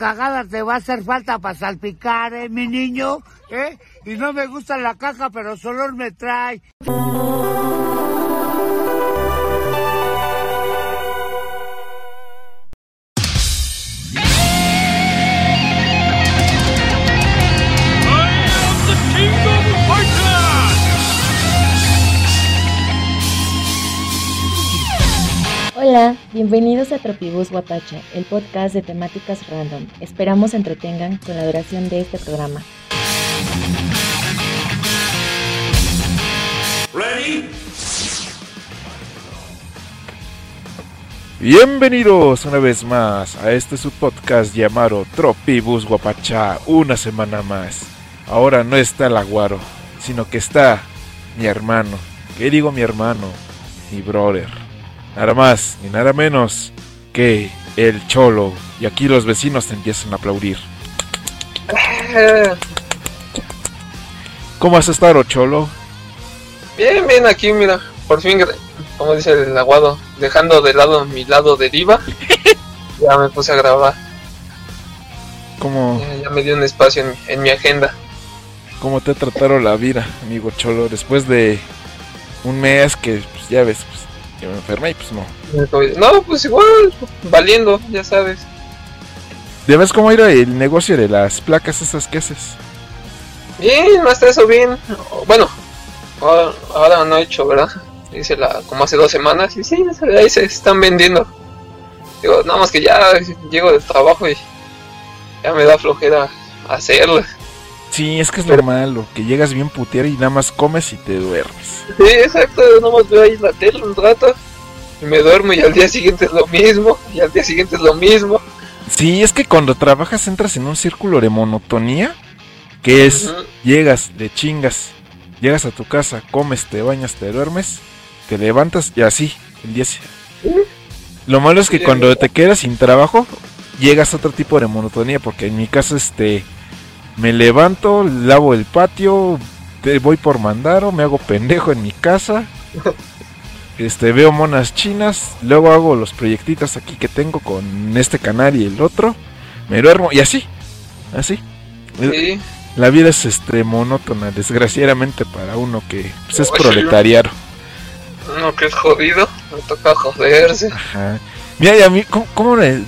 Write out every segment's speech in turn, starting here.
cagada te va a hacer falta para salpicar, ¿eh, mi niño? ¿Eh? Y no me gusta la caja, pero solo me trae. Bienvenidos a Tropibus Guapacha, el podcast de temáticas random. Esperamos entretengan con la duración de este programa. Bienvenidos una vez más a este su podcast llamado Tropibus Guapacha, una semana más. Ahora no está el aguaro, sino que está mi hermano. ¿Qué digo mi hermano? Mi brother. Nada más ni nada menos que el cholo. Y aquí los vecinos te empiezan a aplaudir. ¿Cómo has estado, cholo? Bien, bien, aquí, mira, por fin, como dice el aguado, dejando de lado mi lado de diva, ya me puse a grabar. ¿Cómo, Ya, ya me dio un espacio en, en mi agenda. ¿Cómo te trataron la vida, amigo cholo? Después de un mes que, pues, ya ves, pues, que me enfermé y pues no. No, pues igual, valiendo, ya sabes. ¿Ya ves cómo era el negocio de las placas esas que haces? Bien, hasta eso bien. Bueno, ahora, ahora no he hecho, ¿verdad? Hice la, como hace dos semanas y sí, ahí se están vendiendo. Digo, nada más que ya llego del trabajo y ya me da flojera hacerlo. Sí, es que es lo que llegas bien putear y nada más comes y te duermes. Sí, exacto, nada más veo ahí la tele un rato y me duermo y al día siguiente es lo mismo y al día siguiente es lo mismo. Sí, es que cuando trabajas entras en un círculo de monotonía, que es, llegas, le chingas, llegas a tu casa, comes, te bañas, te duermes, te levantas y así, el día se- Lo malo es que Sí, cuando te quedas sin trabajo, llegas a otro tipo de monotonía, porque en mi caso, este, me levanto, lavo el patio, te voy por mandaro, me hago pendejo en mi casa, este, veo monas chinas, luego hago los proyectitos aquí que tengo con este canal y el otro, me duermo y así, así. Sí, La vida es este monótona, desgraciadamente para uno que pues, es Oye, proletariado. uno que es jodido, me toca joderse. Ajá. Mira, y a mí, ¿cómo, cómo le-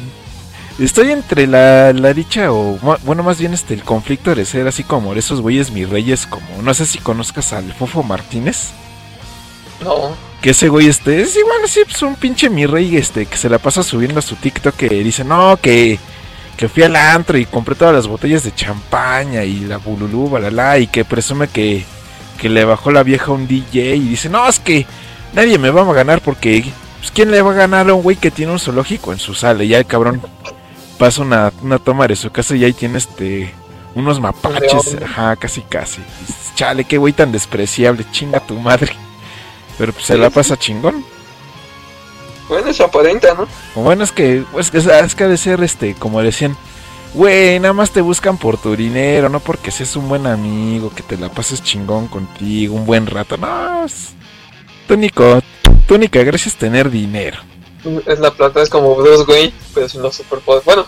Estoy entre la, la dicha o, bueno, más bien este, el conflicto de ser así como esos güeyes mis reyes, como, no sé si conozcas al Fofo Martínez, No, que ese güey este, es igual así, pues un pinche mi rey, este, que se la pasa subiendo a su TikTok que dice, no, que, que fui al antro y compré todas las botellas de champaña y la bululú, balala, y que presume que, que le bajó la vieja a un DJ y dice, no, es que nadie me va a ganar porque, pues, ¿quién le va a ganar a un güey que tiene un zoológico en su sala? Y ya el cabrón pasa una, una toma de su casa y ahí tiene este, unos mapaches, ajá, casi casi. Chale, qué güey tan despreciable, chinga tu madre. Pero pues se la pasa chingón. bueno, eso aparenta, ¿no? Bueno, es que, pues, es, es que ha de ser, este, como decían, güey, nada más te buscan por tu dinero, no porque seas un buen amigo, que te la pases chingón contigo, un buen rato. No, es- tu, único, tu única gracia es tener dinero. Es la plata, es como Bruce Wayne, pero sin los superpoderes. Bueno,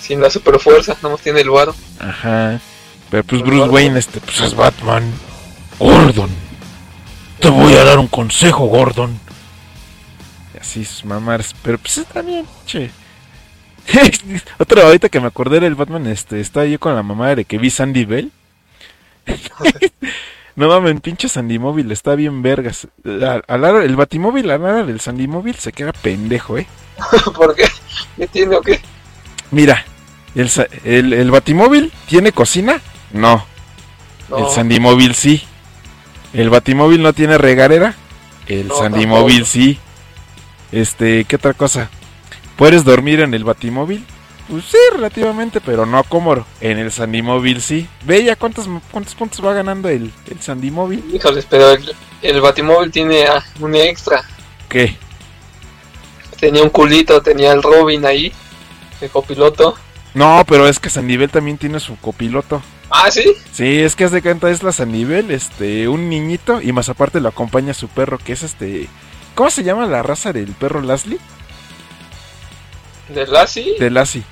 sin la superfuerza, nada más tiene el varo. Ajá. Pero pues Bruce Batman. Wayne, este, pues es Batman. Gordon. Te voy a dar un consejo, Gordon. Y así sus mamares. Pero pues está bien, che. Otra ahorita que me acordé del Batman, este, estaba yo con la mamá de que vi Sandy Bell. no mames, pinche Sandy Móvil, está bien vergas. El Batimóvil, a la hora del Sandy Móvil se queda pendejo, eh. ¿Por qué? ¿Qué tiene o qué? Mira, el, el, el Batimóvil tiene cocina? No. No, El Sandimóvil sí. El Batimóvil no tiene regadera. El No, Sandimóvil tampoco. sí. Este, ¿qué otra cosa? ¿Puedes dormir en el Batimóvil? Pues sí, relativamente, pero no cómodo. En el Sandimóvil sí. Ve ya cuántos, cuántos puntos va ganando el, el Sandimóvil. híjoles, pero el, el Batimóvil tiene ah, un extra. ¿Qué? Tenía un culito, tenía el Robin ahí, el copiloto. No, pero es que Sandivel también tiene su copiloto. Ah, sí. Sí, es que haz de cuenta es la Sandivel, este, un niñito y más aparte lo acompaña su perro, que es este... ¿Cómo se llama la raza del perro Lashley? De Lassie. De Lassie.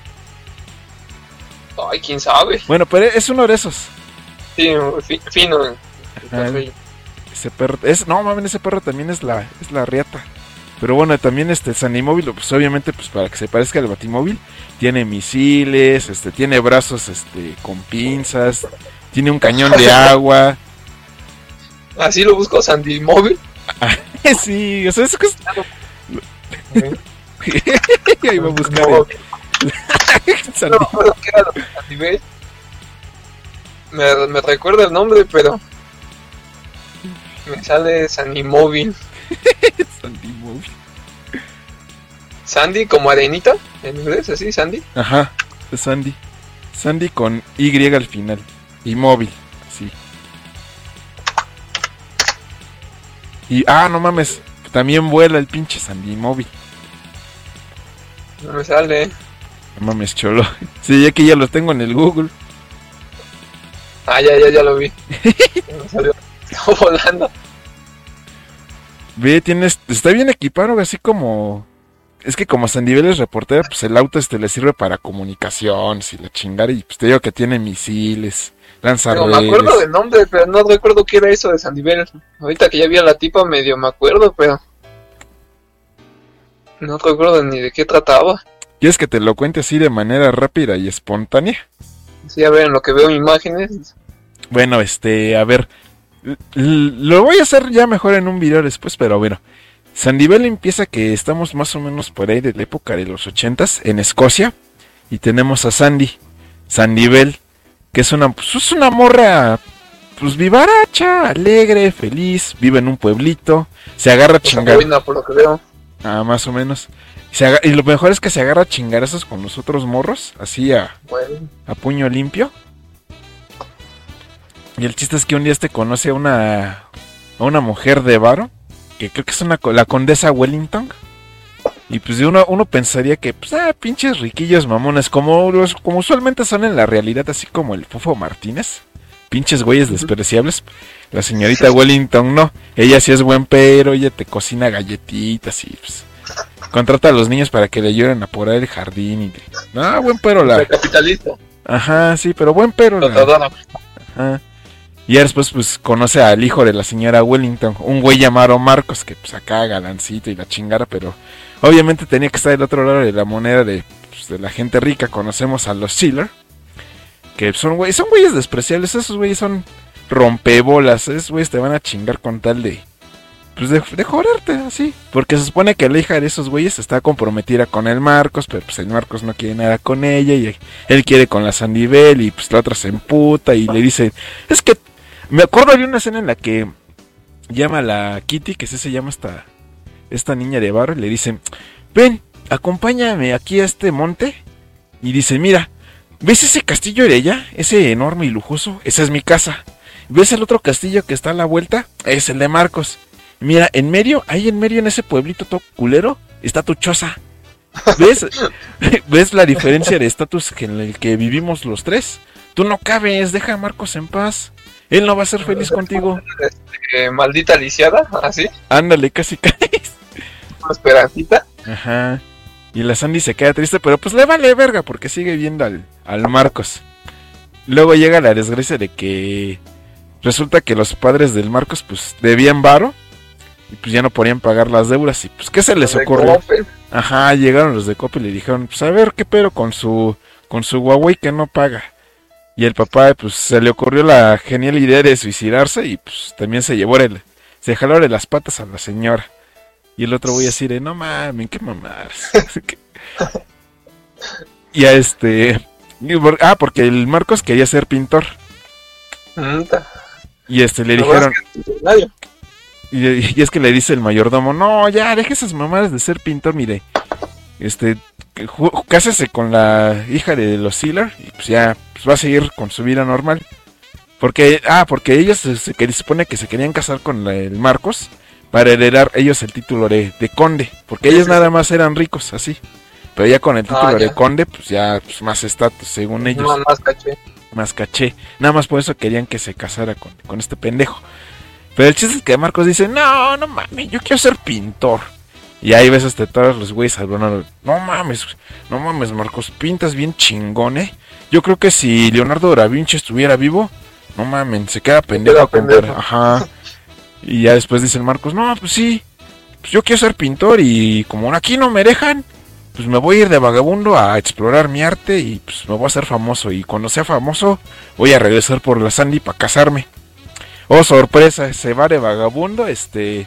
Ay, quién sabe. Bueno, pero es uno de esos. Sí, fi- fino. Ese perro, es, no mames, ese perro también es la, es la riata. Pero bueno, también este Sanimóvil, pues obviamente, pues para que se parezca al Batimóvil, tiene misiles, este, tiene brazos este, con pinzas, tiene un cañón de agua. Así lo busco Sandy Móvil. sí, o sea, es que es- ahí va a buscar el No era lo que Bell. Me, me recuerda el nombre, pero me sale Sandy Móvil. Sanimóvil. Sandy como arenita en inglés, así, Sandy. Ajá, es Sandy. Sandy con Y al final. Y móvil, sí. Y, ah, no mames, también vuela el pinche Sandy móvil. No me sale. No mames, cholo. Sí, ya que ya lo tengo en el Google. Ah, ya, ya, ya lo vi. Me salió. Volando. Ve, tienes, está bien equipado, así como... Es que como Sandivel es reportero, pues el auto este le sirve para comunicación, si la chingara, y pues te digo que tiene misiles, lanza Pero me acuerdo del nombre, pero no recuerdo qué era eso de Sandy Bell. Ahorita que ya vi a la tipa medio me acuerdo, pero no recuerdo ni de qué trataba. ¿Quieres que te lo cuente así de manera rápida y espontánea? Sí, a ver, en lo que veo imágenes. Bueno, este, a ver, lo voy a hacer ya mejor en un video después, pero bueno. Sandivel empieza que estamos más o menos por ahí de la época de los ochentas en Escocia y tenemos a Sandy, Sandivel, que es una, pues, es una morra, pues vivaracha, alegre, feliz, vive en un pueblito, se agarra a chingar, buena, por lo que veo. ah, más o menos, Se y lo mejor es que se agarra a chingarazos con los otros morros, así a, Bueno, a puño limpio. Y el chiste es que un día este conoce a una, a una mujer de varo, que creo que es una, la condesa Wellington. Y pues uno, uno pensaría que, pues, ah, pinches riquillos mamones, como, los, como usualmente son en la realidad, así como el Fofo Martínez. Pinches güeyes despreciables. La señorita Wellington no. Ella sí es buen pero, ella te cocina galletitas y pues, contrata a los niños para que le ayuden a porar el jardín. Y no, buen pero la... capitalista. Ajá, sí, pero buen pero. la-. Ajá. Y después, pues, conoce al hijo de la señora Wellington, un güey llamado Marcos, que pues acá galancito y la chingara, pero obviamente tenía que estar del otro lado de la moneda de, pues, de la gente rica. Conocemos a los Sealer, que son güeyes, son güeyes despreciables, esos güeyes son rompebolas, esos güeyes te van a chingar con tal de, pues, de, de joderte, así. Porque se supone que la hija de esos güeyes está comprometida con el Marcos, pero pues el Marcos no quiere nada con ella y él quiere con la Sandy Bell y pues la otra se emputa y le dice, es que me acuerdo de una escena en la que llama a la Kitty, que sí se llama esta, esta niña de barro, y le dice, ven, acompáñame aquí a este monte. Y dice, mira, ¿ves ese castillo de allá? Ese enorme y lujoso, esa es mi casa. ¿Ves el otro castillo que está a la vuelta? Es el de Marcos. Mira, en medio, ahí en medio en ese pueblito todo culero, está tu choza. ¿Ves? ¿Ves la diferencia de estatus en el que vivimos los tres? Tú no cabes, deja a Marcos en paz. Él no va a ser feliz contigo. Eh, maldita lisiada, así. Ándale, casi caes. Esperancita. Ajá. Y la Sandy se queda triste, pero pues le vale verga porque sigue viendo al, al Marcos. Luego llega la desgracia de que resulta que los padres del Marcos pues debían varo y pues ya no podían pagar las deudas y pues ¿qué se les ocurrió? Ajá, llegaron los de Coppel y le dijeron, pues a ver qué pero con su con su Huawei que no paga. Y el papá pues se le ocurrió la genial idea de suicidarse y pues también se llevó el se jaló de las patas a la señora. Y el otro voy a decir, no mames, qué mamadas. y a este ah, porque el Marcos quería ser pintor y este le dijeron, nadie. Y, y es que le dice el mayordomo, no, ya, deje esas mamadas de ser pintor, mire. Este, cásese con la hija de los Sealer y pues ya pues va a seguir con su vida normal. Porque, ah, porque ellos se, se, supone que se querían casar con la- el Marcos para heredar ellos el título de, de conde. Porque ellos sí, nada más eran ricos, así. Pero ya con el título Ah, de ya. conde, pues ya pues, más estatus, según ellos No, más caché. más caché. Nada más por eso querían que se casara con, con este pendejo. Pero el chiste es que Marcos dice, no, no mames, yo quiero ser pintor. Y ahí ves este todos los güeyes hablando. No mames, no mames, Marcos, pintas bien chingón, eh. Yo creo que si Leonardo da Vinci estuviera vivo, no mames, se queda pendejo queda a comprar. pendejo. Ajá. Y ya después dice el Marcos, no, pues sí, pues yo quiero ser pintor y como aquí no me dejan, pues me voy a ir de vagabundo a explorar mi arte y pues me voy a hacer famoso. Y cuando sea famoso, voy a regresar por la Sandy para casarme. Oh, sorpresa, se va de vagabundo, este...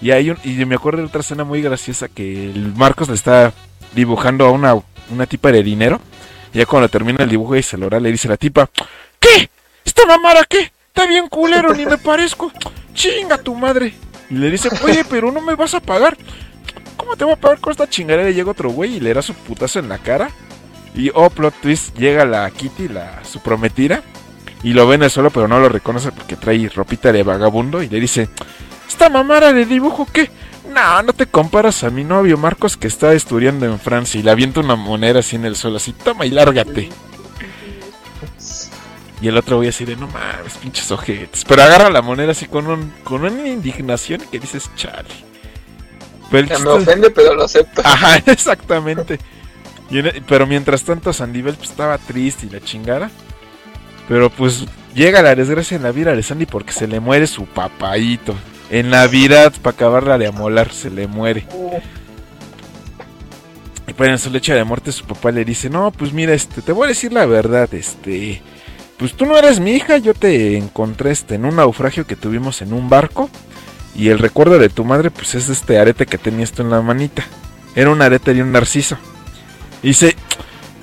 Y hay un, y me acuerdo de otra escena muy graciosa que el Marcos le está dibujando a una, una tipa de dinero. Y ya cuando termina el dibujo y se lo da, le dice la tipa, ¿qué? ¿Esta mamada qué? Está bien culero, ni me parezco. Chinga tu madre. Y le dice, oye, pero no me vas a pagar. ¿Cómo te voy a pagar con esta chingadera? Y llega otro güey y le da su putazo en la cara. Y oh, plot twist, llega la Kitty, la su prometida. Y lo ve en el suelo, pero no lo reconoce porque trae ropita de vagabundo. Y le dice, ¿esta mamada de dibujo qué? No, no te comparas a mi novio Marcos que está estudiando en Francia. Y le avienta una moneda así en el suelo, así, toma y lárgate. Y el otro güey así de, no mames, pinches ojetes. Pero agarra la moneda así con, un, con una indignación que dices, chale. Pero me ofende, pero lo acepto. Ajá, exactamente. Y en- pero mientras tanto Sandivel pues, estaba triste y la chingada. Pero pues llega la desgracia en la vida de Sandy porque se le muere su papaito. En Navidad, para acabarla de amolar, se le muere. Y pues en su leche de muerte su papá le dice, no, pues mira, este, te voy a decir la verdad, este... Pues tú no eres mi hija, yo te encontré este, en un naufragio que tuvimos en un barco. Y el recuerdo de tu madre, pues es este arete que tenías tú en la manita. Era un arete de un narciso. Y dice,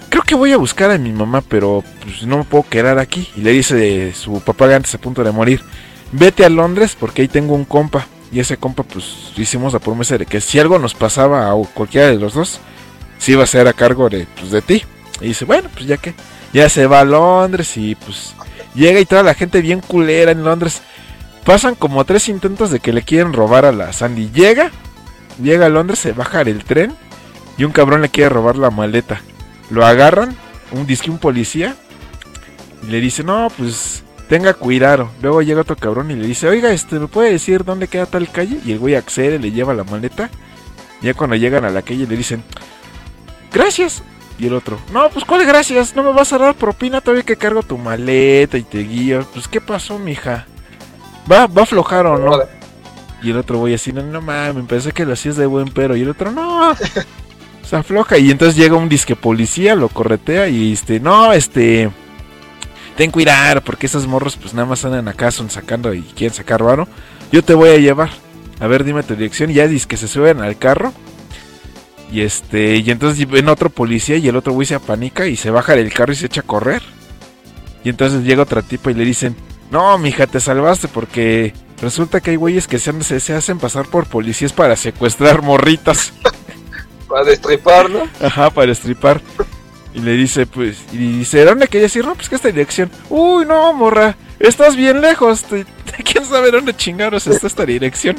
creo que voy a buscar a mi mamá, pero pues no me puedo quedar aquí. Y le dice su papá antes a punto de morir, vete a Londres porque ahí tengo un compa. Y ese compa, pues hicimos la promesa de que si algo nos pasaba a cualquiera de los dos, sí iba a ser a cargo de, pues, de ti. Y dice, bueno, pues ya que. Ya se va a Londres y pues llega y toda la gente bien culera en Londres. Pasan como tres intentos de que le quieren robar a la Sandy. Llega, llega a Londres, se baja del tren y un cabrón le quiere robar la maleta. Lo agarran, un disque un policía, y le dice, no, pues tenga cuidado. Luego llega otro cabrón y le dice, oiga, este, ¿me puede decir dónde queda tal calle? Y el güey accede, le lleva la maleta. Ya cuando llegan a la calle le dicen, gracias. Y el otro, no, pues cuál gracias, no me vas a dar propina todavía que cargo tu maleta y te guío. Pues qué pasó, mija. ¿Va, va a aflojar o no? Y el otro güey así, no, no mames, pensé que lo hacías de buen pero. Y el otro, no, se afloja. Y entonces llega un disque policía, lo corretea y este, no, este, ten cuidado, porque esos morros pues nada más andan acá son sacando y quieren sacar varo. Yo te voy a llevar. A ver, dime tu dirección. Y ya dice que se suben al carro. Y este, y entonces ven otro policía y el otro güey se apanica y se baja del carro y se echa a correr. Y entonces llega otra tipa y le dicen, no, mija, te salvaste porque resulta que hay güeyes que se, se hacen pasar por policías para secuestrar morritas. Para destripar, ¿no? Ajá, para estripar. Y le dice, pues, y dice, ¿dónde querías ir? No, pues que esta dirección. Uy, no, morra, estás bien lejos. te- ¿Quién sabe dónde chingaros está esta dirección?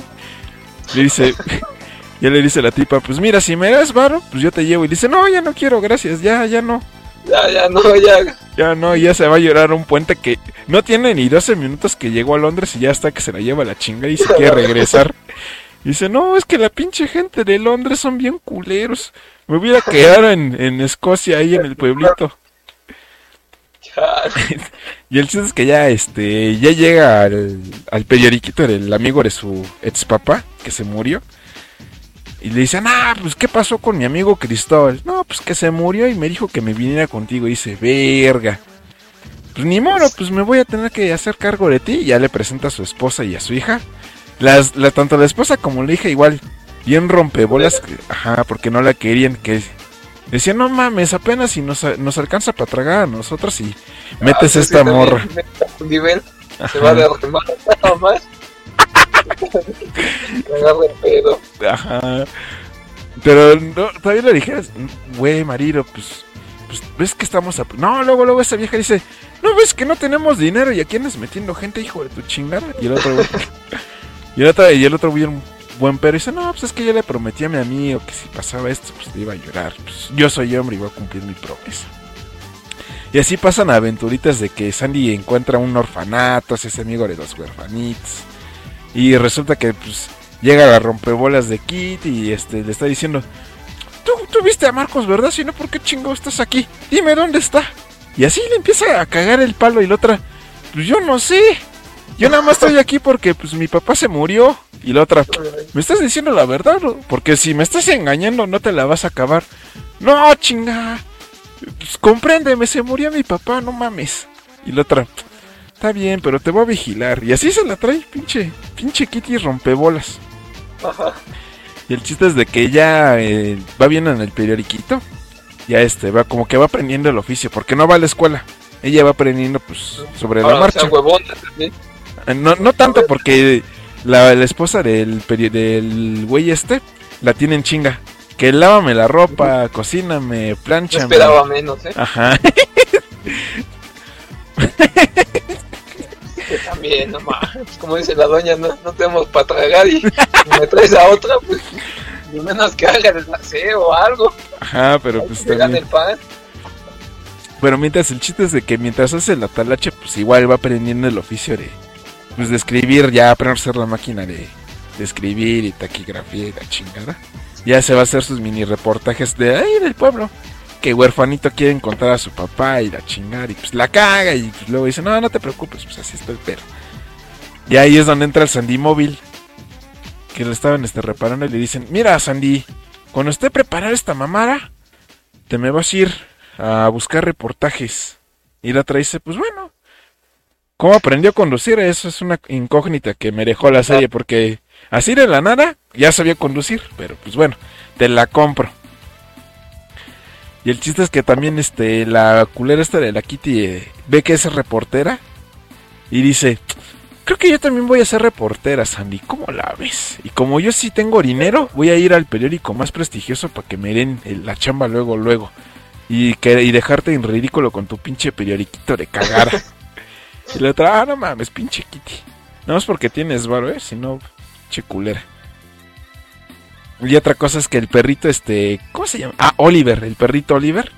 Le dice, ya le dice la tipa, pues mira, si me das varo, pues yo te llevo. Y dice, no, ya no quiero, gracias, ya, ya no. Ya, ya, no, ya. Ya no, ya se va a llorar un puente que no tiene ni 12 minutos que llegó a Londres y ya está que se la lleva la chinga y se quiere regresar. Dice, no, es que la pinche gente de Londres son bien culeros. Me hubiera quedado en, en Escocia, ahí en el pueblito. Y el chiste es que ya, este, ya llega al, al periodiquito del amigo de su ex papá, que se murió. Y le dicen, ah, pues, ¿qué pasó con mi amigo Cristóbal? No, pues que se murió y me dijo que me viniera contigo. Y dice, verga. Pues ni modo, pues me voy a tener que hacer cargo de ti. Y ya le presenta a su esposa y a su hija. Las, la, tanto la esposa como la hija igual, bien rompebolas, que- ajá, porque no la querían, que decían, no mames, apenas si nos, nos alcanza para tragar a nosotros y metes Ah, esta morra. nivel, se va a derrumbar nada más. Me agarra el pedo. Ajá. Pero no, todavía le dijeras, güey, marido, pues, pues ves que estamos a... No, luego, luego esa vieja dice, no ves que no tenemos dinero y aquí andas metiendo gente, hijo de tu chingada. Y el otro, güey, y el otro, y el otro un buen pero, dice, no, pues es que yo le prometí a mi amigo que si pasaba esto, pues le iba a llorar. Pues yo soy hombre y voy a cumplir mi promesa. Y así pasan aventuritas de que Sandy encuentra un orfanato, se hace amigo de los huerfanitos. Y resulta que, pues, llega la rompebolas de Kitty y este le está diciendo, tú, tú viste a Marcos, ¿verdad? Si no, ¿por qué chingo estás aquí? Dime dónde está. Y así le empieza a cagar el palo y la otra, pues yo no sé. Yo nada más estoy aquí porque pues mi papá se murió. Y la otra, ¿me estás diciendo la verdad? Porque si me estás engañando no te la vas a acabar. No, chinga. Pues compréndeme, se murió mi papá, no mames. Y la otra, está bien, pero te voy a vigilar. Y así se la trae, pinche, pinche Kitty rompebolas. Ajá. Y el chiste es de que ella eh, va bien en el periodiquito. Ya este, va como que va aprendiendo el oficio, porque no va a la escuela. Ella va aprendiendo pues sobre la o marcha. sea, huevona. Eh, No, no tanto porque la, la esposa del, peri- del güey este la tiene en chinga. Que lávame la ropa, cocíname, No planchame. esperaba menos, ¿eh? Ajá. Que también, no mames. Como dice la doña, no, no tenemos para tragar y, me traes a otra, pues. Al menos que haga el aseo o algo. Ajá, pero pues que gane también. el pan. Pero mientras el chiste es de que mientras hace la talacha, pues igual va aprendiendo el oficio de pues de escribir, ya aprender a hacer la máquina de, escribir y taquigrafía y la chingada. Ya se va a hacer sus mini reportajes de ahí del pueblo. Que huerfanito quiere encontrar a su papá y la chingada y pues la caga y pues luego dice, no, no te preocupes, pues así está el perro. Y ahí es donde entra el Sandy móvil. Que le estaban este, reparando y le dicen, mira Sandy, cuando esté preparada esta mamada, te me vas a ir a buscar reportajes. Y la otra dice, pues bueno. ¿Cómo aprendió a conducir? Eso es una incógnita que me dejó la serie porque así de la nada ya sabía conducir, pero pues bueno, te la compro. Y el chiste es que también este la culera esta de la Kitty eh, ve que es reportera y dice, creo que yo también voy a ser reportera, Sandy, ¿cómo la ves? Y como yo sí tengo dinero, voy a ir al periódico más prestigioso para que me den eh, la chamba luego, luego. Y, que, y dejarte en ridículo con tu pinche periodiquito de cagada. y la otra, ah, no mames, pinche Kitty. No es porque tienes varo, eh, sino pinche culera. Y otra cosa es que el perrito, este, ¿cómo se llama? Ah, Oliver, el perrito Oliver.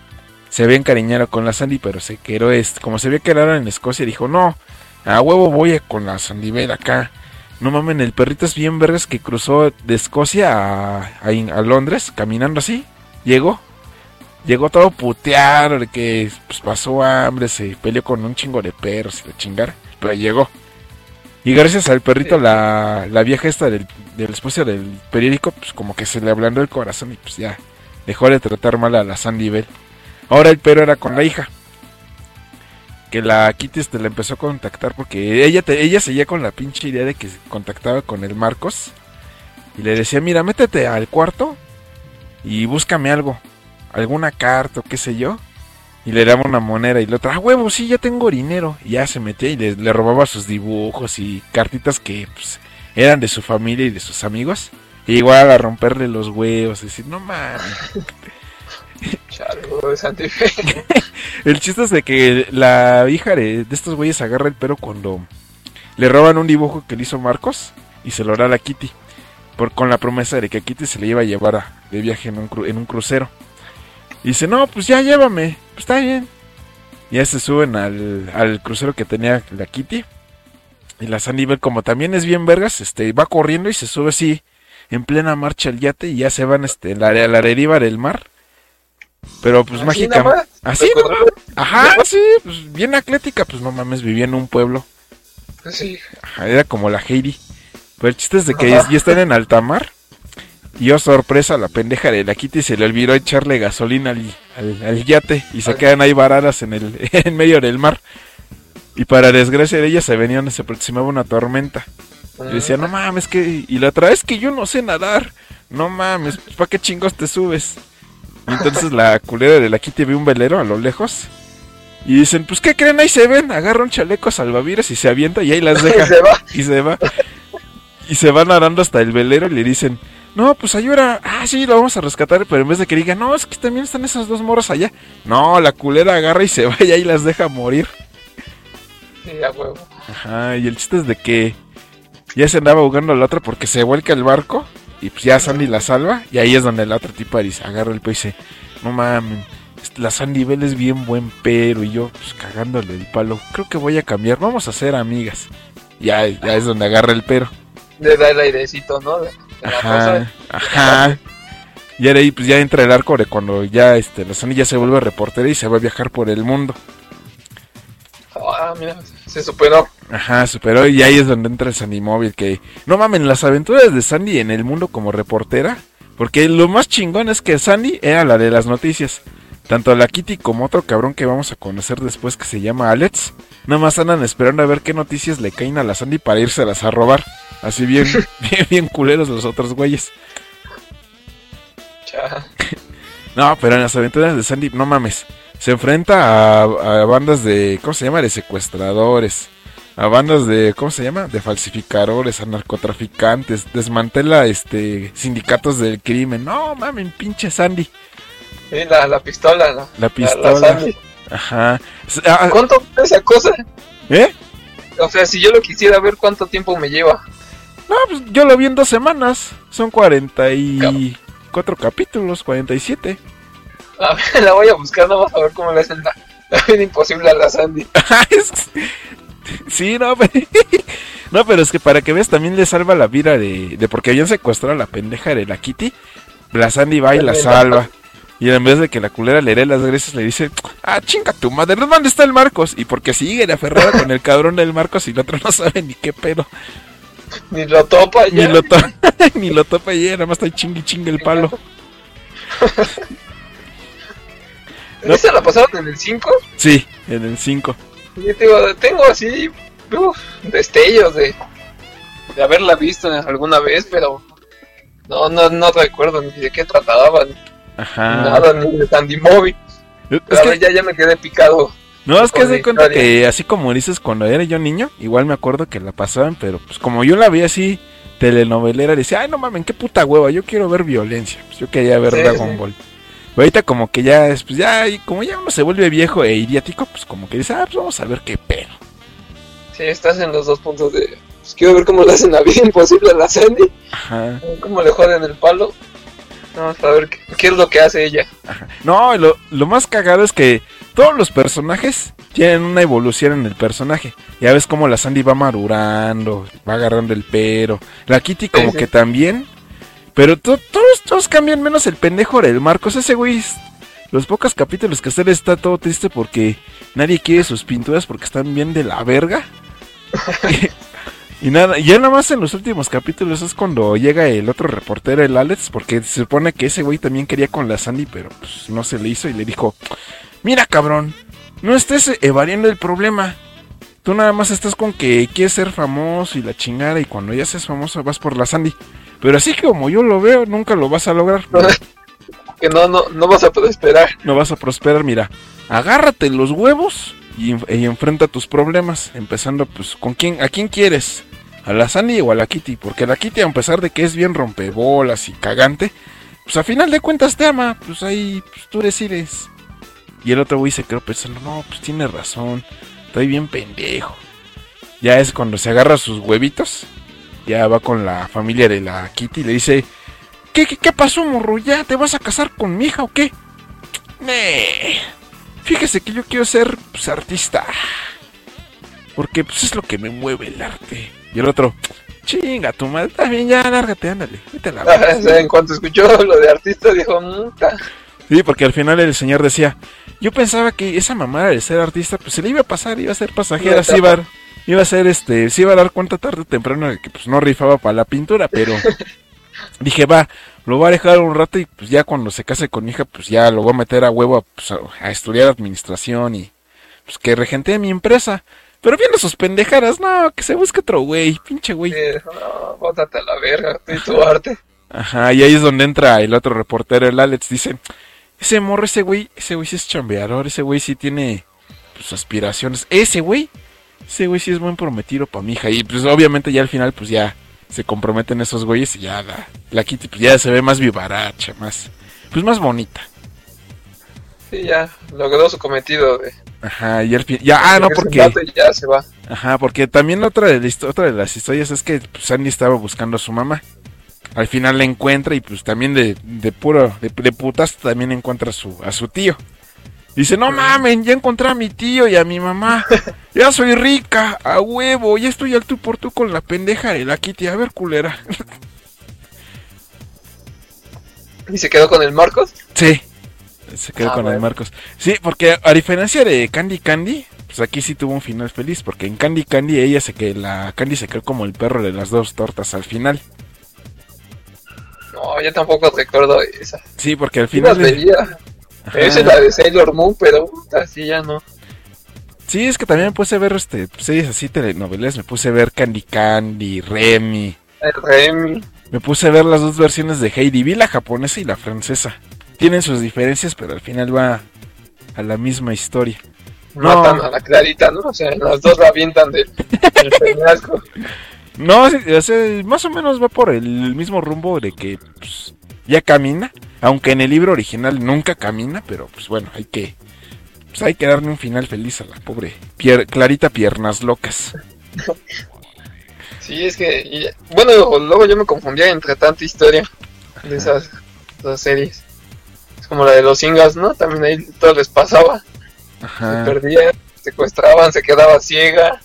Se ve encariñado con la Sandy, pero se quedó, este, como se ve que era en Escocia, dijo, no, a huevo voy con la Sandy Bell acá. No mames, el perrito es bien vergas que cruzó de Escocia a, a Londres, caminando así. Llegó, llegó todo puteado, de que pues, pasó hambre, se peleó con un chingo de perros y de chingar, pero llegó. Y gracias al perrito, la, la vieja esta del, del esposo del periódico, pues como que se le ablandó el corazón y pues ya dejó de tratar mal a la Sandy Bell. Ahora el perro era con la hija. Que la Kitty este, la empezó a contactar porque ella, te- ella seguía con la pinche idea de que se contactaba con el Marcos. Y le decía, mira, métete al cuarto y búscame algo. Alguna carta o qué sé yo. Y le daba una moneda y la otra, ah, huevo, sí, ya tengo dinero. Y ya se metía y le, le robaba sus dibujos y cartitas que pues, eran de su familia y de sus amigos. Y igual a romperle los huevos, decir, no mames. El chiste es de que la hija de, de estos güeyes agarra el pelo cuando le roban un dibujo que le hizo Marcos y se lo da a la Kitty. Por, con la promesa de que Kitty se le iba a llevar a- de viaje en un, cru- en un crucero. Y dice, no, pues ya llévame, pues está bien. Ya se suben al, al crucero que tenía la Kitty. Y la Sandy Bell, como también es bien vergas, este, va corriendo y se sube así en plena marcha al yate y ya se van este, la, a la deriva del mar. Pero pues mágica. Así, ¿no? Ajá, sí, pues bien atlética, pues no mames, vivía en un pueblo. Sí. Ajá, era como la Heidi. Pero el chiste es de que ya están en alta mar. Y oh sorpresa, la pendeja de la Kitty se le olvidó echarle gasolina al, al- al yate y se quedan ahí varadas en el en medio del mar. Y para desgracia de ella se venía, se aproximaba una tormenta. Y decía, no mames, que. Y la otra vez que yo no sé nadar. No mames, pues, ¿para qué chingos te subes? Y entonces la culera de la Kitty ve un velero a lo lejos. Y dicen, pues ¿qué creen? Ahí se ven. Agarra un chaleco salvavidas y se avienta y ahí las deja. se va. Y se va. Y se va nadando hasta el velero y le dicen, no, pues ayuda. Ah, sí, lo vamos a rescatar. Pero en vez de que diga, no, es que también están esas dos moros allá. No, la culera agarra y se va y las deja morir. Sí, a huevo. Ajá, y el chiste es de que ya se andaba ahogando la otra porque se vuelca el barco y pues ya Sandy la salva y ahí es donde la otra tipa agarra el pez y dice, no mames, este, la Sandy Bell es bien buen pero y yo pues cagándole el palo, creo que voy a cambiar, vamos a ser amigas. Ya, ya es donde agarra el pero. le da el airecito, ¿no? Ajá, ajá. Y ahí pues ya entra el arco de cuando ya este, la Sandy ya se vuelve reportera y se va a viajar por el mundo. Ah, mira, se superó. Ajá, superó y ahí es donde entra el Sandy Móvil que no mamen las aventuras de Sandy en el mundo como reportera, porque lo más chingón es que Sandy era la de las noticias. Tanto la Kitty como otro cabrón que vamos a conocer después que se llama Alex, nada más andan esperando a ver qué noticias le caen a la Sandy para írselas a robar. Así bien, bien, bien culeros los otros güeyes. Ya. No, pero en las aventuras de Sandy, no mames. Se enfrenta a, a bandas de, ¿cómo se llama? De secuestradores. A bandas de, ¿cómo se llama? De falsificadores, a narcotraficantes. Desmantela, este, sindicatos del crimen. No mames, pinche Sandy. Sí, la, la pistola, la, La pistola. Ajá. S- ah, ¿Cuánto esa cosa? ¿Eh? O sea, si yo lo quisiera ver, ¿cuánto tiempo me lleva? No, pues yo lo vi en dos semanas. Son 44 capítulos, 47. A ver, la voy a buscar, no vas a ver cómo le hacen la, la vida imposible a la Sandy. Es- sí, no, pero... no, pero es que para que veas también le salva la vida de, de porque habían secuestrado a la pendeja de la Kitty. La Sandy va y la salva. Y en vez de que la culera le dé las gracias, le dice, ah, chinga tu madre, ¿dónde está el Marcos? Y porque sigue aferrada con el cabrón del Marcos y el otro no sabe ni qué pedo. Ni lo topa Ni ya. lo, to ni lo topa y nada más está chingue chingue el palo. No. ¿Esa la pasaron en el 5? Sí, en el 5. Yo te digo, tengo así uf, destellos de, de haberla visto alguna vez, pero no, no, no recuerdo ni de qué trataban, Ajá. nada, ni de Sandy Movie. Es Pero que- ya, ya me quedé picado. No, es que se cuenta que así como dices cuando era yo niño, igual me acuerdo que la pasaban, pero pues como yo la vi así telenovelera, decía, ay no mames, qué puta hueva, yo quiero ver violencia, pues yo quería ver Sí, Dragon sí. Ball. Pero ahorita como que ya, es, pues ya, y como ya uno se vuelve viejo e idiático, pues como que dice, ah, pues vamos a ver qué pedo. Sí, estás en los dos puntos de... Pues quiero ver cómo le hacen la vida imposible a la Sandy, Ajá. cómo le joden el palo. Vamos a ver qué, qué es lo que hace ella. No, lo, lo más cagado es que todos los personajes tienen una evolución en el personaje. Ya ves cómo la Sandy va madurando, va agarrando el pero. La Kitty como Sí, sí. que también. Pero to- todos, todos cambian menos el pendejo del Marcos. Ese güey, los pocos capítulos que sale está todo triste porque nadie quiere sus pinturas porque están bien de la verga. Y nada, ya nada más en los últimos capítulos es cuando llega el otro reportero, el Alex, porque se supone que ese güey también quería con la Sandy, pero pues no se le hizo y le dijo, mira cabrón, no estés evadiendo el problema. Tú nada más estás con que quieres ser famoso y la chingada y cuando ya seas famoso vas por la Sandy. Pero así como yo lo veo, nunca lo vas a lograr. Que no, no, no vas a poder esperar. No vas a prosperar, mira. Agárrate los huevos y, en- y enfrenta tus problemas. Empezando, pues, ¿con quién? ¿A quién quieres? ¿A la Sandy o a la Kitty? Porque la Kitty, a pesar de que es bien rompebolas y cagante, pues a final de cuentas te ama. Pues ahí, pues tú decides. Y el otro güey se quedó pensando, no, pues tiene razón. Estoy bien pendejo. Ya es cuando se agarra sus huevitos. Ya va con la familia de la Kitty y le dice, ¿qué, qué, qué pasó, morro? ¿Ya te vas a casar con mi hija o qué? Nee. Fíjese que yo quiero ser pues, artista. Porque pues es lo que me mueve el arte. Y el otro, chinga tu madre, bien, ya lárgate, ándale, vete a la verga". O sea, en cuanto escuchó lo de artista, dijo. Sí, porque al final el señor decía, yo pensaba que esa mamada de ser artista, pues se le iba a pasar, iba a ser pasajera, sí iba a, iba a ser este, sí iba a dar cuenta tarde o temprano de que pues no rifaba para la pintura, pero dije, va, lo voy a dejar un rato y pues ya cuando se case con mi hija, pues ya lo voy a meter a huevo a, pues, a- estudiar administración y pues que regente mi empresa. Pero viendo sus pendejadas, no, que se busque otro güey, pinche güey. No, bótate a la verga, tú y tu arte. Ajá, y ahí es donde entra el otro reportero, el Alex, dice, ese morro, ese güey, ese güey sí es chambeador, ese güey sí tiene pues, aspiraciones, ese güey, ese güey sí es buen prometido para mi hija, y pues obviamente ya al final pues ya se comprometen esos güeyes y ya la, la Kitty pues ya se ve más vivaracha, más, pues más bonita. Sí, ya logró su cometido de... Ajá, y al fin, ya, ah, no, porque, ya se va. ajá, porque también otra de, la otra de las historias es que pues, Sandy estaba buscando a su mamá. Al final la encuentra y pues también de, de puro, de, de putas también encuentra a su, a su tío. Dice, no mamen, ya encontré a mi tío y a mi mamá. Ya soy rica, a huevo, ya estoy al tú por tú con la pendeja de la Kitty. A ver, culera. ¿Y se quedó con el Marcos? Sí, se quedó Ah, con el. Marcos. Sí, porque a diferencia de Candy Candy, pues aquí sí tuvo un final feliz. Porque en Candy Candy ella se que la Candy se quedó como el perro de las dos tortas al final. No, yo tampoco recuerdo esa. Sí, porque al final. Ajá. Esa es la de Sailor Moon, pero puta, sí ya no. Sí, es que también me puse a ver este, series así, telenovelas. Me puse a ver Candy Candy, Remy. Remy. Me puse a ver las dos versiones de Heidi. Vi la japonesa y la francesa. Tienen sus diferencias, pero al final va a la misma historia. No. Matan a la Clarita, ¿no? O sea, las dos la avientan del, del peñasco. No, o sea, más o menos va por el mismo rumbo de que pues, ya camina. Aunque en el libro original nunca camina, pero pues bueno, hay que. Pues hay que darle un final feliz a la pobre Pier- Clarita Piernas Locas. Sí, es que. y- bueno, luego yo me confundía entre tanta historia de esas dos series. Es como la de los Ingas, ¿no? También ahí todo les pasaba. Se Ajá. perdían, secuestraban, se quedaba ciega.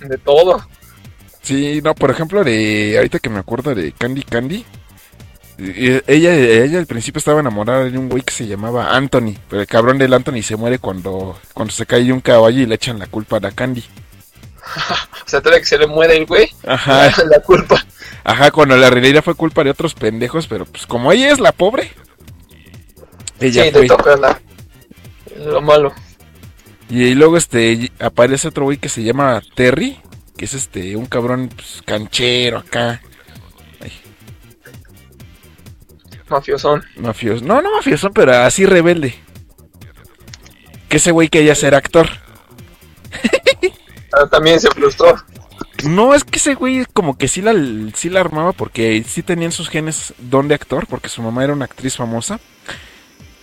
De todo. Sí, no, por ejemplo, de ahorita que me acuerdo de Candy Candy, ella, ella al principio estaba enamorada de un güey que se llamaba Anthony, pero el cabrón del Anthony se muere cuando, cuando se cae de un caballo y le echan la culpa a la Candy. O sea, todavía que se le muere el güey, Ajá, la culpa. ajá, cuando la realidad fue culpa de otros pendejos, pero pues como ella es la pobre, ella sí, fue. te toca la, lo malo. Y luego este aparece otro güey que se llama Terry, que es este un cabrón pues, canchero acá, Mafiosón. mafioso. No, no mafioso, pero así rebelde. Que ese güey quería ser actor. También se frustró. No, es que ese güey como que sí la, sí la armaba porque sí tenía en sus genes don de actor, porque su mamá era una actriz famosa.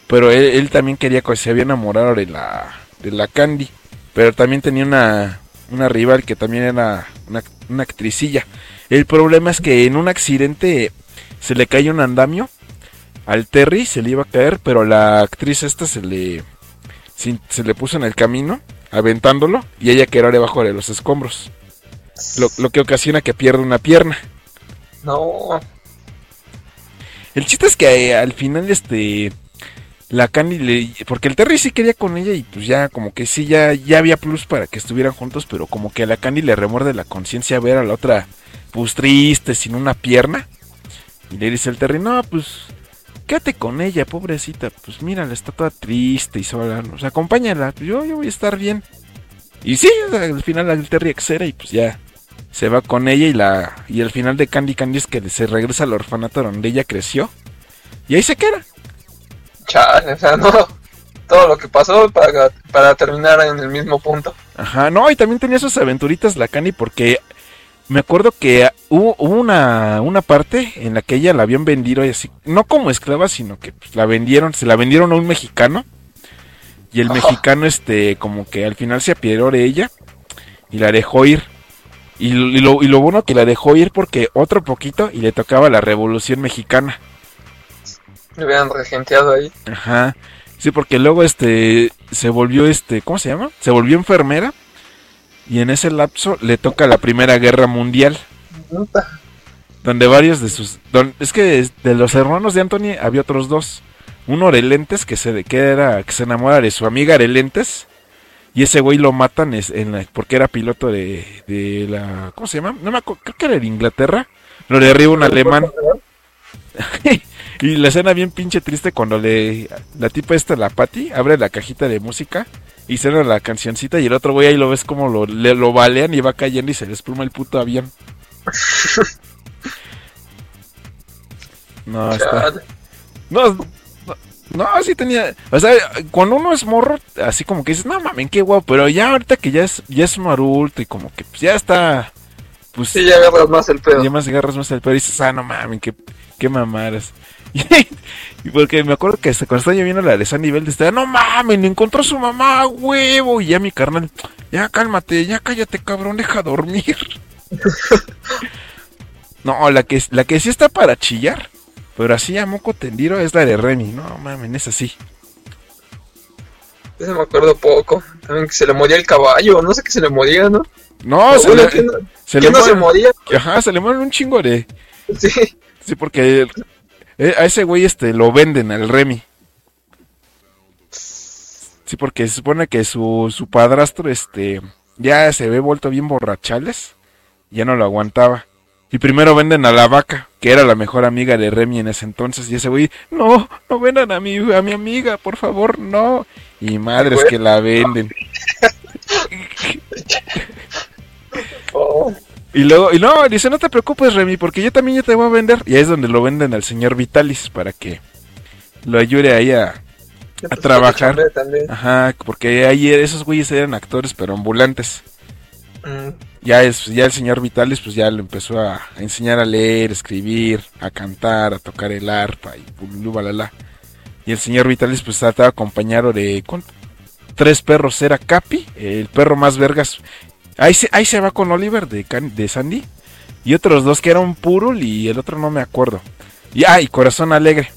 Pero él, él también quería, que se había enamorado de la, de la Candy. Pero también tenía una, una rival que también era una, una actricilla. El problema es que en un accidente se le cae un andamio al Terry, se le iba a caer, pero la actriz esta se le, se, le puso en el camino, aventándolo, y ella quedó debajo de los escombros. Lo, lo que ocasiona que pierda una pierna. No, El chiste es que eh, al final, este. La Candy le. Porque el Terry sí quería con ella y pues ya, como que sí, ya, ya había plus para que estuvieran juntos, pero como que a la Candy le remuerde la conciencia ver a la otra, pues triste, sin una pierna. Y le dice el Terry, no, pues. Quédate con ella, pobrecita. Pues mira, está toda triste y sola. O sea, acompáñala. pues, yo, yo voy a estar bien. Y sí, al final el Terry accede y pues ya se va con ella y la y el final de Candy Candy es que se regresa al orfanato donde ella creció y ahí se queda. chale, o sea, no. Todo lo que pasó para, para terminar en el mismo punto. Ajá, no, y también tenía sus aventuritas la Candy porque me acuerdo que hubo, hubo una, una parte en la que ella la habían vendido así, no como esclava, sino que pues, la vendieron, se la vendieron a un mexicano y el Ajá. mexicano este como que al final se apiadó de ella y la dejó ir. Y, lo- y lo, y lo bueno que la dejó ir porque otro poquito y le tocaba la revolución mexicana. Me hubieran regenteado ahí. Ajá. Sí, porque luego este se volvió este, ¿cómo se llama? Se volvió enfermera y en ese lapso le toca la Primera Guerra Mundial, donde varios de sus es que de, los hermanos de Anthony había otros dos. Uno de lentes que se que era que se enamora de su amiga de lentes y ese güey lo matan en porque era piloto de, de la ¿cómo se llama? No me acuerdo, creo que era de Inglaterra. Lo derriba un alemán. y la escena bien pinche triste cuando le la tipa esta, la Patty, abre la cajita de música y suena la cancioncita y el otro güey ahí lo ves como lo, le, lo balean y va cayendo y se le espuma el puto avión. No, está. No, no, no, sí tenía. O sea, cuando uno es morro, así como que dices, no mames, qué guapo. Pero ya ahorita que ya es, ya es un adulto y como que pues, ya está. Pues Sí, ya agarras más el pedo. ya más agarras más el pedo y dices, ah, no mames, qué, qué mamaras. Y, porque me acuerdo que hasta cuando estaba lloviendo la de San Nivel, decía, no mames, encontró su mamá, huevo. Y ya mi carnal, ya cálmate, ya cállate, cabrón, deja dormir. no, la que, la que sí está para chillar, pero así a moco tendido es la de Remy. No mames, es así. Ese me acuerdo poco. También que se le moría el caballo, no sé qué se le moría, ¿no? No, se Bueno, le, que no, se que le no se moría. Ajá, se le mueren un chingo de. Sí. Sí, porque eh, a ese güey este lo venden al Remy. Sí, porque se supone que su, su padrastro este ya se ve vuelto bien borrachales. Ya no lo aguantaba. Y primero venden a la vaca, que era la mejor amiga de Remy en ese entonces. Y ese güey, no, no vendan a mi, a mi amiga, por favor, no. Y madres que la venden. Oh, Y luego, y no, dice, no te preocupes, Remy, porque yo también ya te voy a vender. Y ahí es donde lo venden al señor Vitalis para que lo ayude ahí a... A pues, trabajar. Ajá, porque ahí esos güeyes eran actores, pero ambulantes. Mm, Ya es, ya el señor Vitalis, pues ya lo empezó a, a enseñar a leer, escribir, a cantar, a tocar el arpa y pululú, balala. Y el señor Vitalis, pues estaba acompañado de tres perros. Era Capi, el perro más vergas. Ahí se, ahí se va con Oliver de, de Sandy. Y otros dos que eran Purul y el otro no me acuerdo. Ah, y Corazón Alegre.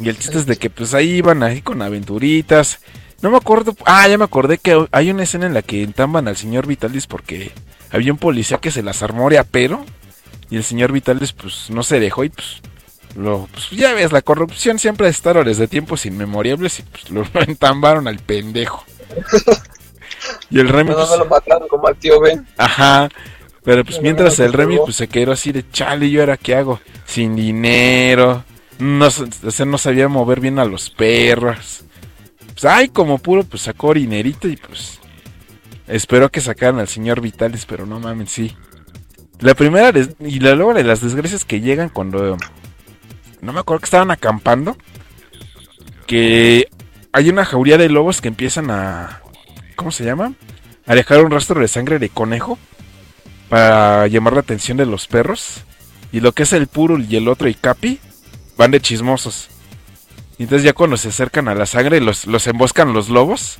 Y el chiste es de que pues ahí iban ahí con aventuritas. No me acuerdo. Ah, ya me acordé que hay una escena en la que entamban al señor Vitalis porque había un policía que se las armó pero. Y el señor Vitalis pues no se dejó y pues lo, pues ya ves, la corrupción siempre ha estado desde tiempos inmemorables y pues lo entambaron al pendejo. Y el Remy, no, pues, no lo mataron como al tío Ben. ajá. Pero pues No, mientras no, el Remy no. pues se quedó así de chale, ¿y ahora qué hago? Sin dinero. No, o sea, no sabía mover bien a los perros. Pues ay, como puro, pues sacó dinerito y pues espero que sacaran al señor Vitalis, pero no mames, sí. La primera y la, luego de las desgracias que llegan cuando no me acuerdo que estaban acampando que hay una jauría de lobos que empiezan a ¿cómo se llama? a dejar un rastro de sangre de conejo para llamar la atención de los perros. Y lo que es el Purul y el otro y Capi van de chismosos. Y entonces ya cuando se acercan a la sangre los, los emboscan los lobos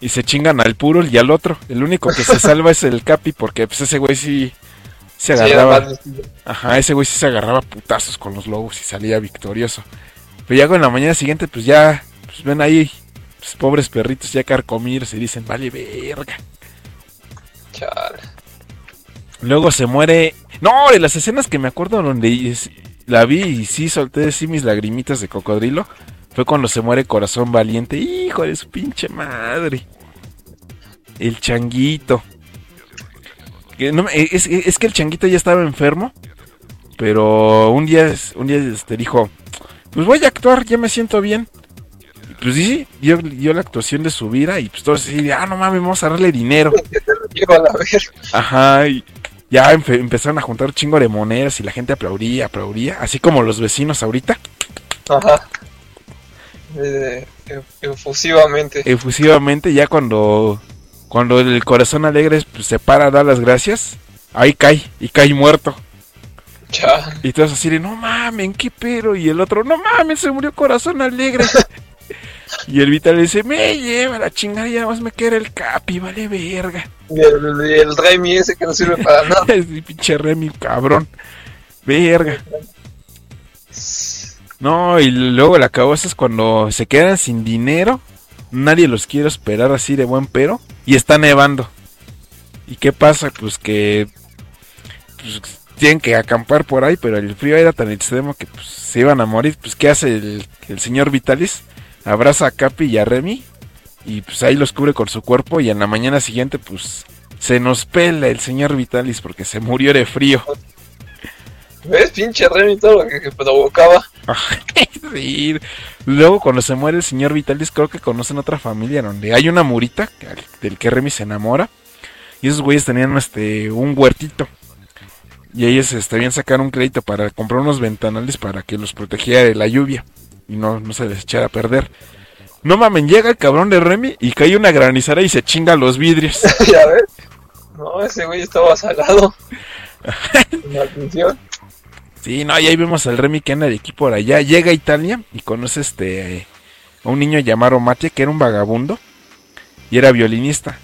y se chingan al Purul y al otro. El único que se salva es el Capi porque pues ese güey sí se agarraba. Ajá, ese güey sí se agarraba a putazos con los lobos y salía victorioso. Pero ya con la mañana siguiente, pues ya, pues ven ahí, pues, pobres perritos ya carcomidos y dicen, vale verga. Chale. Luego se muere. No, de las escenas que me acuerdo donde la vi y sí solté sí mis lagrimitas de cocodrilo. Fue cuando se muere Corazón Valiente. Hijo de su pinche madre. El changuito. Que no me- es, es que el changuito ya estaba enfermo. Pero un día, un día este, dijo: Pues voy a actuar, ya me siento bien. Pues sí, dio, dio la actuación de su vida. Y pues todos así, ah, no mames, vamos a darle dinero. Ajá, y ya empe- empezaron a juntar un chingo de monedas y la gente aplaudía, aplaudía, así como los vecinos ahorita, Ajá. Eh, ef- efusivamente. efusivamente, ya cuando, cuando el corazón alegre pues, se para a dar las gracias, ahí cae, y cae muerto. Chale. Y todos así de, no mames, qué pero, y el otro, no mames, se murió corazón alegre. y el Vital dice, me lleva la chingada, ya más me queda el capi, vale verga. Y el, y el Remy ese que no sirve para nada. Es mi pinche Remy, cabrón. Verga. No, y luego la cabeza es cuando se quedan sin dinero. Nadie los quiere esperar así de buen pero. Y está nevando. ¿Y qué pasa? Pues que pues, tienen que acampar por ahí, pero el frío era tan extremo que pues, se iban a morir. Pues ¿qué hace el, el señor Vitalis? Abraza a Capi y a Remy. Y pues ahí los cubre con su cuerpo. Y en la mañana siguiente pues se nos pela el señor Vitalis porque se murió de frío. ¿Ves? Pinche Remy todo lo que, que provocaba. Sí. Luego cuando se muere el señor Vitalis creo que conocen otra familia donde hay una murita del que Remy se enamora y esos güeyes tenían este un huertito y ellos este, habían sacado un crédito para comprar unos ventanales para que los protegiera de la lluvia y no, no se les echara a perder. No mamen, llega el cabrón de Remy y cae una granizada y se chinga los vidrios. ya ves. No, ese güey estaba salado. Maldición. Sí, no, y ahí vemos al Remy que anda de aquí por allá. Llega a Italia y conoce este a un niño llamado Matia que era un vagabundo y era violinista.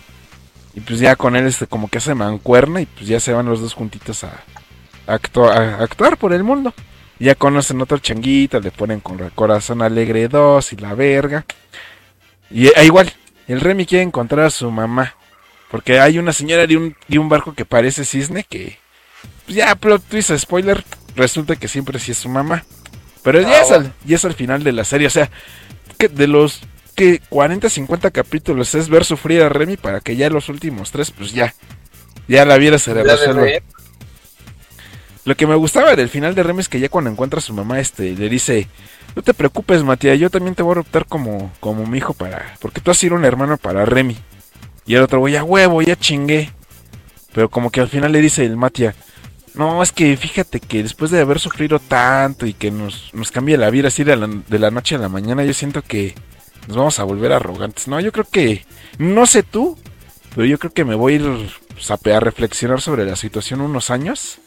Y pues ya con él este como que hace mancuerna y pues ya se van los dos juntitos a actuar por el mundo. Ya conocen otro changuito, le ponen con el corazón alegre 2 y la verga. Y eh, igual, el Remy quiere encontrar a su mamá. Porque hay una señora de un, de un barco que parece cisne que... Pues ya, plot twist, spoiler, resulta que siempre sí es su mamá. Pero ya, Ah, es al, ya es al final de la serie, o sea, que de los que 40, 50 capítulos es ver sufrir a Remy para que ya los últimos tres, pues ya, ya la viera se le Lo que me gustaba del final de Remy es que ya cuando encuentra a su mamá, este, le dice, no te preocupes, Matías, yo también te voy a adoptar como, como mi hijo para, porque tú has sido un hermano para Remy. Y el otro güey, ya huevo, ya chingué. Pero como que al final le dice el Matia, no, es que fíjate que después de haber sufrido tanto y que nos, nos cambia la vida así de la, de la noche a la mañana, yo siento que nos vamos a volver arrogantes. No, yo creo que, no sé tú, pero yo creo que me voy a ir pues, a, a reflexionar sobre la situación unos años.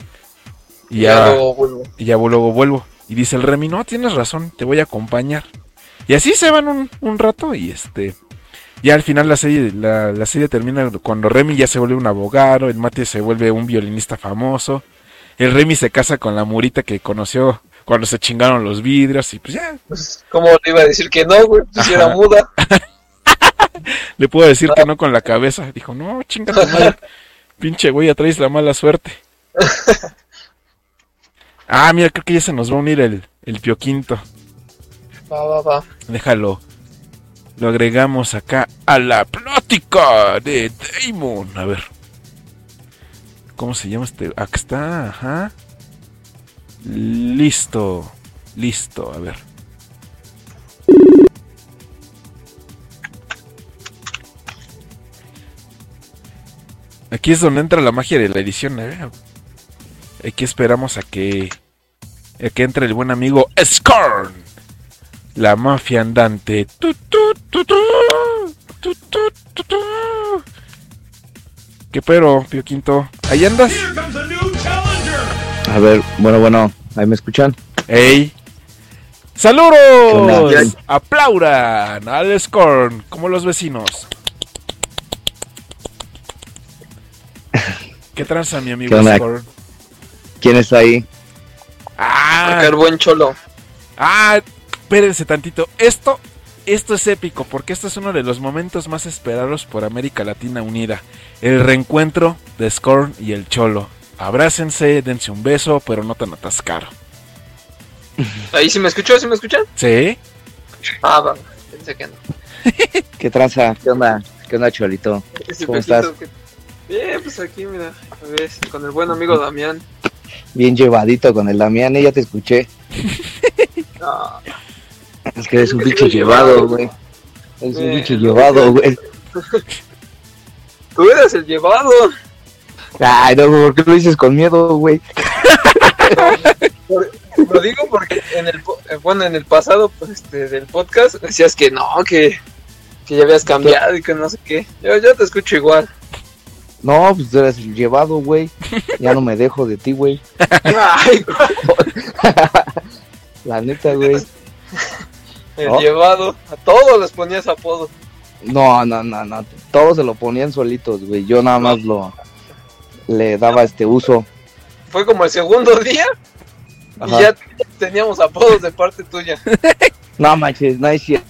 Y Ya ya, luego vuelvo. y ya luego vuelvo. Y dice el Remy, no, tienes razón, te voy a acompañar. Y así se van un, un rato y este... Ya al final la serie, la, la serie termina cuando Remy ya se vuelve un abogado, el Mate se vuelve un violinista famoso, el Remy se casa con la Murita que conoció cuando se chingaron los vidrios y pues ya, Pues, ¿Cómo le iba a decir que no, güey? Pues si era muda. le puedo decir que no con la cabeza. Dijo, no, chinga tu madre, pinche güey, atraes la mala suerte. Ah, mira, creo que ya se nos va a unir el, el Pio Quinto. Va, va, va. Déjalo. Lo agregamos acá a la plática de Damon. A ver. ¿Cómo se llama este? Acá está, ajá. Listo. Listo, a ver. Aquí es donde entra la magia de la edición, ¿eh? Aquí esperamos a que, a que entre el buen amigo Scorn. La mafia andante. ¿Qué pero, Pio Quinto? ¿Ahí andas? A ver, bueno, bueno, ahí me escuchan. ¡Ey! ¿Qué ¡Saludos! ¡Aplaudan al Scorn! Como los vecinos. ¿Qué tranza, mi amigo. Scorn? ¿Quién está ahí? ¡Ah! El buen cholo. Ah, espérense tantito. Esto, esto es épico porque este es uno de los momentos más esperados por América Latina Unida. El reencuentro de Scorn y el Cholo. Abrácense, dense un beso, pero no tan atascado. Ahí sí me escuchó, ¿sí me escuchan? ¿Sí? Ah, va. Pensé que no. ¿Qué tranza? ¿Qué onda? ¿Qué onda, Cholito? ¿Cómo estás? que- Bien, pues aquí, mira, a ver, con el buen amigo Damián. Bien llevadito con el Damián, ya te escuché. Es que eres un bicho llevado, güey. Eres un bicho llevado, güey. tú eres el llevado. Ay, no, ¿por qué lo dices con miedo, güey? Lo digo porque en el, eh, bueno, en el pasado pues, este, del podcast decías que no, que, que ya habías cambiado y que no sé qué. Yo, yo te escucho igual. No, pues tú eres el llevado, güey. Ya no me dejo de ti, güey. Ay, La neta, güey. el ¿No? llevado. A todos les ponías apodo. No, no, no, no. Todos se lo ponían solitos, güey. Yo nada más lo le daba este uso. Fue como el segundo día Ajá. y ya teníamos apodos de parte tuya. No manches, no es cierto.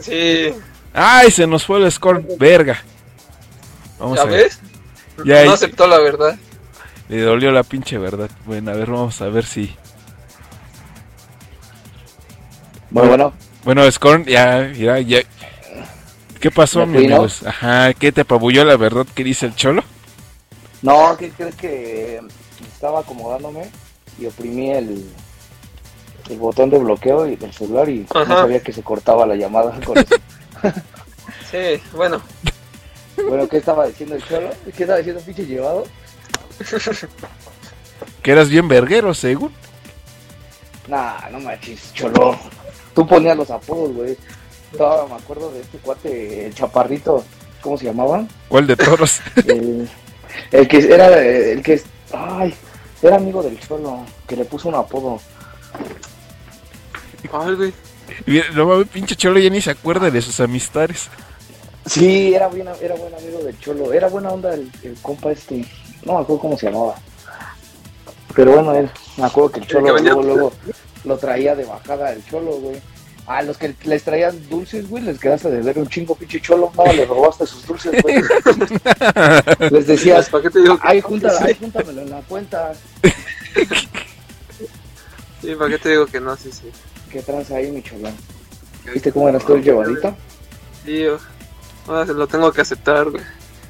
Sí, ¡Ay, se nos fue el Scorn! ¡Verga! Vamos ¿ya a ver. ves? Ya, no aceptó la verdad. Le dolió la pinche verdad. Bueno, a ver, vamos a ver si... Bueno, bueno. Bueno, Scorn, ya, ya, ya. ¿Qué pasó, amigos? Ajá, ¿qué te apabulló la verdad que dice el Cholo? No, ¿qué crees que estaba acomodándome y oprimí el, el botón de bloqueo y del celular y no sabía que se cortaba la llamada con eso. Sí, bueno. Bueno, ¿qué estaba diciendo el cholo? ¿Qué estaba diciendo pinche llevado? Que eras bien verguero, según. Nah, no manches, cholo. Tú ponías los apodos, güey. Todavía me acuerdo de este cuate, el chaparrito, ¿cómo se llamaban? ¿Cuál de todos? El, el que era, el que, ay, era amigo del cholo, que le puso un apodo. Ay, güey. No mames, pinche Cholo ya ni se acuerda de sus amistades. Sí, era, bien, era buen amigo del Cholo. Era buena onda el, el compa este. No me acuerdo cómo se llamaba. Pero bueno, él, me acuerdo que el Cholo que luego, luego lo traía de bajada el Cholo, güey. A los que les traían dulces, güey, les quedaste de ver un chingo pinche cholo, no, le robaste sus dulces, güey. les decías, ¿Para qué te digo ay, Sí, ay, júntamelo en la cuenta. sí, ¿para qué te digo que no? Sí, sí. ¿Qué traes ahí, mi cholón? ¿Viste cómo eras todo el llevadito? Sí, yo- se lo tengo que aceptar, güey.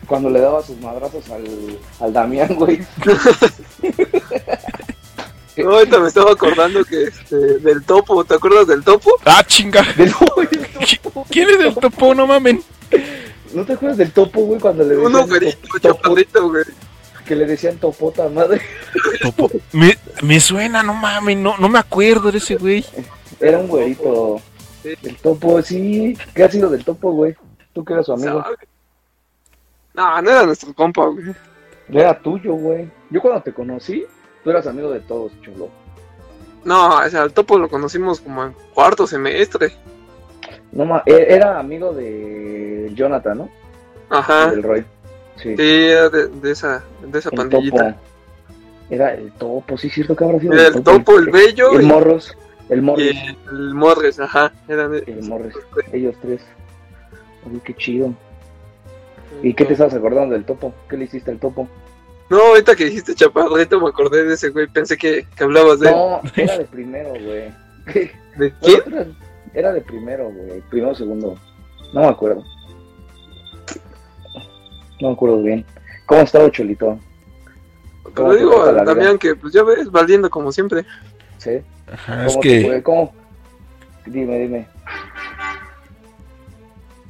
Cuando le daba sus madrazos al, al Damián, güey. No, ahorita me estaba acordando que este, del topo, ¿te acuerdas del topo? Ah, chinga. Del- ¿Quién es el topo? No mamen. ¿No te acuerdas del topo, güey? Cuando le decían Uno güerito, topo- chaparrito, güey. que le decían topota, madre. Topo. Me, me suena, no mamen. No, no me acuerdo de ese güey. Era un güerito. El topo, sí. ¿Qué ha sido del topo, güey? Tú que eras su amigo. No, no era nuestro compa, güey. Era tuyo, güey. Yo cuando te conocí, tú eras amigo de todos, cholo. No, o sea, al topo lo conocimos como en cuarto semestre. No ma e- era amigo de Jonathan, ¿no? Ajá. Del Roy. Sí. Sí, era de, de esa, de esa el pandillita. topo. Era el topo, sí, cierto que habrá sido Era el topo, el bello El y, morros. El y morros. el morres, ajá. Eran El morros. Ellos tres. Uy, qué chido. ¿Y qué te estabas acordando del topo? ¿Qué le hiciste al topo? No, ahorita que dijiste chaparrito me acordé de ese güey. Pensé que, que hablabas de, No, era de primero, güey. de quién. Bueno, era- Era de primero, güey. Primero o segundo. No me acuerdo. No me acuerdo bien. ¿Cómo estaba Cholito? Pero ¿Cómo te digo a? Damián que, pues ya ves, valiendo como siempre. ¿Sí? Ajá, es ¿Cómo te que, fue? ¿Cómo? Dime, dime.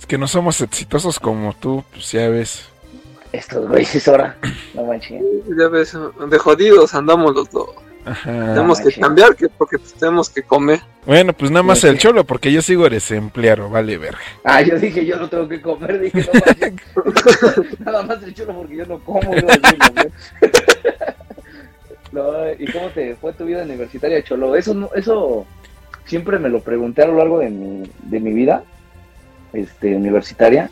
Es que no somos exitosos como tú, pues ya ves. Estos güeyes ahora. No manches. Ya ves, de jodidos andamos los dos. Ajá. tenemos que cambiar que porque pues, tenemos que comer. Bueno, pues nada más Sí, el sí. cholo, porque yo sigo desempleado, vale verga. Ah, yo dije, yo no tengo que comer. Dije, no manches. Nada más el chulo porque yo no como. decir, ¿no, ¿y cómo te fue tu vida universitaria, Cholo? Eso, no- eso siempre me lo pregunté a lo largo de mi, de mi vida este, universitaria.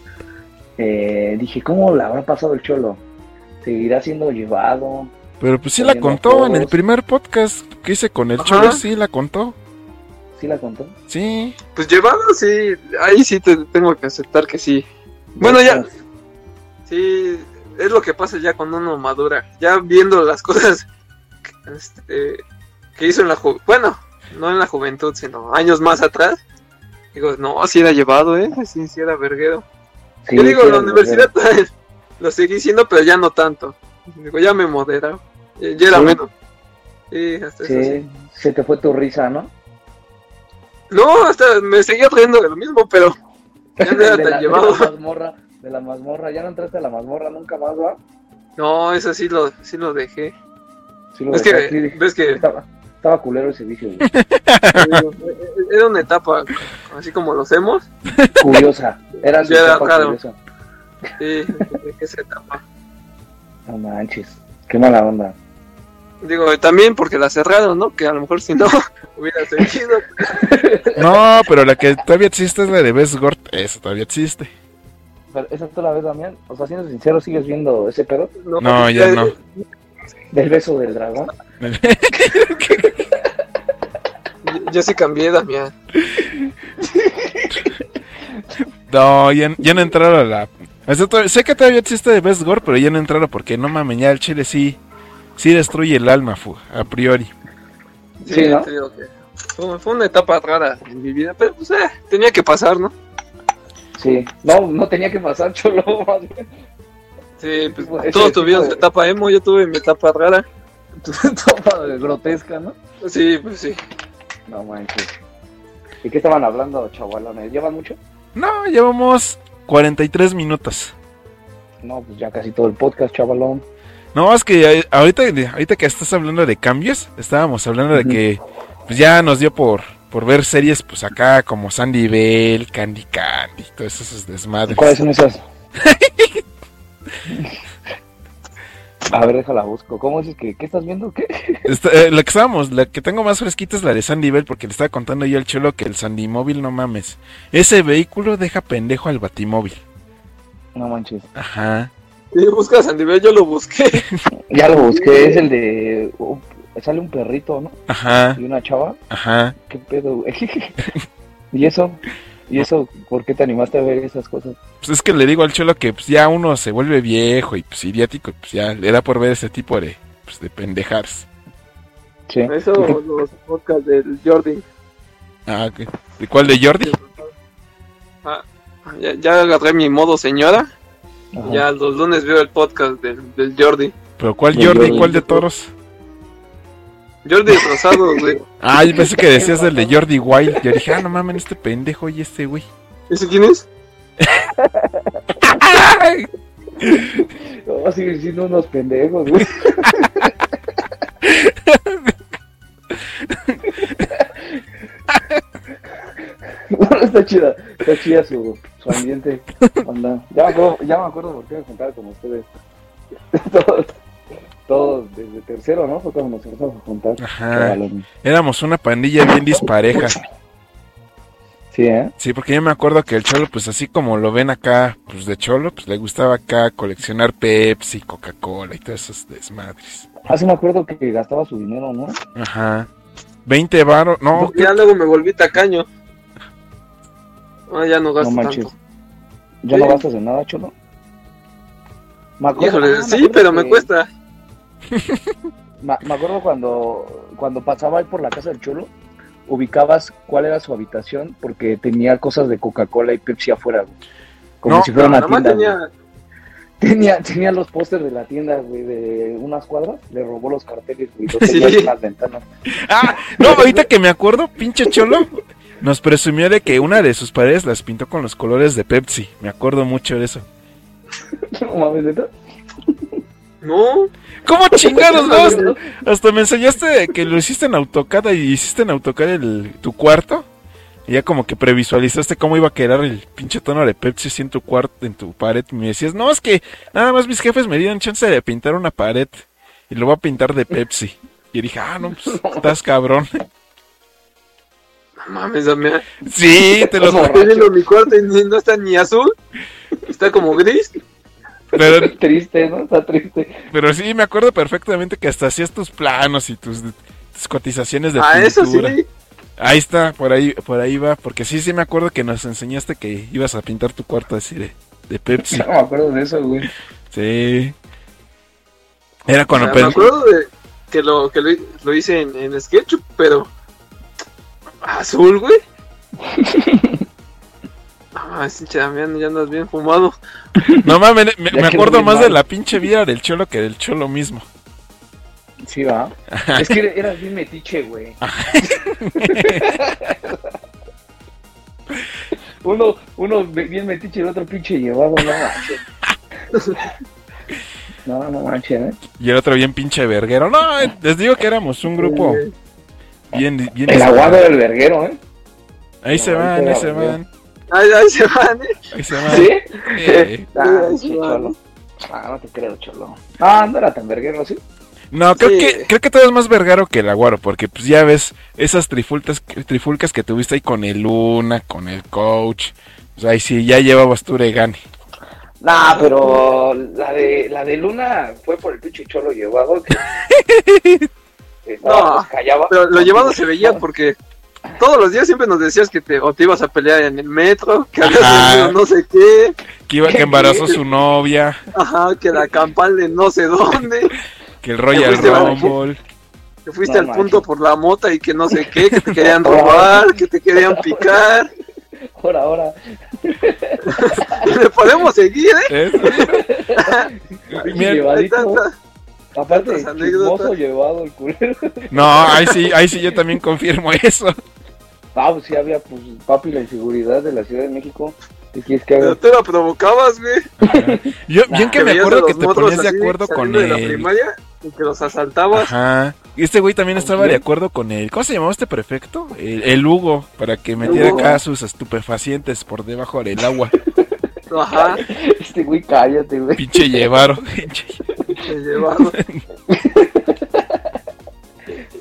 Eh, dije, ¿cómo le habrá pasado el Cholo? ¿Seguirá siendo llevado? Pero pues sí la contó en el primer podcast que hice con el Ajá. cholo, sí la contó. ¿Sí la contó? Sí. Pues llevado, sí, ahí sí te tengo que aceptar que sí. Bueno, ya, sí, es lo que pasa ya cuando uno madura. Ya viendo las cosas que, este, que hizo en la juventud, bueno, no en la juventud, sino años más atrás. Digo, no, sí era llevado, ¿eh? Sí, sí era verguero. Sí, Yo digo, sí, la universidad lo seguí siendo, pero ya no tanto. Digo, ya me modera. Ya ya era Sí. menos. Sí, hasta eso sí. Se te fue tu risa, ¿no? No, hasta me seguía trayendo de lo mismo, pero ya no era de, tan la, de llevado. la mazmorra, de la mazmorra. ¿Ya no entraste a la mazmorra nunca más, va? No, eso sí lo, sí lo dejé. Sí lo Es que, ves que Estaba, estaba culero ese vicio, güey. era una etapa, así como los hemos. Curiosa. Era su etapa claro. curiosa. Sí, esa etapa. No manches. Qué mala onda. Digo, también porque la cerraron, ¿no? Que a lo mejor si no hubiera seguido. No, pero la que todavía existe es la de Best Gort. Esa todavía existe. Pero esa tú la ves, Damián. O sea, siendo sincero, ¿sigues viendo ese pedo? No, ya no. Del beso del dragón. Yo, yo sí cambié, Damián. No, ya, ya no entraron a la. sé que todavía existe de Best Gore, pero ya no entraron porque no mames, ya el chile sí. Sí destruye el alma, fu, a priori. Sí, ¿no? te digo que fue, fue una etapa rara en mi vida, pero pues eh, tenía que pasar, ¿no? Sí. No, no tenía que pasar, cholo. Sí, pues todos tuvieron de- su etapa emo, yo tuve mi etapa rara. Tu etapa grotesca, ¿no? Sí, pues sí. No manches. ¿Y qué estaban hablando, chavalones? ¿Llevan mucho? No, llevamos 43 minutos. No, pues ya casi todo el podcast, chavalón. No, es que ahorita, ahorita que estás hablando de cambios, estábamos hablando de que pues ya nos dio por, por ver series pues acá como Sandy Bell, Candy Candy, todos esos desmadres. ¿Cuáles son esas? A ver, déjala busco. ¿Cómo dices que qué estás viendo? ¿Qué? Esta- eh, la que estábamos, la que tengo más fresquita es la de Sandy Bell, porque le estaba contando yo al cholo que el Sandy Móvil, no mames. Ese vehículo deja pendejo al Batimóvil. No manches. Ajá. Sí, buscas a nivel, yo lo busqué. Ya lo busqué, es el de... uh, sale un perrito, ¿no? Ajá, Y una chava. ajá. ¿Qué pedo, güey? ¿Y eso? ¿Y eso? ¿Por qué te animaste a ver esas cosas? Pues es que le digo al cholo que pues, ya uno se vuelve viejo y pues idiático, pues ya le da por ver ese tipo de, pues, de pendejadas. Sí. Eso, los podcasts del Jordi. Ah. ¿De cuál de Jordi? Ah, ya, ya agarré mi modo señora. Ajá. Ya los lunes veo el podcast del, del Jordi. ¿Pero cuál Jordi? Jordi. ¿Cuál de toros? Jordi Rosado, güey. Ah, yo pensé que decías del de Jordi Wild. Yo dije, ah, no mames, este pendejo y este güey. ¿Ese quién es? No, siguen siendo unos pendejos, güey. Bueno, está chida, está chida su, su ambiente. Onda. Ya, me acuerdo, ya me acuerdo por qué me juntaba con ustedes. Todos, todos desde tercero, ¿no? Fue cuando nos empezamos a juntar. Ajá. Éramos una pandilla bien dispareja. Sí, ¿eh? Sí, porque yo me acuerdo que el cholo, pues así como lo ven acá, pues de cholo, pues le gustaba acá coleccionar Pepsi, Coca-Cola y todos esos desmadres. Ah, sí me acuerdo que gastaba su dinero, ¿no? Ajá. 20 varos, no, Porque ya luego me volví tacaño. Ah, ya no gasto No manches. tanto. ¿Ya Sí. no gastas en nada, chulo? Me acuerdo- Híjole, ah, me sí, pero me cuesta. Me, me acuerdo cuando, cuando pasaba ahí por la casa del chulo, ubicabas cuál era su habitación porque tenía cosas de Coca-Cola y Pepsi afuera, güey. Como No, si fuera una tienda. güey. tenía. Tenía, los pósters de la tienda, güey, de unas cuadras. Le robó los carteles, güey, los Sí. tenía en las ventanas. Ah, no, ahorita que me acuerdo, pinche cholo, nos presumió de que una de sus paredes las pintó con los colores de Pepsi. Me acuerdo mucho de eso. No mames. No, ¿Cómo chingados, no? Hasta me enseñaste que lo hiciste en AutoCAD y hiciste en AutoCAD el, tu cuarto. Y ya como que previsualizaste cómo iba a quedar el pinche tono de Pepsi en tu cuarto, en tu pared. Y me decías, no, es que nada más mis jefes me dieron chance de pintar una pared. Y lo voy a pintar de Pepsi. Y dije, ah, no, pues estás cabrón. no mames, Damián. Sí, te lo. Estoy viendo mi cuarto y no está ni azul. Está como gris. Pero, Triste, ¿no? Está triste. pero sí, me acuerdo perfectamente que hasta hacías tus planos y tus, tus cotizaciones de Ah, eso sí. Ahí está, por ahí, por ahí va, porque sí, sí me acuerdo que nos enseñaste que ibas a pintar tu cuarto así de, de Pepsi. No me acuerdo de eso, güey. Sí. Era cuando O sea, me acuerdo de que lo, que lo, lo hice en, en SketchUp, pero. Azul, güey. Ah, sí, Damián, ya andas bien fumado. No mames, me, acuerdo más mal. de la pinche vida del cholo que del cholo mismo. Sí, va. Es que eras bien metiche, güey. uno, uno bien metiche y el otro pinche llevado, no manches. No, no manches, ¿eh? Y el otro bien pinche verguero. No, eh, les digo que éramos un grupo bien, bien. El aguado del verguero, ¿eh? Ahí se No, van, ahí se se va, van, Ahí, ahí se van, eh. ahí se van. ¿Sí? Eh, Ah, Sí, cholo. Ah, no te creo, cholo. Ah, no era tan verguero, ¿sí? No, creo Sí. que creo que todo es más vergaro que el aguaro, porque pues ya ves esas trifulcas, trifulcas que tuviste ahí con el Luna, con el coach. O sea, ahí sí, ya llevabas tu regane. Nah, pero la de, la de Luna fue por el pinche cholo llevado. Que, No, nos callaba. Pero lo llevado se veía porque todos los días siempre nos decías que te, o te ibas a pelear en el metro, que habías tenido no sé qué, Que iba que embarazó a su novia, ajá, que la campal de no sé dónde, que el Royal a- Rumble. que fuiste No al punto por la mota y que no sé qué, que te querían robar, que te querían picar. Ahora, ahora. Le podemos seguir, ¿eh? ¿Eh? Mira. Aparte, chismoso llevado el culero. No, ahí sí, ahí sí yo también confirmo eso. Ah, pues sí había, pues, papi, la inseguridad de la Ciudad de México. ¿Qué que? Pero tú la provocabas, güey. Yo, bien que me acuerdo que te ponías de acuerdo con saliendo de la él. primaria y que los asaltabas. Ajá. Y este güey también estaba de acuerdo con él. ¿Cómo se llamaba este prefecto? El, el Hugo, para que metiera Hugo. acá sus estupefacientes por debajo del agua. Ajá, Este güey, cállate, güey. Pinche llevaro. pinche- te llevaron.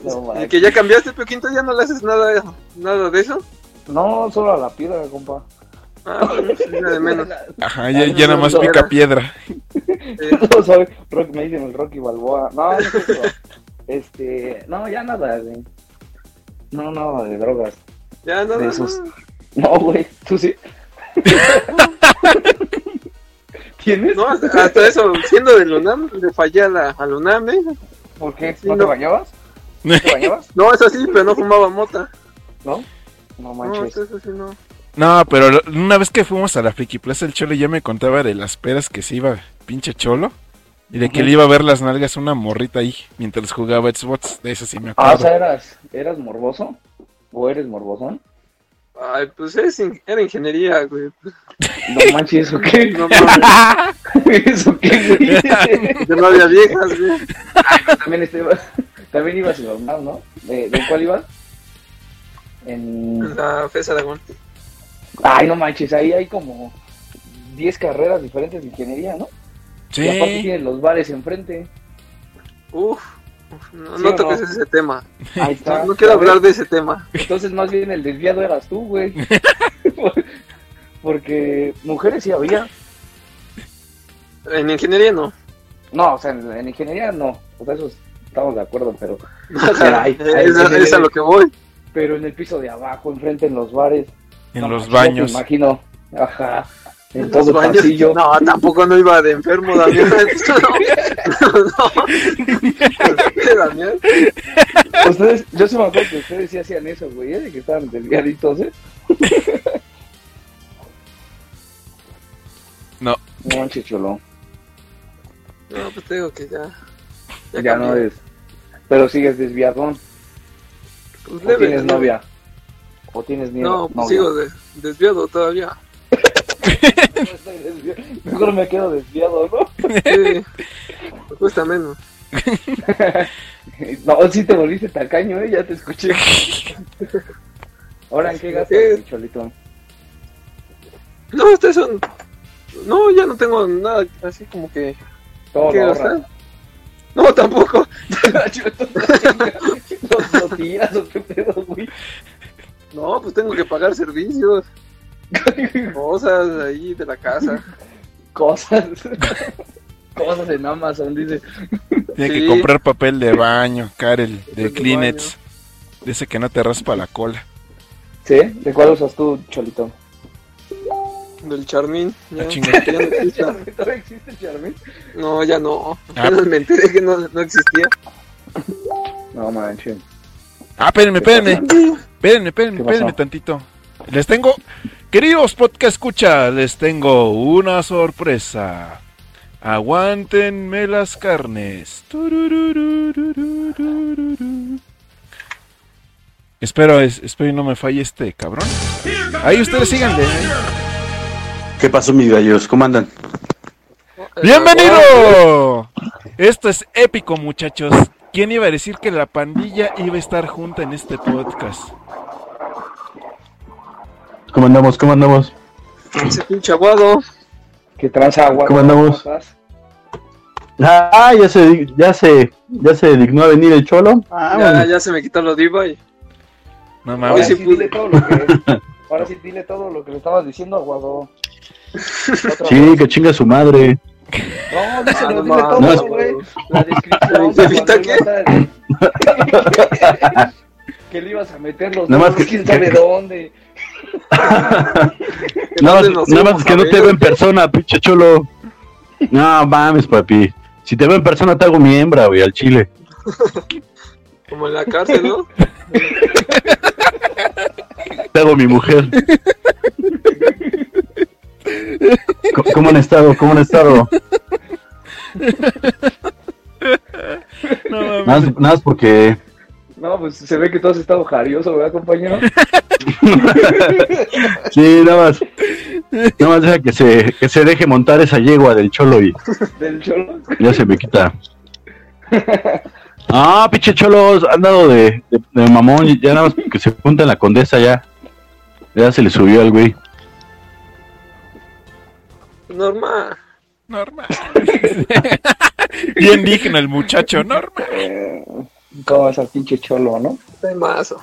No, Y que ya cambiaste, pero quinto ya no le haces nada, nada de eso. no, solo a la piedra, compa. Ah, pues, de menos. Ajá, ya, ya nada más pica piedra. Eh, No, soy Rock, me dicen el Rocky Balboa. No, no es eso. Este, no, ya nada, güey. No, nada de drogas. ya no, De no, esos. no. Güey, tú sí. ¿Tienes? No, hasta, hasta eso, siendo del UNAM, le fallé a la, al UNAM, ¿eh? ¿Por qué? Sí, ¿No, no. te bañabas? ¿No te bañabas? No, eso sí, pero no fumaba mota. ¿No? No No, manches. eso sí no. No, pero una vez que fuimos a la Friki Plaza, el Cholo ya me contaba de las peras que se iba, pinche Cholo. Y de que le iba a ver las nalgas a una morrita ahí mientras jugaba Xbox. De eso sí me Ah, o acuerdo. sea, ¿eras, ¿eras morboso? ¿O eres morbosón? Ay, pues es, in- era ingeniería, güey. No manches, ¿eso qué? No mames, ¿Eso qué, güey? que no había viejas, güey. también, este, iba- también ibas en normal, ¿no? ¿De, de cuál ibas? En... La FES Aragón. Ay, no manches, ahí hay como 10 carreras diferentes de ingeniería, ¿no? Y aparte Sí. tienes los bares enfrente. Uf, uf, no, ¿Sí no toques no? ese tema. Ahí está. No, no quiero hablar de ese tema. Entonces, más bien el desviado eras tú, güey. Porque mujeres sí había. En ingeniería no. No, o sea, en, en ingeniería no. O sea, eso estamos de acuerdo, pero, es, a- es a lo que voy. pero en el piso de abajo, enfrente, en los bares. En no, los baños. imagino. Ajá. En Los todo el baños. pasillo. No, tampoco no iba de enfermo, Damián. No, no. no. Damián. Ustedes, yo sí me acuerdo que ustedes sí hacían eso, güey, ¿eh? de que estaban desviaditos, ¿eh? No. No manches, cholo. No, pues te digo que ya. Ya, no es. Pero sigues desviadón. Pues ¿O leve, tienes leve. novia? ¿O tienes miedo? No, pues novia? sigo de- desviado todavía. No estoy desviado. Mejor me quedo desviado, ¿no? Sí, me cuesta menos. No, sí te volviste tacaño, ¿eh? Ya te escuché. Ahora, ¿en qué gastas, mi cholito? No, ustedes son. No, ya no tengo nada así como que. Todo ¿Qué lo gastar? No, tampoco. ¿Los lo tiras o qué pedo, güey? No, pues tengo que pagar servicios. Cosas ahí de la casa. Cosas. Cosas en Amazon, dice. Tiene Sí. que comprar papel de baño, Karel, de Kleenex. Ese que no te raspa la cola. ¿Sí? ¿De cuál usas tú, Cholito? Del Charmín. Ya, Ah, ya no existe. ¿Todavía existe el Charmin? No, ya no. Ah. Me enteré que no, no existía. No manches. Ah, espérenme, espérenme. Espérenme, espérenme, espérenme tantito. Les tengo, queridos podcast escucha, les tengo una sorpresa. Aguántenme las carnes. Espero, es- espero y no me falle este cabrón. Ahí ustedes síganle. ¿Qué pasó, mis gallos? ¿Cómo andan? ¡Bienvenido! Esto es épico, muchachos. ¿Quién iba a decir que la pandilla iba a estar junta en este podcast? ¿Cómo andamos? ¿Cómo andamos? Ese pinche aguado. ¿Qué tranza agua? ¿Cómo andamos? Ah, ya se, ya se, ya se dignó a venir el cholo. Ah, Ya, bueno. ya se me quitó lo diva y. No Ahora mames. sí sí, dile todo lo que... Ahora sí dile todo lo que le estabas diciendo, Aguado. Sí, vez. que chinga su madre. No, díselo, Ah, no dile mames. todo, güey. La descripción. ¿Evita cuando qué? que le ibas a meter los Nada más que- quién sabe que- dónde. Nada ¿Dónde más, que no te veo en persona, pinche cholo. No mames, papi. Si te veo en persona te hago mi hembra, güey, al chile. Como en la cárcel, ¿no? Te hago mi mujer. ¿Cómo- ¿Cómo han estado? ¿Cómo han estado? No mames. Nada, más- nada más porque No, pues se ve que tú has estado jarioso, ¿verdad, compañero? Sí, nada más. Nada más deja que se, que se deje montar esa yegua del cholo y Del cholo. ya se me quita. Ah, pinche cholos, han dado de, de, de mamón, ya nada más que se junta en la condesa ya. Ya se le subió al güey. Normal. Normal. Bien digno el muchacho, normal. ¿Cómo es al pinche cholo, no? Temazo.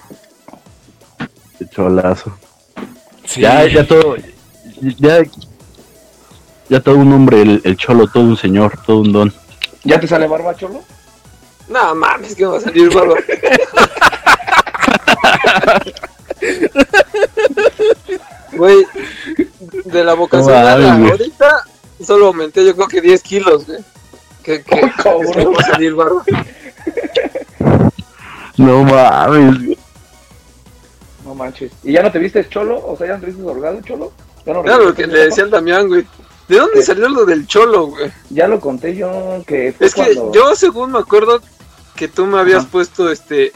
Cholazo. Sí. Ya, ya todo, ya, ya todo un hombre, el, el cholo, todo un señor, todo un don. ¿Ya te sale barba, cholo? No mames, que me va a salir barba. Güey, de la vocación a la ahorita solo aumenté yo creo que 10 kilos, güey. Que, que, que va a salir barba. No mames. No manches. ¿Y ya no te viste cholo? O sea, ¿ya no te viste holgado, cholo? ¿Ya no Claro, lo que le decía al Damián, güey. ¿De dónde ¿Qué? salió lo del cholo, güey? Ya lo conté yo, que fue Es que yo, según me acuerdo, que tú me habías Ajá. puesto este.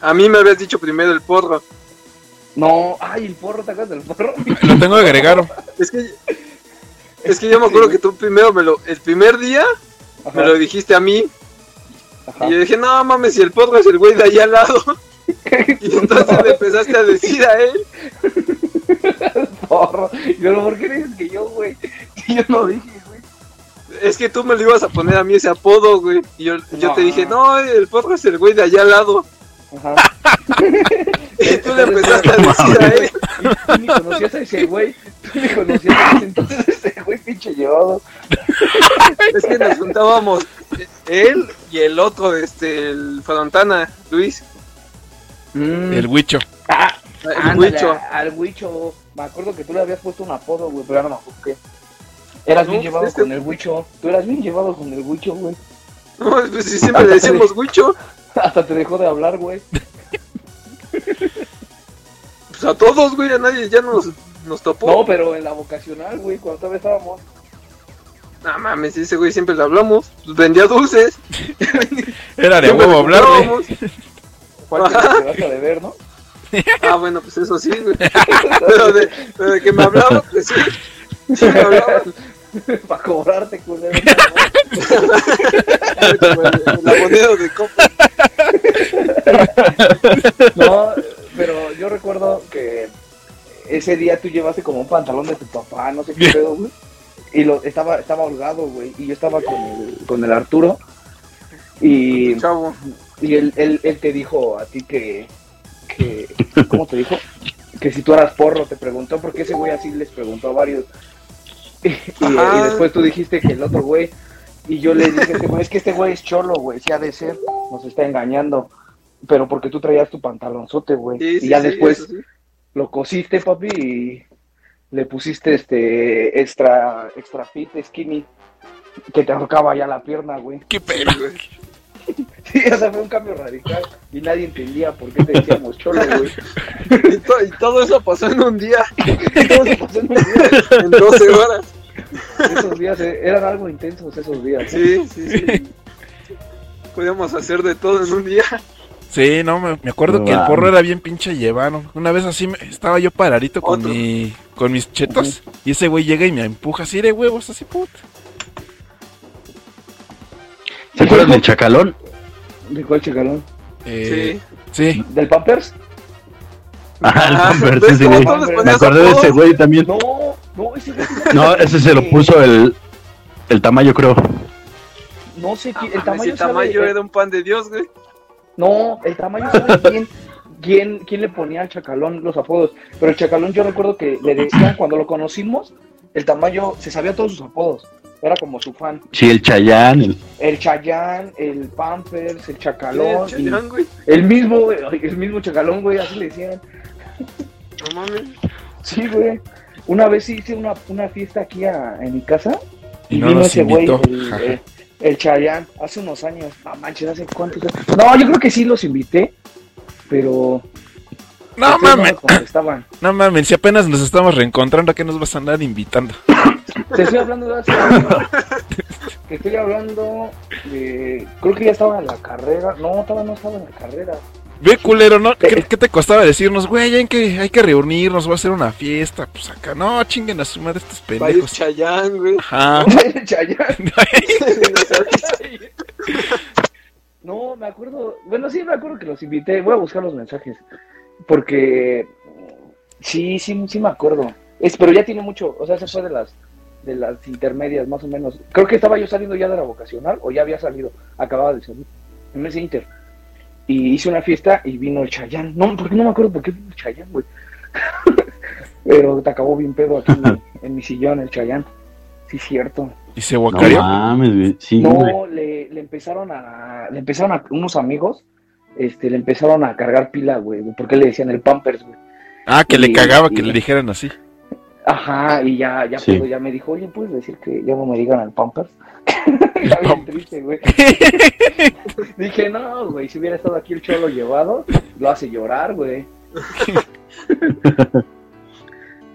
A mí me habías dicho primero el porro. No, ay, el porro, ¿te acuerdas del porro? Lo tengo agregado. Es que. Es que yo me acuerdo que tú primero me lo. El primer día Ajá, me lo dijiste a mí. ajá. Y yo dije, no mames, si el porro es el güey de allá al lado. Y entonces le empezaste a decir a él. porro. Pero ¿por qué dices que yo, güey? Si yo no dije, güey. Es que tú me lo ibas a poner a mí ese apodo, güey. Y yo, yo te dije, no, el porro es el güey de allá al lado. Ajá. Y tú le empezaste a decir a él. Y tú ni conocías a ese güey. Tú ni conocías a ese entonces ese güey pinche llevado. Es que nos juntábamos él y el otro, este, el Frontana, Luis. Mm. El huicho. Ah, El ándale, Huicho. Al Huicho. Me acuerdo que tú le habías puesto un apodo, güey, pero ya no me acuerdo qué. Eras No, bien llevado este- con el Huicho. Tú eras bien llevado con el Huicho, güey. No, pues si siempre le decíamos Huicho, Hasta te dejó de hablar, güey. pues a todos, güey, a nadie ya nos, nos topó. No, pero en la vocacional, güey, cuando todavía estábamos. No mames, ese güey siempre le hablamos. Pues vendía dulces. Era de huevo le hablarle. ¿Cuál te Ajá. quedaste de ver, no? Ah, bueno, pues eso sí, güey. Pero de, pero de que me hablaba, pues sí. Sí me hablaba. Para cobrarte, culero. La moneda de copa. No, pero yo recuerdo que ese día tú llevaste como un pantalón de tu papá, no sé qué pedo, güey. Y lo, estaba, estaba holgado, güey. Y yo estaba con el, con el Arturo. Y, Chavo. y él, él, él te dijo a ti que, que. ¿Cómo te dijo? Que si tú eras porro, te preguntó, porque ese güey así les preguntó a varios. Y, después tú dijiste que el otro güey. Y yo le dije este güey, es que este güey es cholo, güey, sí ha de ser, nos está engañando. Pero porque tú traías tu pantalonzote, güey. Sí, y sí, ya sí, después eso sí. lo cosiste, papi, y le pusiste este extra, extra fit, skinny, que te ahorcaba ya la pierna, güey. Qué pena. Sí, güey. Sí, o sea, fue un cambio radical y nadie entendía por qué te decíamos cholo, güey. Y, to- y todo eso pasó en un día, Y todo se pasó en un día. en 12 horas. Esos días eh, eran algo intensos esos días. ¿eh? Sí, sí, sí. Podíamos hacer de todo en un día. Sí, no, me, me acuerdo que el porro era bien pinche llevano. Una vez así me- estaba yo paradito con Otro. mi con mis chetos y ese güey llega y me empuja así de huevos, así puta. ¿Se acuerdan del chacalón? ¿De cuál chacalón? Eh, Sí. sí. ¿Del Pampers? Ajá, el Ah, Pampers, ¿ves ese cómo güey. todos les Me acordé de ese güey también. No, no, ese güey. No, ese se lo puso el, el tamaño, creo. No sé Ah, quién, el tamaño el tamaño era un pan de Dios, güey. No, el tamaño sabe quién, quién, quién le ponía al chacalón los apodos. Pero el chacalón yo recuerdo que le decían cuando lo conocimos, el tamaño, se sabía todos sus apodos. Era como su fan. Sí, el Chayán. el- El Chayán, el Pampers, el Chacalón. Sí, el y Chayán, güey. el mismo, güey, el mismo Chacalón, güey, así le decían. No mames. Sí, güey. Una vez hice una, una fiesta aquí a- en mi casa Y y, no vino ese güey, el, Ajá. el, el Chayán, hace unos años. No manches, hace cuántos años. No, yo creo que sí los invité, pero No ustedes mames, me contestaban. no mames, si apenas nos estamos reencontrando, ¿a qué nos vas a andar invitando? Te estoy hablando de hace años. Te estoy hablando de. Creo que ya estaba en la carrera. No, todavía no estaba en la carrera. Ve culero, ¿no? ¿Qué, qué te costaba decirnos, güey, hay que, hay que reunirnos, va a hacer una fiesta? Pues acá, no, chinguen a su madre estos Va a ir pendejos. Chayán, güey. Ajá. Chayán. No, me acuerdo. Bueno, sí, me acuerdo que los invité. Voy a buscar los mensajes. Porque. Sí, sí, sí me acuerdo. Es, pero ya tiene mucho. O sea, se fue de las de las intermedias, más o menos. Creo que estaba yo saliendo ya de la vocacional, o ya había salido. Acababa de salir. En ese inter. Y hice una fiesta y vino el Chayán. No, porque no me acuerdo por qué vino el Chayán, güey. pero te acabó bien pedo aquí en mi, en mi sillón, el Chayán. Sí, cierto. Y se No guacareó. mames, güey. Sí, güey. No, le, le empezaron a. Le empezaron a. Unos amigos. Este, le empezaron a cargar pila, güey. Porque le decían el Pampers, güey. Ah, que le cagaba y- que le dijeran así. Ajá, y ya, ya, Sí. ya me dijo, oye, ¿puedes decir que ya no me digan al Pampers? ya bien triste, güey. Dije, no, güey, si hubiera estado aquí el cholo llevado, lo hace llorar, güey.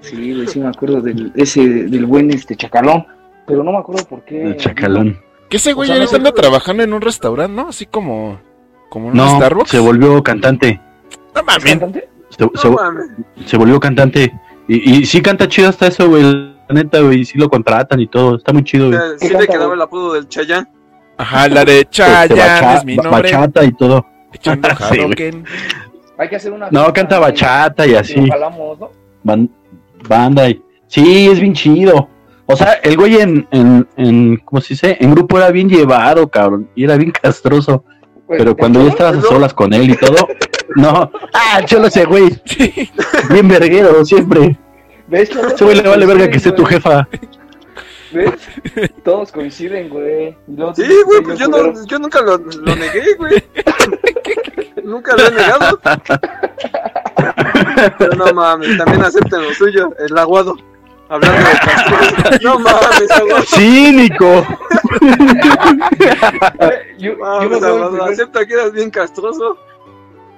sí, güey, sí me acuerdo del, ese, del buen este chacalón, pero no me acuerdo por qué. El chacalón. Que ese güey O sea, ahorita anda trabajando en un restaurante, ¿no? Así como. Como en un No, Starbucks. se volvió cantante. No ¿Es mames. cantante? Se, se- No mames. se volvió cantante. Y, y sí canta chido hasta eso, güey. La neta, güey. Sí lo contratan y todo. Está muy chido, güey. Eh, ¿Qué Sí le quedaba el apodo del Chayán. Ajá, la de Este, Chayanne bacha- es mi ba- nombre. bachata y todo. Echando Sí. Hay que hacer una. No, canta bachata y y así. banda y... Sí, es bien chido. O sea, el güey en, en, en, ¿cómo se dice? En grupo era bien llevado, cabrón. Y era bien castroso. Güey, Pero ¿el cuando ya estabas a solas con él y todo, no. Ah, cholo ese güey. Bien verguero, siempre. ¿Ves? Ese güey le vale verga que esté tu jefa. ¿Ves? Todos coinciden, güey. Sí, güey, pues yo yo, no, yo nunca lo, lo negué, güey. nunca lo he negado. Pero no mames, también acepten lo suyo, el aguado. Hablando de Castro. No mames, aguado. Cínico. Yo, yo me Mames, el aguado. primer- Acepta que eras bien castroso.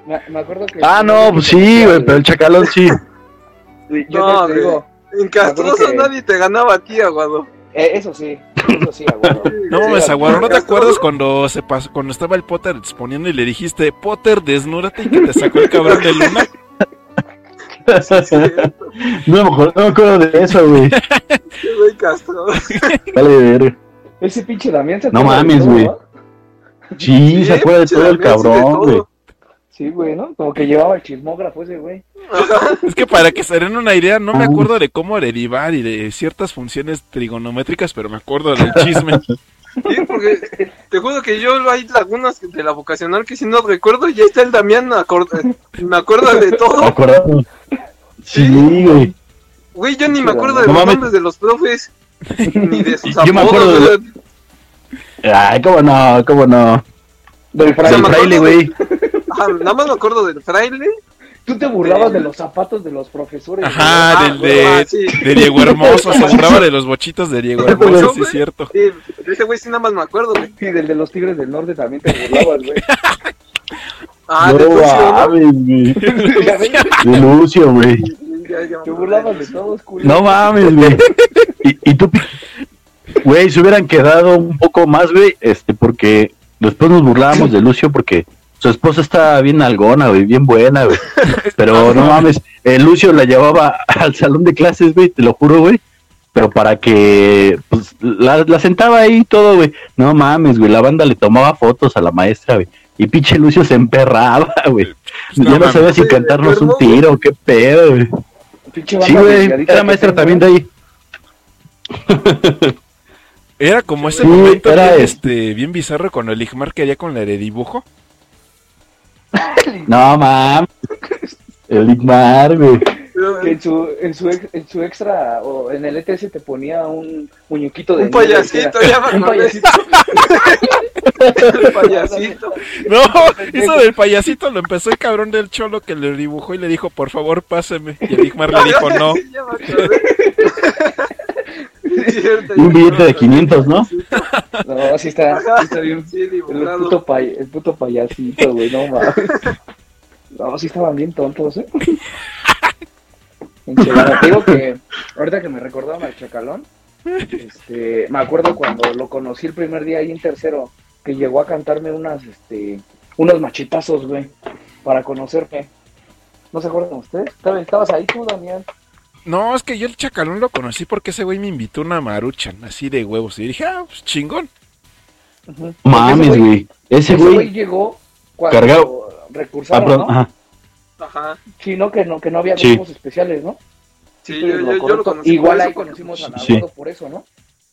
me, me acuerdo que. Ah, no, pues sí, güey, pero el chacalón sí. Yo No, te digo, En castroso que- nadie te ganaba a ti, aguado. eh, eso sí, eso sí, aguado. No Sí, mames, sí, Aguaro, ¿no te acuerdas cuando se pasó, cuando estaba el Potter exponiendo y le dijiste, Potter, desnúdate y que te sacó el cabrón de luna? No me acuerdo, no me acuerdo de eso, güey. Qué güey castroso. Vale, verga. Ese pinche Damián se No mames, güey. Sí, se acuerda de todo el cabrón, güey. Sí, güey, ¿no? Como que llevaba el chismógrafo ese, güey. Es que para que se den una idea, no me acuerdo de cómo derivar y de ciertas funciones trigonométricas, pero me acuerdo del chisme. Sí, porque te juro que yo hay lagunas de la vocacional que si no recuerdo, y ahí está el Damián, acor- me acuerdo de ¿Me todo. acuerdo? Sí, güey. Güey, yo ni me acuerdo de No los mames. nombres de los profes, ni de sus Yo me apodos, acuerdo de-. Ay, cómo no, cómo no. Del fraile. Me güey. Ajá, nada más me acuerdo del fraile. Tú te burlabas de los zapatos de los profesores. Ajá, Ah, del de, ah, sí. de Diego Hermoso, se burlaba de los bochitos de Diego Hermoso, sí es cierto. Sí, de ese güey sí nada más me acuerdo, güey. Y del de los Tigres del Norte también te burlabas, güey. Ah, no de Lucio, güey. Te burlabas de todos, culo. No mames, güey. Y, y tú, güey, se hubieran quedado un poco más, güey, este, porque después nos burlábamos de Lucio porque su esposa está bien algona, güey, bien buena, güey. Pero no mames, el Lucio la llevaba al salón de clases, güey, te lo juro, güey. Pero para que, pues, la, la sentaba ahí y todo, güey. No mames, güey, la banda le tomaba fotos a la maestra, güey. Y pinche Lucio se emperraba, güey. no ya no sabía si cantarnos un tiro, qué pedo, güey. Pinche Sí, banda güey, era maestra tengo, también de ahí. Era como ese Sí, momento era bien, este. este, bien bizarro cuando el Igmar quería con la de dibujo. No mames. El Igmar, güey. Que en su, en su, ex- en su extra o en el ETS te ponía un muñequito de Un payasito, ya me Un payasito. El payasito. No, eso del payasito lo empezó el cabrón del cholo que le dibujó y le dijo, por favor, páseme. Y el Igmar le dijo, no. Cierto, un billete de acordé. 500, ¿no? No, sí está, sí está bien. Sí, El puto, pay- el puto payasito, güey, no mames. No, sí estaban bien tontos, ¿eh? Enchilada. Te digo que ahorita que me recordaban al chacalón, este, me acuerdo cuando lo conocí el primer día ahí en tercero, que llegó a cantarme unas, este, unos machetazos, güey, para conocerme. ¿No se acuerdan ustedes? Estabas- Estabas ahí tú, Damián. No, es que yo el chacalón lo conocí porque ese güey me invitó una maruchan, así de huevos. Y dije, ah, pues chingón. Ujú. Mames, güey. Ese Ese güey güey. llegó cuando Cargado. Ah, recursaron, ajá. Ajá. Sí, ¿no? Que no, que no había Sí. grupos especiales, ¿no? Sí, yo, lo yo lo correcto. conocí. Igual ahí conocimos a Sí. Navarro por eso, ¿no?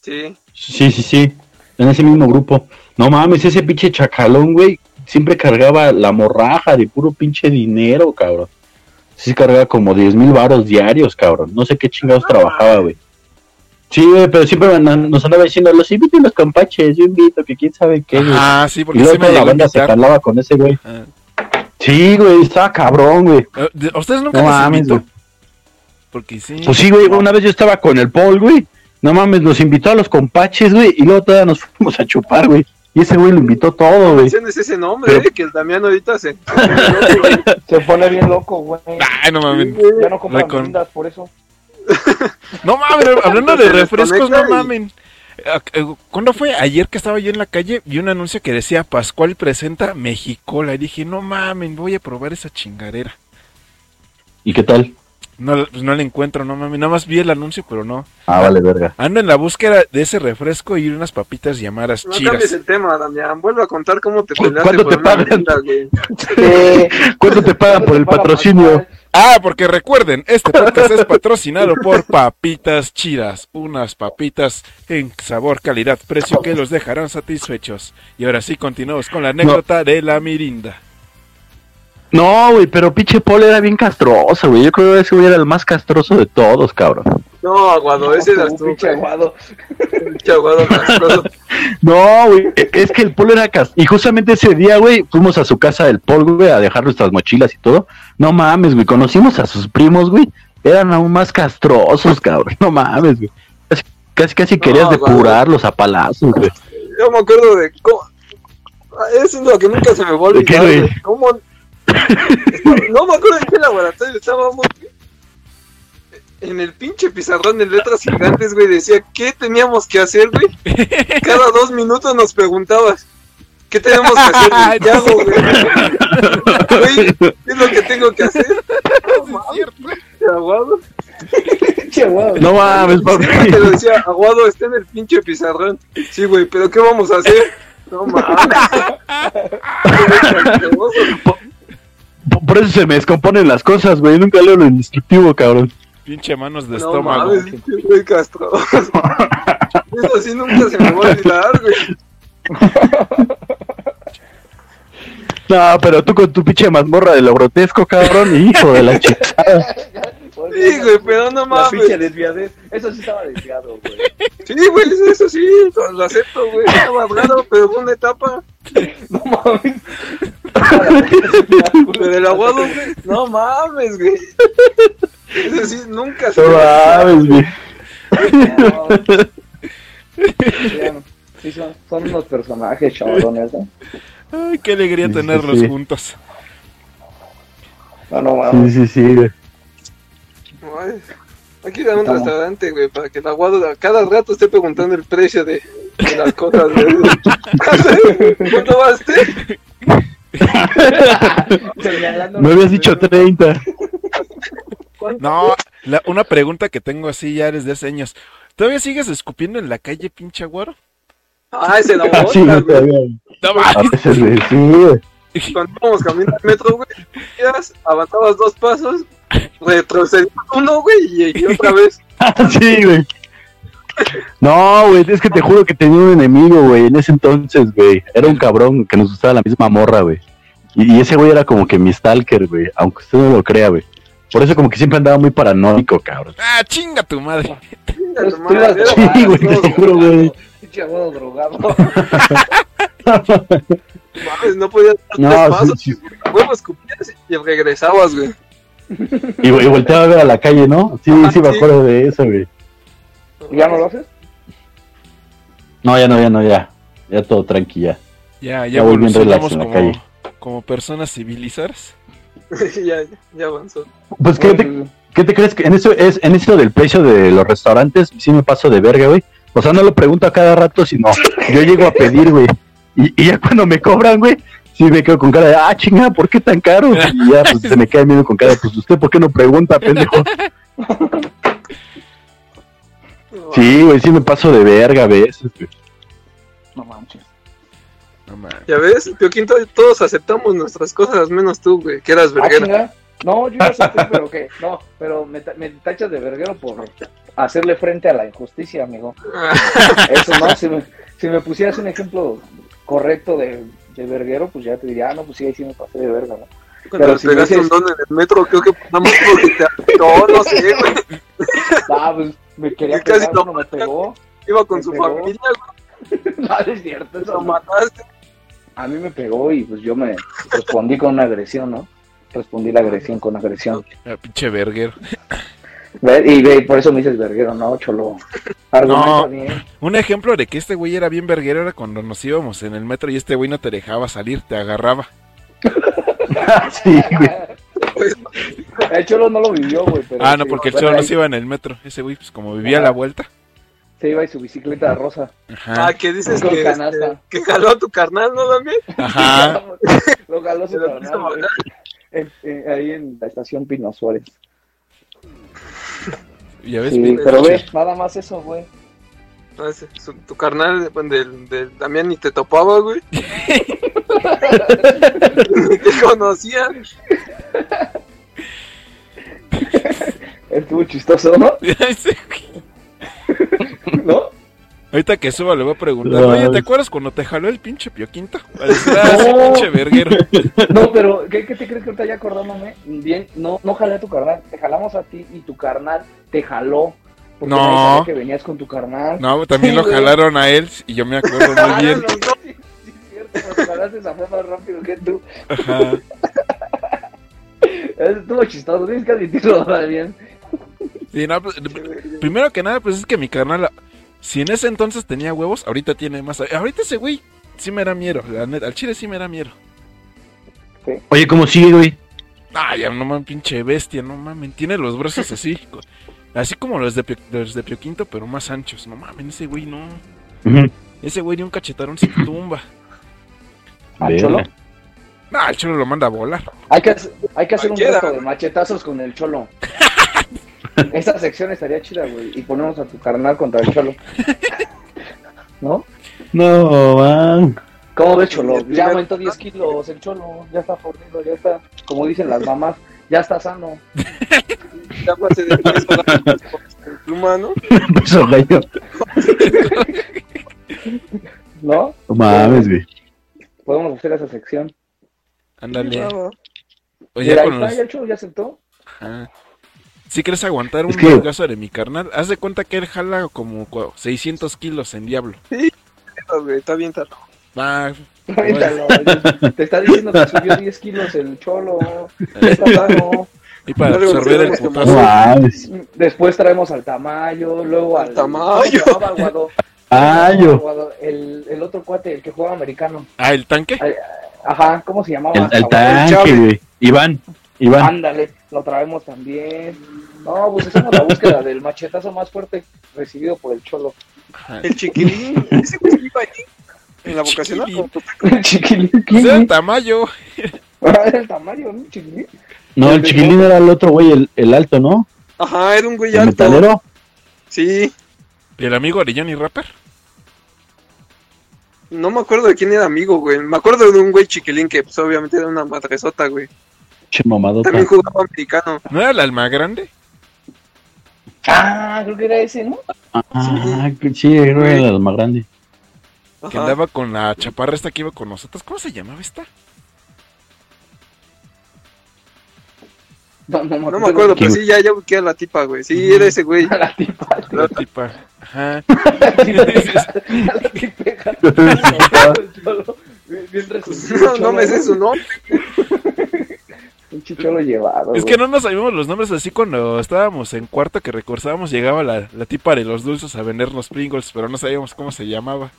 Sí. Sí, sí, sí. En ese mismo grupo. No mames, ese pinche chacalón, güey. Siempre cargaba la morraja de puro pinche dinero, cabrón. Sí, cargaba como 10 mil varos diarios, cabrón. No sé qué chingados trabajaba, güey. Sí, güey, pero siempre nos andaba diciendo, los invito a los campaches, yo invito, que quién sabe qué, güey. Ah, sí, y porque luego sí me toda la a banda se calaba con ese güey. Ah. Sí, güey, estaba cabrón, güey. Eh, de- ¿A ustedes nunca No les mames, invitó? güey. Porque sí. Pues sí, güey, una vez yo estaba con el Paul, güey. No mames, nos invitó a los compaches, güey, y luego todavía nos fuimos a chupar, güey. Y ese güey lo invitó todo, güey. Menciones ese nombre, Pero- eh, que el Damián ahorita se... Se pone bien loco, güey. Ay, no mames. Ya no compra La con- mirindas por eso. No mames, hablando de refrescos, no y- mamen. Ah, eh, ¿Cuándo fue? Ayer que estaba yo en la calle, vi un anuncio que decía Pascual presenta Mexicola. Y dije, no mamen, voy a probar esa chingadera. ¿Y qué tal? No, pues no la encuentro, no mames. Nada más vi el anuncio, pero no. Ah, vale, verga. Ando en la búsqueda de ese refresco y unas papitas llamadas No cambies el tema, Damián. Vuelve a contar cómo te ¿Cu- peleaste cuánto por te pagan? güey. Eh, ¿Cuánto te pagan por el patrocinio? Ah, porque recuerden, este podcast es patrocinado por Papitas Chiras, unas papitas en sabor, calidad, precio que los dejarán satisfechos. Y ahora sí continuamos con la anécdota de la mirinda. No, güey, pero pinche Paul era bien castroso, güey. Yo creo que ese güey era el más castroso de todos, cabrón. No, Aguado, ese tú, tú, pinche aguado. Pinche Aguado castroso. No, güey, es que el Paul era castroso. Y justamente ese día, güey, fuimos a su casa del Paul, güey, a dejar nuestras mochilas y todo. No mames, güey, conocimos a sus primos, güey. Eran aún más castrosos, cabrón. No mames, güey. Casi, casi, casi querías depurarlos a palazos, güey. Yo me acuerdo de cómo... Eso es lo que nunca se me va. ¿Cómo? No me acuerdo en qué laboratorio estábamos, güey. En el pinche pizarrón de letras gigantes, güey, decía qué teníamos que hacer, güey. Cada dos minutos nos preguntabas, ¿qué tenemos que hacer? güey? ¿Qué hago, güey? Güey, ¿qué es lo que tengo que hacer? No mames, aguado. Aguado. No mames, papi. Te lo decía, aguado está en el pinche pizarrón. Sí, güey, pero ¿qué vamos a hacer? No mames. Por- Por eso se me descomponen las cosas, güey. Nunca leo lo instructivo, cabrón. Pinche manos de No estómago. mames, pinche güey castroso. Eso sí nunca se me va a olvidar, güey. No, pero tú con tu pinche mazmorra de lo grotesco, cabrón. Hijo de la chica. Sí, güey, pero no La pinche mames. desviadez. Eso sí estaba desviado, güey. Sí, güey, eso, sí, lo, acepto, güey. Estaba raro, pero fue una etapa. No mames. Pero el aguado, güey, no mames, güey. Eso sí, nunca se No a mames, güey. No. Sí, son, son unos personajes chavalones, ¿no? Ay, qué alegría Sí, sí, tenerlos sí. juntos. No, no Sí, mames. sí, sí, güey. Ay, Hay que ir a un Estamos. restaurante, güey, para que el aguado a cada rato esté preguntando el precio de, de las cosas, güey. ¿Cuánto va este? Me habías dicho 30. No, la- una pregunta que tengo así ya desde hace años. ¿Todavía sigues escupiendo en la calle, pinche aguaro? Ah, ese la Ah, sí, bota, güey, güey. todavía. No A mames. veces, güey, sí, güey. Cuando íbamos caminando al metro, güey, avanzabas dos pasos, retrocedías uno, güey, y, y otra vez. Sí, güey. No, güey, es que te juro que tenía un enemigo, güey, en ese entonces, güey. Era un cabrón que nos gustaba la misma morra, güey. Y, y ese güey era como que mi stalker, güey, aunque usted no lo crea, güey. Por eso como que siempre andaba muy paranoico, cabrón. Ah, chinga tu madre. Chinga Pues tu tú madre, Sí, güey, te juro, güey. Drogado. Mames, no podías dar No, tres sí, pasos, sí. huevos escupías y regresabas, güey. Y, y volteaba a ver a la calle, ¿no? Sí, Ajá, sí, me sí. acuerdo de eso, güey. ¿Ya no lo haces? No, ya no, ya no, ya. Ya todo tranquila. Ya, ya Ya voy bien relax en la como, calle. como personas civilizadas. ya, ya avanzó. Pues, ¿qué te, ¿qué te crees que en eso es en eso del precio de los restaurantes? Sí me paso de verga, güey. O sea, no lo pregunto a cada rato, sino yo llego a pedir, güey. Y, y ya cuando me cobran, güey, sí me quedo con cara de, ah, chinga, ¿por qué tan caro? Y ya, pues se me queda viendo con cara de, pues usted, ¿por qué no pregunta, pendejo? Sí, güey, sí me paso de verga a veces, güey. No manches. No mames. Ya ves, Pioquín, to- todos aceptamos nuestras cosas, menos tú, güey, que eras Ah, verguera. chinga. No, yo ya sé, pero que, no, pero me, ta- me tachas de verguero por hacerle frente a la injusticia, amigo. Eso no, si me, si me pusieras un ejemplo correcto de, de verguero, pues ya te diría, ah, no, pues sí, ahí sí me pasé de verga, ¿no? Cuando Pero si pegaste un dices- don en el metro, creo que pasamos porque te no, no sé, güey. Ah, pues me quería Y casi pegar, lo no me pegó. Iba con Me su pegó. familia, güey, No, es cierto, eso lo mataste. A mí me pegó y pues yo me respondí con una agresión, ¿no? Respondí la agresión con agresión. Ah, pinche verguero. Ve, Y ve, por eso me dices verguero, no, cholo. Argumenta No. bien. Un ejemplo de que este güey era bien verguero era cuando nos íbamos en el metro y este güey no te dejaba salir, te agarraba. sí, güey. El cholo no lo vivió, güey. pero Ah, no, porque el cholo no se iba en el metro. Ese güey, pues como vivía a la vuelta. Se iba y su bicicleta rosa. Ajá. Ah, que dices que, este, que jaló a tu carnal, ¿no, también? Ajá. Lo jaló su carnal. En- en- ahí en la estación Pino Suárez. Ya ves, Sí, pero ve, nada más eso, güey. No, ese, su- tu carnal bueno, del, del Damián ni te topaba, güey. ni te conocía. Estuvo chistoso, ¿no? ¿No? Ahorita que suba le voy a preguntar, oye, ¿te acuerdas cuando te jaló el pinche pioquinto? Ese No. pinche verguero. No, pero ¿qué, qué te crees que ahorita ya acordándome? Bien, no, no jalé a tu carnal, te jalamos a ti y tu carnal te jaló. Porque No. nadie sabía que venías con tu carnal. No, también Sí, lo güey. jalaron a él y yo me acuerdo muy bien. sí, sí, es cierto, jalaste más rápido que tú. Ajá. Estuvo chistoso, tienes que admitirlo bien. Sí, no, pues, primero que nada, pues es que mi carnal, si en ese entonces tenía huevos, ahorita tiene más. Ahorita ese güey sí me da miedo, la neta, al chile sí me da miedo. Oye, ¿cómo sigue, güey? Ah, ya no mames, pinche bestia, no mames, tiene los brazos así, así como los de, Pio- los de Pio Quinto, pero más anchos. No mames, ese güey no. Ese güey de un cachetadón se tumba. ¿Al cholo? No, el cholo lo manda a volar. Hay que, hacer- hay que hacer un reto de machetazos con el cholo. Esa sección estaría chida, güey. Y ponemos a tu carnal contra el cholo. ¿No? No, man. ¿Cómo ves, cholo? Ya aumentó 10 kilos el cholo. Ya está fornido, ya está. Como dicen las mamás, ya está sano. Ya pasé de peso la pluma, ¿no? Eso, gallo. ¿No? No mames, güey. Podemos hacer esa sección. Ándale. Oye, está, los... ya ya aceptó. Ajá. Si quieres aguantar un que- de mi carnal, haz de cuenta que él jala como cua- 600 kilos en diablo. güey, está bien tarde. Va, Cuéntalo, Te está diciendo que subió 10 kilos el cholo. Y para Luego absorber el No putazo. Después traemos al Tamayo, luego al, Tamayo. El, el otro cuate, el que juega americano. Ah, el tanque. Ajá, ¿cómo se llamaba? El, tanque, güey. Iván. Iván. Ándale, lo traemos también. No, pues hacemos la búsqueda del machetazo más fuerte recibido por el cholo. El chiquilín, ese güey iba allí. En la vocacional. Chiquilín. El chiquilín. Pues era el tamaño. Ah, Era el tamaño, ¿no? Chiquilín. No, el chiquilín era el otro, güey, el, el alto, ¿no? Ajá, era un güey El alto. metalero. Sí, ¿Y el amigo Johnny Rapper? no me acuerdo de quién era amigo, güey. Me acuerdo de un güey chiquilín que pues obviamente era una madresota, güey. Che mamadota. También jugaba americano. ¿No era el alma grande? Ah, creo que era ese, ¿no? Ah, que sí, creo que era la más grande. Que Ajá. andaba con la chaparra esta que iba con nosotros. ¿Cómo se llamaba esta? No, no, No me acuerdo, pero sí, ya, ya busqué a la tipa, güey. Sí, era ese güey. La tipa. La tipa. Ajá. No, no me sé su nombre. Un chicholo llevado. Es güey. que no nos sabíamos los nombres así cuando estábamos en cuarto que recursábamos. Llegaba la, la tipa de los dulces a vendernos Pringles, pero no sabíamos cómo se llamaba.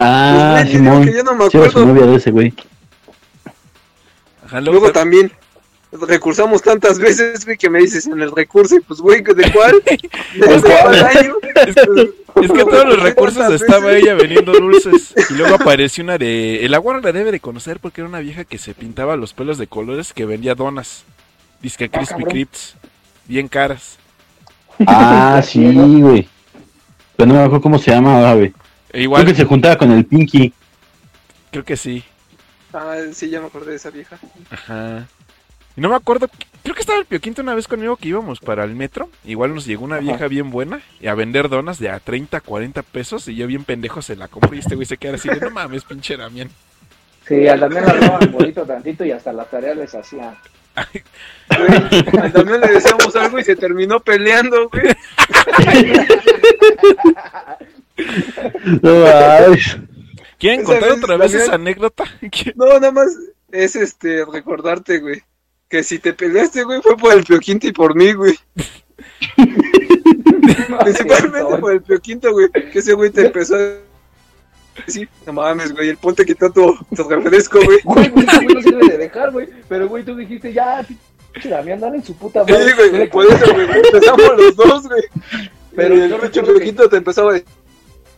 Ah, Pues, güey, Simón. que yo no me Sí, era su acuerdo. novia de ese, güey. Ajá, luego Luego ta- también recursamos tantas veces, güey, que me dices en el recurso y pues, güey, ¿de cuál? ¿De cuál año? es, que, es que todos los recursos ¿Cuántas estaba ella vendiendo dulces. Y luego apareció una de. El agua la debe de conocer porque era una vieja que se pintaba los pelos de colores que vendía donas. Disque Ah, Crispy cabrón. Crips. Bien caras. Ah, sí, güey. Pero no me acuerdo cómo se llama, güey. E igual, Creo que se juntaba con el Pinky. creo que sí. Ah, sí, ya me acordé de esa vieja. Ajá. Y no me acuerdo, creo que estaba el Pioquinto una vez conmigo que íbamos para el metro. Igual nos llegó una Ajá. vieja bien buena y a vender donas de a 30, 40 pesos. Y yo bien pendejo se la compro y este güey se queda así de no mames, pinche Damián. Sí, al también hablaban bonito tantito y hasta las tareas les hacían. Güey, al también le decíamos algo y se terminó peleando, güey. No. ¿Quieren contar vez otra vez esa anécdota? ¿Qué? No, nada más es este recordarte, güey. Que si te peleaste, güey, fue por el pioquinto y por mí, güey. Principalmente por el Pioquinto, güey. Que ese güey te empezó a decir, no mames, güey, el ponte quitó tu, tu refresco, güey. Güey, güey, ese güey no sirve de dejar, güey. Pero, güey, tú dijiste, ya, pinche Damián, dale en su puta Sí, madre. güey, Dile por eso, güey, empezamos los dos, güey. Pero yo el pinche te empezaba a decir,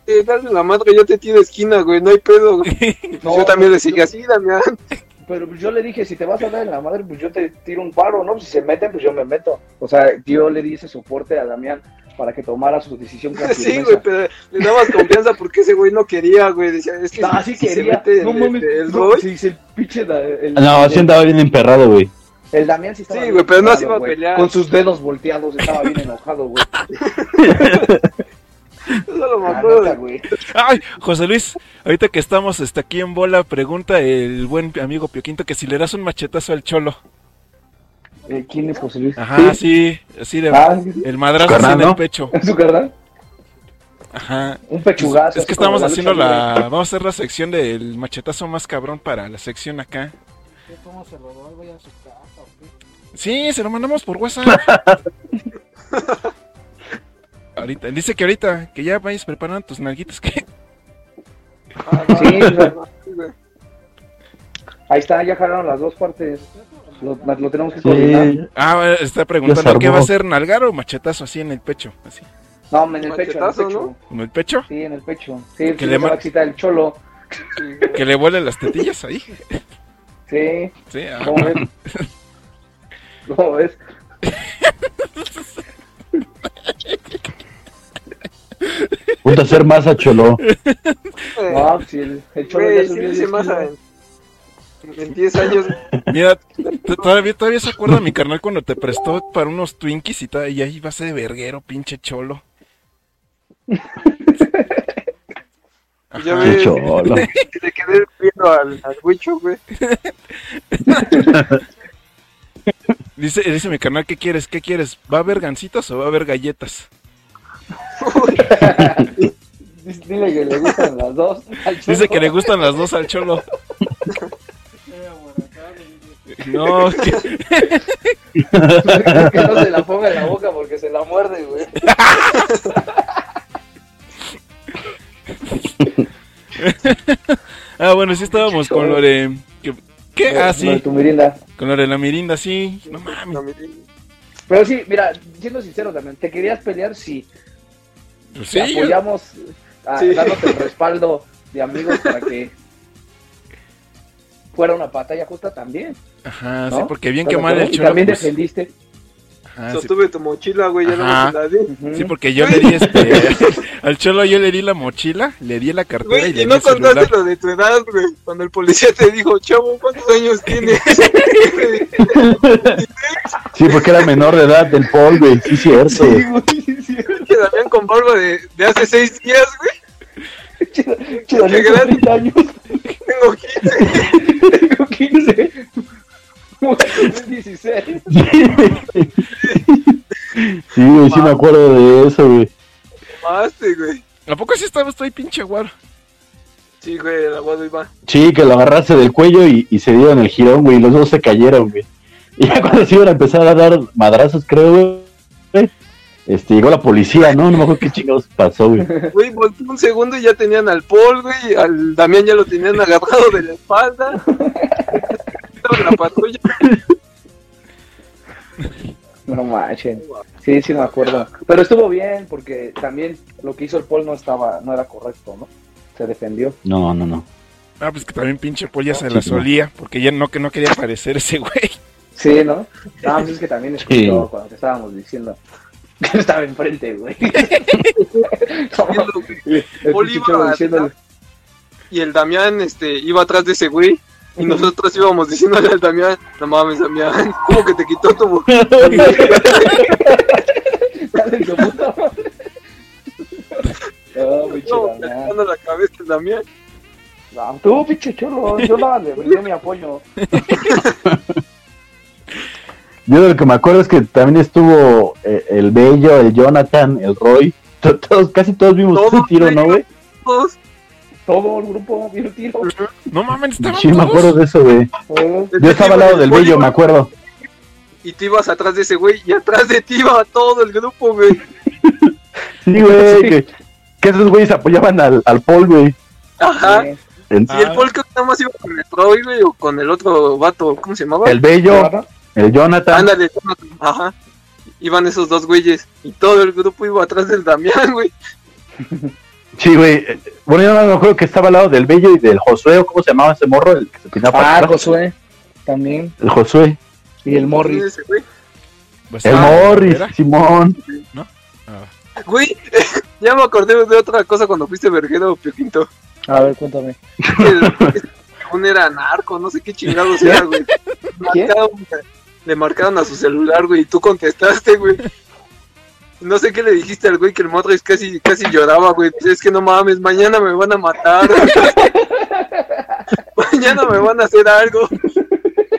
eh, dale la madre, yo te tiro esquina, güey, no hay pedo, güey. No, yo también le seguía así, Damián. Pero pues yo le dije, si te vas a dar en la madre, pues yo te tiro un paro, ¿no? Si se meten, pues yo me meto. O sea, yo le di ese soporte a Damián para que tomara su decisión con Sí, firmeza. güey, pero le dabas confianza porque ese güey no quería, güey. Decía, es que Ah, si, sí si se quería. mete no el, mames, este, el no, sí, el pinche el, No, sí el, andaba bien emperrado, güey. el Damián sí estaba Sí, güey, pero no se iba a pelear. Con sus dedos volteados, estaba bien enojado, güey. solo me La acuerdo neta, de güey. Ay, José Luis, ahorita que estamos este, aquí en bola, pregunta el buen amigo Pioquinto que si le das un machetazo al cholo. Eh, ¿Quién es José Luis? Ajá, sí, así de Ah, ¿sí? el madrazo Carnal, en el ¿no? pecho. ¿Es su carnal? Ajá. Un pechugazo. Es que estamos la haciendo la. libre. Vamos a hacer la sección del machetazo más cabrón para la sección acá. ¿Cómo se lo doy? Voy a su casa, ¿o qué? Sí, se lo mandamos por WhatsApp. ahorita, dice que ahorita, que ya vayas preparando tus nalguitas. que Ah, no, Sí, no. Ahí está, ya jalaron las dos partes. Lo, lo tenemos que coordinar. Sí. Ah, bueno, está preguntando qué va a ser, nalgar o machetazo así en el pecho. Así. No, en el pecho, en el pecho. ¿no? ¿En el pecho? Sí, en el pecho. Sí, Que sí, le va a excitar el cholo. Que le vuelen las tetillas ahí. Sí, Sí, ah. ¿cómo ves? ¿Cómo ves? Puta, hacer masa, cholo. pues, si el, el cholo Güey, ya sí, subió sí, 10 más kilos. en, en 10 años. Mira, t- todavía, todavía se acuerda mi carnal cuando te prestó para unos Twinkies y, ta- y ahí vas de verguero, pinche cholo. Ya Ajá. Qué cholo. le quedé viendo al, al huicho, güey. Dice, dice mi carnal, ¿qué quieres? ¿Qué quieres? ¿Va a haber gancitos o va a haber galletas? Dile que le gustan las dos. al Dice cholo. que le gustan las dos al cholo. No, que- que no se la ponga en la boca porque se la muerde, güey. Ah, bueno, sí estábamos con lo de... ¿Qué? Ah, sí, tu mirinda. con lo de la mirinda, sí. No mames. Pero sí, mira, siendo sincero también, ¿te querías pelear? Sí. Pues sí, apoyamos a, Sí. dándote el respaldo de amigos para que fuera una batalla justa también. Ajá, ¿no? sí, porque bien ¿Estás que mal el Y también pues, defendiste. Ajá, sí, Sostuve tu mochila, güey, ya no Ajá. me la di. Sí, porque yo le di este... Al cholo yo le di la mochila, le di la cartera y Güey, le y di no el celular. contaste lo de tu edad, güey. Cuando el policía te dijo, chavo, ¿cuántos años tienes? Sí, porque era menor de edad del Paul, güey. Sí, cierto. Sí, güey, sí, que Damián con barba de, de hace seis días, güey. Chido, chido, Qué tengo grande. 30 años, Tengo 15. tengo 15. Voy a cumplir 16. Sí, güey, sí me acuerdo de eso, güey. Mamaste, güey. ¿A poco sí estaba estoy pinche guaro? Sí, güey, el aguado iba. Sí, que lo agarraste del cuello y, y se dieron el girón, güey. y Los dos se cayeron, güey. Y ya cuando se iban a empezar a dar madrazos, creo, güey. Este, llegó la policía, ¿no? No me acuerdo qué chingados pasó, güey. Güey, volteó un segundo y ya tenían al Paul, güey. Al Damián ya lo tenían agarrado de la espalda. En la patrulla. No manches. Sí, sí me acuerdo. Pero estuvo bien porque también lo que hizo el Paul no estaba, no era correcto, ¿no? Se defendió. No, no, no. Ah, pues que también pinche Paul ya se Sí, la solía, porque ya no, que no quería parecer ese güey. Sí, ¿no? Ah, pues es que también escuchó Sí. cuando te estábamos diciendo que estaba enfrente, güey. No, el Paul iba Y el Damián este, iba atrás de ese güey. Y nosotros íbamos diciéndole al Damián, no mames, Damián, ¿cómo que te quitó tu... No, la cabeza Damián. No, tú, pinche cholo, yo nada, le brindé mi apoyo. Yo de lo que me acuerdo es que también estuvo eh, el Bello, el Jonathan, el Roy. To- Todos, casi todos vimos un tiro. ¿no, güey? Todos. Todo el grupo vio el tiro. No mames, estaban Sí, me acuerdo de eso, güey. Eh, Yo estaba al lado del Bello, me acuerdo. y tú ibas atrás de ese güey y atrás de ti iba todo el grupo, güey. Sí, güey. Que, que esos güeyes apoyaban al, al Paul, güey. Ajá. Sí. Y el Paul que nada más iba con el Troy, güey, o con el otro vato, ¿cómo se llamaba? el Bello, el Jonathan. Ándale, ajá. Iban esos dos güeyes y todo el grupo iba atrás del Damián, güey. Sí, güey. Bueno, yo no me acuerdo que estaba al lado del Bello y del Josué, ¿o ¿cómo se llamaba ese morro? El que se pinaba para Ah, atrás. Josué. También. El Josué. Y el Morris. Ese güey. Pues, El ah, Morris, ¿era? Simón. Ah, Güey, ya me acordé de otra cosa cuando fuiste verguero, Pio Quinto. A ver, cuéntame. El, un era narco, no sé qué chingados era, güey. ¿Quién? Marcaron- le marcaron a su celular, güey, y tú contestaste, güey. No sé qué le dijiste al güey que el Modric casi, casi lloraba, güey. Es que no mames, mañana me van a matar. mañana me van a hacer algo.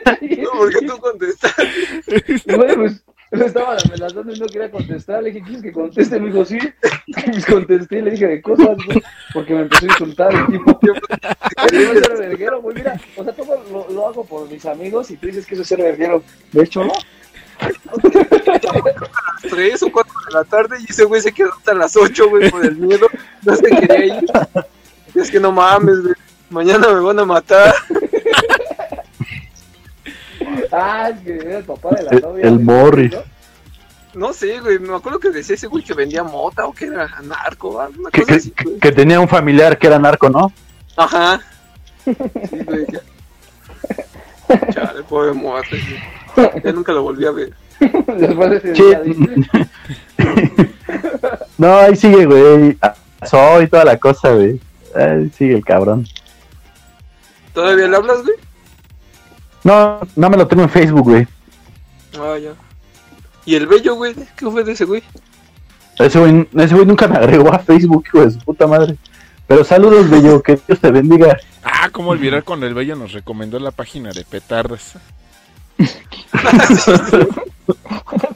No, porque tú contestaste. Güey, pues yo estaba amenazando y no quería contestar. Le dije, ¿quieres que conteste? Me dijo, sí. Contesté y le dije de cosas, güey, porque me empezó a insultar el tipo. Yo ser verguero, güey, mira, o sea, todo lo, lo hago por mis amigos y tú dices que eso es ser verguero. De hecho, no. Las 3 o 4 de la tarde y ese güey se quedó hasta las 8, güey, por el miedo. No se quería ir. Y es que no mames, güey. Mañana me van a matar. Ah, es que era el papá de la novia. el Morris. ¿no? Sé, güey. Me acuerdo que decía ese güey que vendía mota o que era narco, una Que, cosa que, así, güey. que tenía un familiar que era narco, ¿no? Ajá. Sí, güey. ya. Chale, pobre muerte. güey. Ya nunca lo volví a ver. Después de ese día. No, ahí sigue, güey. Soy toda la cosa, güey. Ahí sigue el cabrón. ¿Todavía le hablas, güey? No, no me lo tengo en Facebook, güey. Ah, ya. ¿Y el bello, güey? ¿Qué fue de ese güey? Ese güey, ese güey nunca me agregó a Facebook, hijo de su puta madre. Pero saludos, bello, que Dios te bendiga. Ah, cómo olvidar cuando el Bello nos recomendó la página de petardas.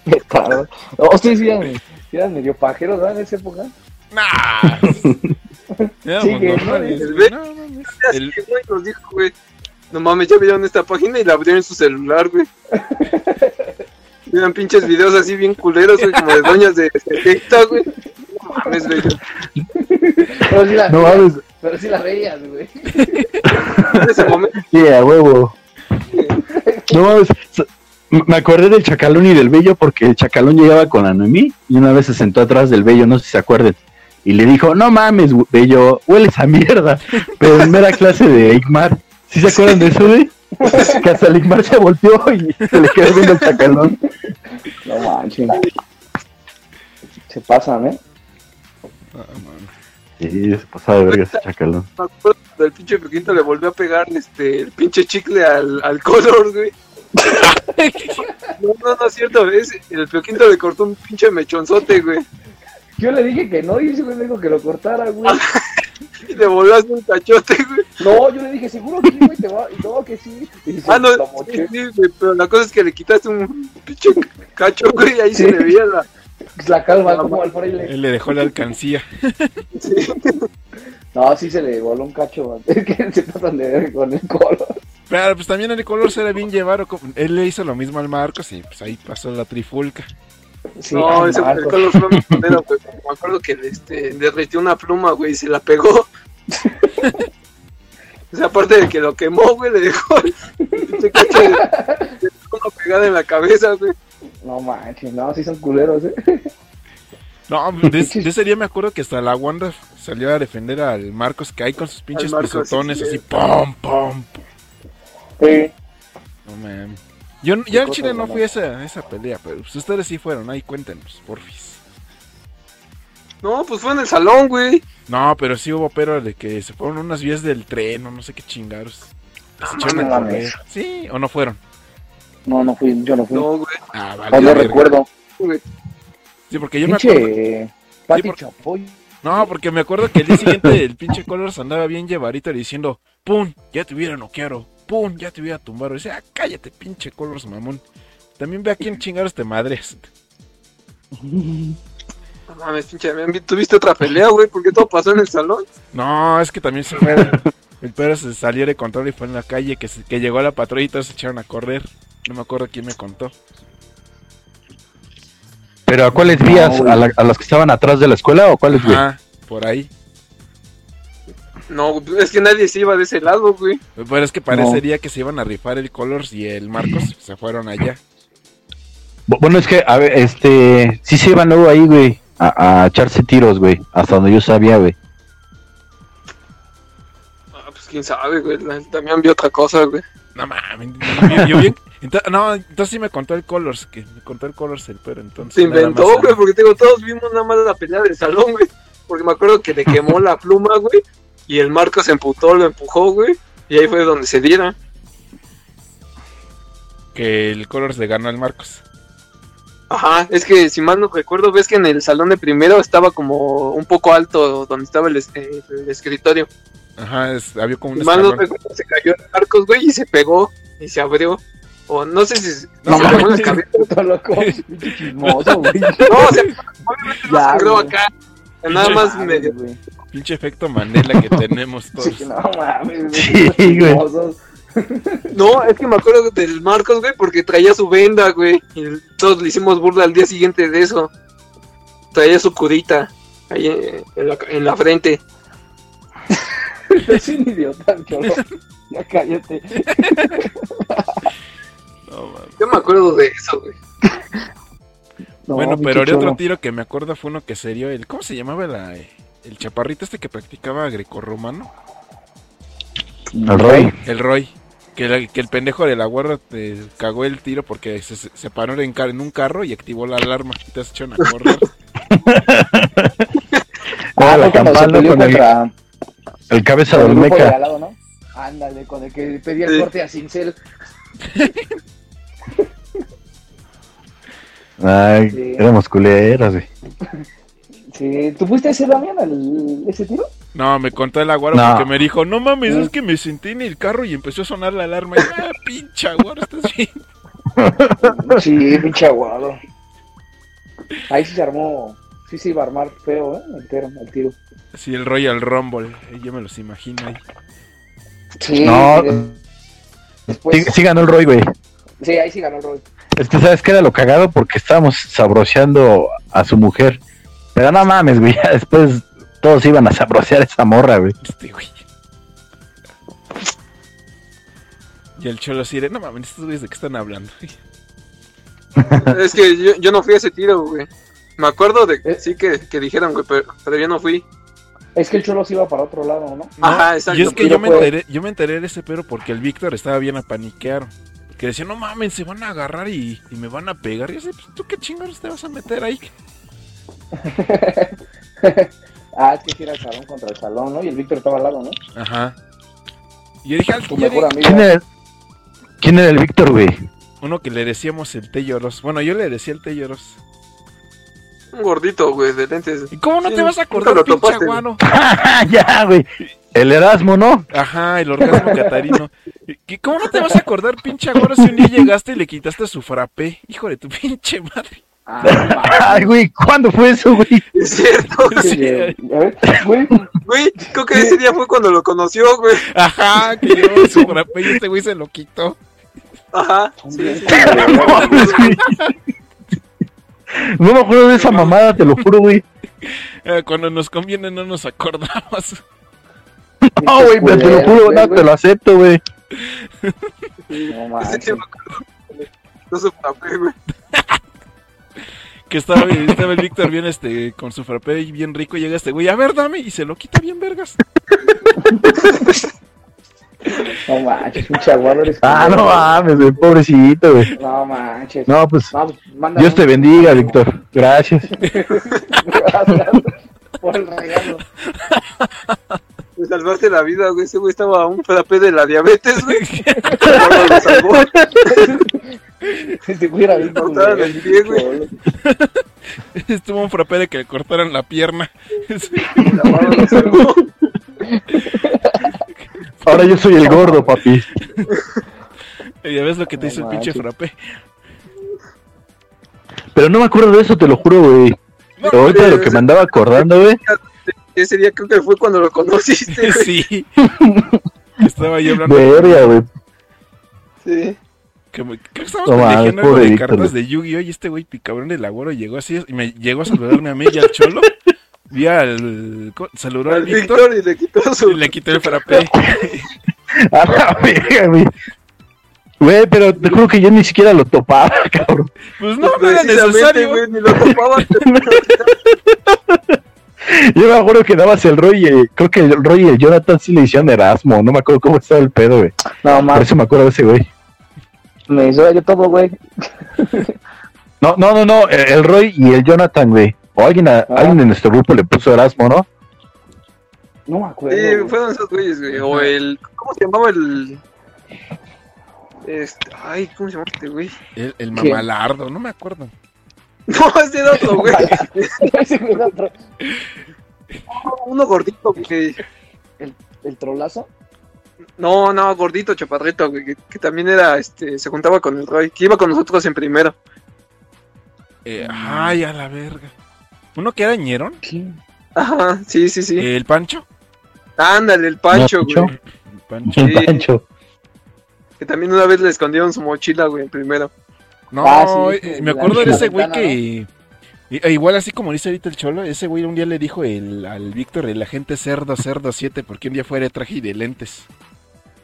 Petardo. No, sí, sí, eran, sí eran medio pajeros, ¿verdad? En esa época. Nah. Sigue, ¿no? El No, mames. Así El- que, güey, nos dijo, güey. No mames, ya vieron esta página y la abrieron en su celular, güey. Eran pinches videos así bien culeros, güey, como de doñas de 70, güey. No mames, güey. Pero sí la, No mames. pero sí la veías, güey. En ese momento, Sí, a huevo. No mames. s- Me acordé del Chacalón y del Bello porque el Chacalón llegaba con Anoemí y una vez se sentó atrás del Bello, no sé si se acuerden. Y le dijo, no mames, Bello, hueles a mierda. Pero en mera clase de Igmar. ¿Sí se acuerdan de eso, güey? Que hasta el Igmar se volteó y se le quedó viendo el Chacalón. No manches. Se pasan, ¿eh? Sí, se pasaba de verga ese Chacalón. me acuerdo cuando el pinche Pequinto le volvió a pegar este, el pinche chicle al, al color, güey. No, no, no es cierto, es, el Pequinto le cortó un pinche mechonzote, güey. Yo le dije que no y ese güey me dijo que lo cortara, güey. Y le volvió a hacer un cachote, güey. No, yo le dije, seguro que sí, güey, te va. Y no, que sí. Y dice, Ah, no, sí, sí, güey, pero la cosa es que le quitaste un pinche cacho, güey, y ahí se le veía la... La calva como al fraile. Él le dejó la alcancía. No, sí se le voló un cacho. Es que se pasan de ver con el color. Pero pues también el color se era bien llevar. o como- Él le hizo lo mismo al Marcos y pues ahí pasó la trifulca. Sí, no, ese el color fue muy culero, güey. Me acuerdo que le este, derritió una pluma, güey, y se la pegó. o sea, aparte de que lo quemó, güey, le dejó el pinche cacho de, de pegada en la cabeza, güey. No manches, no, sí son culeros, ¿eh? No, de, de ese día me acuerdo que hasta la Wanda salió a defender al Marcos que hay con sus pinches Marcos, pisotones sí, así, sí. pom, pom, pom. Sí. No mames. Yo, yo al chile no fui a esa, esa pelea, pero pues ustedes sí fueron, ahí cuéntenos, porfis. No, pues fue en el salón, güey. No, pero sí hubo pero de que se fueron unas vías del tren o no sé qué chingados. Se echaron a no correr. ¿Sí o no fueron? No, no fui, yo no fui. No, güey. Ah, vale. no recuerdo. güey. Sí, porque yo me acuerdo. Pinche Pati Chapoy. No, porque me acuerdo que el día siguiente el pinche Colors andaba bien llevarito diciendo, ¡pum! Ya te hubiera noqueado, ¡pum! Ya te hubiera tumbado. Decía, ah, cállate, pinche Colors, mamón. También ve a quién chingados te madres. No mames, pinche, ¿me- ¿tuviste otra pelea, güey? Porque todo pasó en el salón. No, es que también se fue. El perro se salió de control y fue en la calle que, se- que llegó a la patrulla y todos se echaron a correr. No me acuerdo quién me contó. ¿Pero a cuáles vías? ¿A, la- a las que estaban atrás de la escuela o cuáles, güey? Ajá, por ahí. No, es que nadie se iba de ese lado, güey. Pero es que parecería que se iban a rifar el Colors y el Marcos se fueron allá. Bu- Bueno, es que, a ver, este, sí se iban luego ahí, güey, a, a echarse tiros, güey, hasta donde yo sabía, güey. Quién sabe, güey. También vi otra cosa, güey. No mames. yo- bien- ento- no, entonces sí me contó el Colors, que me contó el Colors el pero entonces. Se inventó, güey, porque digo, todos vimos nada más la pelea del salón, güey. Porque me acuerdo que le quemó la pluma, güey. Y el Marco se emputó, lo empujó, güey. Y ahí fue donde se diera. Que el Colors le ganó al Marcos. Ajá, es que si mal no recuerdo, ves que en el salón de primero estaba como un poco alto donde estaba el, es- el escritorio. Ajá, es- había como un no recuerdo, se cayó el Marcos, güey, y se pegó y se abrió. O no sé si No no, se en. Puto loco, pinche chismoso, güey. No, o sea, obviamente no Ya, sangró güey. acá. Nada más medio. güey. Pinche efecto Mandela que tenemos todos. Sí, no mames. Sí, güey. No, es que me acuerdo del Marcos, güey, porque traía su venda, güey. Y todos le hicimos burla al día siguiente de eso. Traía su curita ahí en la, en la frente. Es un idiota, cholo. Ya cállate. No. Yo me acuerdo de eso, güey. No, bueno, pero cholo. otro tiro que me acuerdo fue uno que se dio el. ¿Cómo se llamaba la, el chaparrito este que practicaba grecorromano? El Roy. El Roy. Que, la- que el pendejo de la guarda te cagó el tiro porque se, paró en, car- en un carro y activó la alarma. Te has hecho a correr. Ah, Ah, la campana con el, contra el cabeza el del meca. ¿no? Ándale, con el que pedía el Sí. corte a Cincel. Ay, Sí. éramos culeras, güey. Sí, ¿tú fuiste ese Damián, el, ese tiro? No, me contó el aguaro No. porque me dijo, no mames, es que me senté en el carro y empezó a sonar la alarma. Y, ah, pinche aguaro, estás bien. Sí, pinche aguado. Ahí sí se armó, sí se iba a armar feo, ¿eh? Entero, el tiro. Sí, el Royal Rumble. eh, Yo me los imagino ahí. Sí, No. sí, después, Sí, sí ganó el Roy, güey. sí, ahí sí ganó el Roy. Es que, ¿sabes qué era lo cagado? Porque estábamos sabroseando a su mujer. Pero no mames, güey, ya después todos iban a sabrosear a esa morra, güey. Este güey. Y el cholo así de, no mames, estos güeyes de qué están hablando. Es que yo, yo no fui a ese tiro, güey. Me acuerdo de Eh. sí que, que dijeron, güey, pero, pero yo no fui. Es que el Cholo se iba para otro lado, ¿no? No, Ajá, exacto. Y es que pero yo me fue- enteré, yo me enteré de ese pero porque el Víctor estaba bien a paniquear. Que decía, no mames, se van a agarrar y, y me van a pegar. Y yo sé, pues, ¿tú qué chingados te vas a meter ahí? ah, es que sí era el salón contra el salón, ¿no? Y el Víctor estaba al lado, ¿no? Ajá. Y yo dije, al- Tu yo mejor dije, amigo. ¿Quién era, quién era el Víctor, güey? uno que le decíamos el Telloros. Bueno, yo le decía el Telloros. Un gordito, güey, de lentes. ¿Y cómo no Sí, te vas a acordar, lo pinche aguano? ya, güey. El Erasmo, ¿no? Ajá, el orgasmo catarino. ¿Y ¿Cómo no te vas a acordar, pinche aguano, si un día llegaste y le quitaste su frappé? Hijo de tu pinche madre. Ay, güey, ¿cuándo fue eso, güey? Es cierto. Sí. que- a ver, güey, Güey, creo que ese día fue cuando lo conoció, güey. Ajá, que llevó su frappé y este güey se lo quitó. Ajá. No mames, güey. No me acuerdo de esa mamada, te lo juro, güey. Eh, Cuando nos conviene no nos acordamos. No, güey, pero te lo juro, no, te lo acepto, güey. No acuerdo. No güey. Que estaba, estaba el Víctor bien este con su frappé y bien rico y llega este güey, a ver, dame, y se lo quita bien vergas. No manches, pinche aguado eres. Ah, no mames, güey, pobrecito, güey. No manches. No, pues, No, mándame Dios te un- bendiga, Víctor. Gracias. Gracias por el regalo. Me salvaste la vida, güey. Ese güey estaba a un frappé de la diabetes, güey. Ahora lo salvó. Si te hubiera visto. Cortaron el pie, güey. Estuvo un frappé de que le cortaran la pierna. Ahora lo salvó. Ahora yo soy el gordo, papi. Ya ves lo que te hizo el pinche frappé. Pero no me acuerdo de eso, te lo juro, güey. No, Pero ahorita lo que me andaba acordando, güey. Ese día creo que fue cuando lo conociste, güey. Sí. Estaba yo hablando. Verga, güey. Sí. Que me- creo que estábamos algo de cartas de Yu-Gi-Oh! Y este güey picabrón del agüero llegó así y me llegó a saludarme a mí y al cholo. Vi al. ¿cómo? Saludó al Al Víctor Víctor y le quitó su. y le quité el frappé. A la verga, güey. Güey, pero te juro que yo ni siquiera lo topaba, cabrón. Pues no, no era necesario. güey, ni lo topaba. Yo me acuerdo que dabas el Roy y creo que el Roy y el Jonathan sí le hicieron Erasmo. No me acuerdo cómo estaba el pedo, güey. No, Por más, eso me acuerdo de ese güey. me hizo yo todo, güey. No, no, no, no. El, el Roy y el Jonathan, güey. O alguien, a- Ah. alguien en nuestro grupo le puso Erasmo, ¿no? No me acuerdo. Güey. fueron esos güeyes, güey. O el. ¿Cómo se llamaba el.? Este. Ay, ¿cómo se llamaba este güey? El, el mamalardo, no me acuerdo. No, ese era otro, güey. Ese güey era otro. Uno gordito, güey. ¿El trolazo? No, no, gordito, chaparrito, güey. Que, que también era, este. Se juntaba con el Roy. Que iba con nosotros en primero. Eh, ay, a la verga. ¿Uno que era ñerón? Ajá, sí, sí, sí. ¿El Pancho? Ándale, el Pancho, ¿No, güey. Pancho? El Pancho. El Sí. Pancho. Que también una vez le escondieron su mochila, güey, en primero. No, Ah, sí, eh, me acuerdo de ese güey que. e igual así como dice ahorita el cholo, ese güey un día le dijo el, al Víctor, el agente cerdo cerdo 7, porque un día fue de traje y de lentes.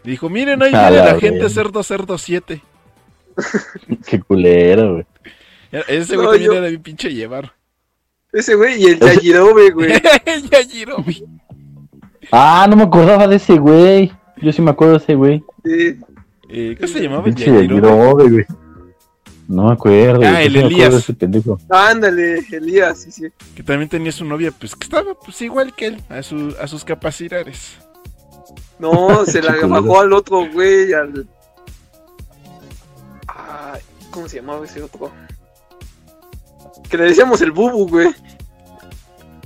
Le dijo, miren, ahí viene el la agente cerdo cerdo 7. Qué culero, güey. Ese No, güey también yo- era bien pinche llevar. Ese güey y el Yajirobe, güey. ya giró, güey. Ah, no me acordaba de ese güey. Yo sí me acuerdo de ese güey. Sí. Eh, ¿Qué se llamaba el Yajirobe? Güey. No me acuerdo. Ah, el Elías. de ese pendejo. Ándale, Elías, sí, sí. Que también tenía su novia, pues que estaba pues igual que él, a, su, a sus capacidades. No, se la bajó al otro güey, al. Ay, ¿cómo se llamaba ese otro? Que le decíamos el bubu, güey.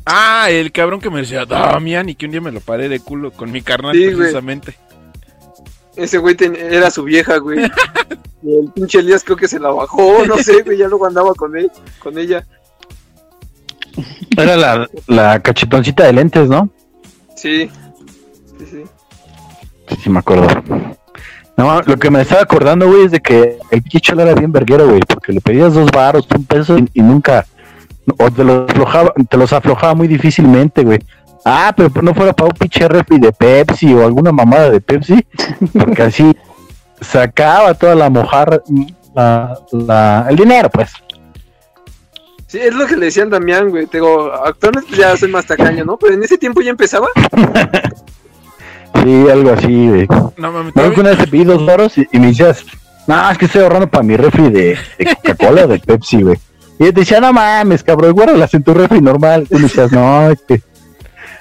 Ah, el cabrón que me decía Damián y que un día me lo paré de culo con mi carnal Sí, güey. precisamente. Ese güey ten- era su vieja, güey. Y el pinche Elías creo que se la bajó, no sé, güey, ya luego andaba con él, con ella. Era la, la cachetoncita de lentes, ¿no? Sí. Sí, sí. Sí, sí me acuerdo. No, lo que me estaba acordando, güey, es de que el cholo era bien verguero, güey, porque le pedías dos baros, un peso y, y nunca, o te los aflojaba, te los aflojaba muy difícilmente, güey. Ah, pero no fuera para un pinche refri de Pepsi o alguna mamada de Pepsi, porque así sacaba toda la mojarra, la, la- el dinero, pues. Sí, es lo que le decían Damián, güey. Te digo, actualmente ya soy más tacaño, ¿no? Pero en ese tiempo ya empezaba. Sí, algo así, güey. No mames, Me acuerdo que todavía- una vez te pedí dos baros y, y me decías, no, es que estoy ahorrando para mi refri de, de Coca-Cola o de Pepsi, güey. Y yo te decía, no mames, cabrón, guárdalas en tu refri normal. Y me decías, no, es que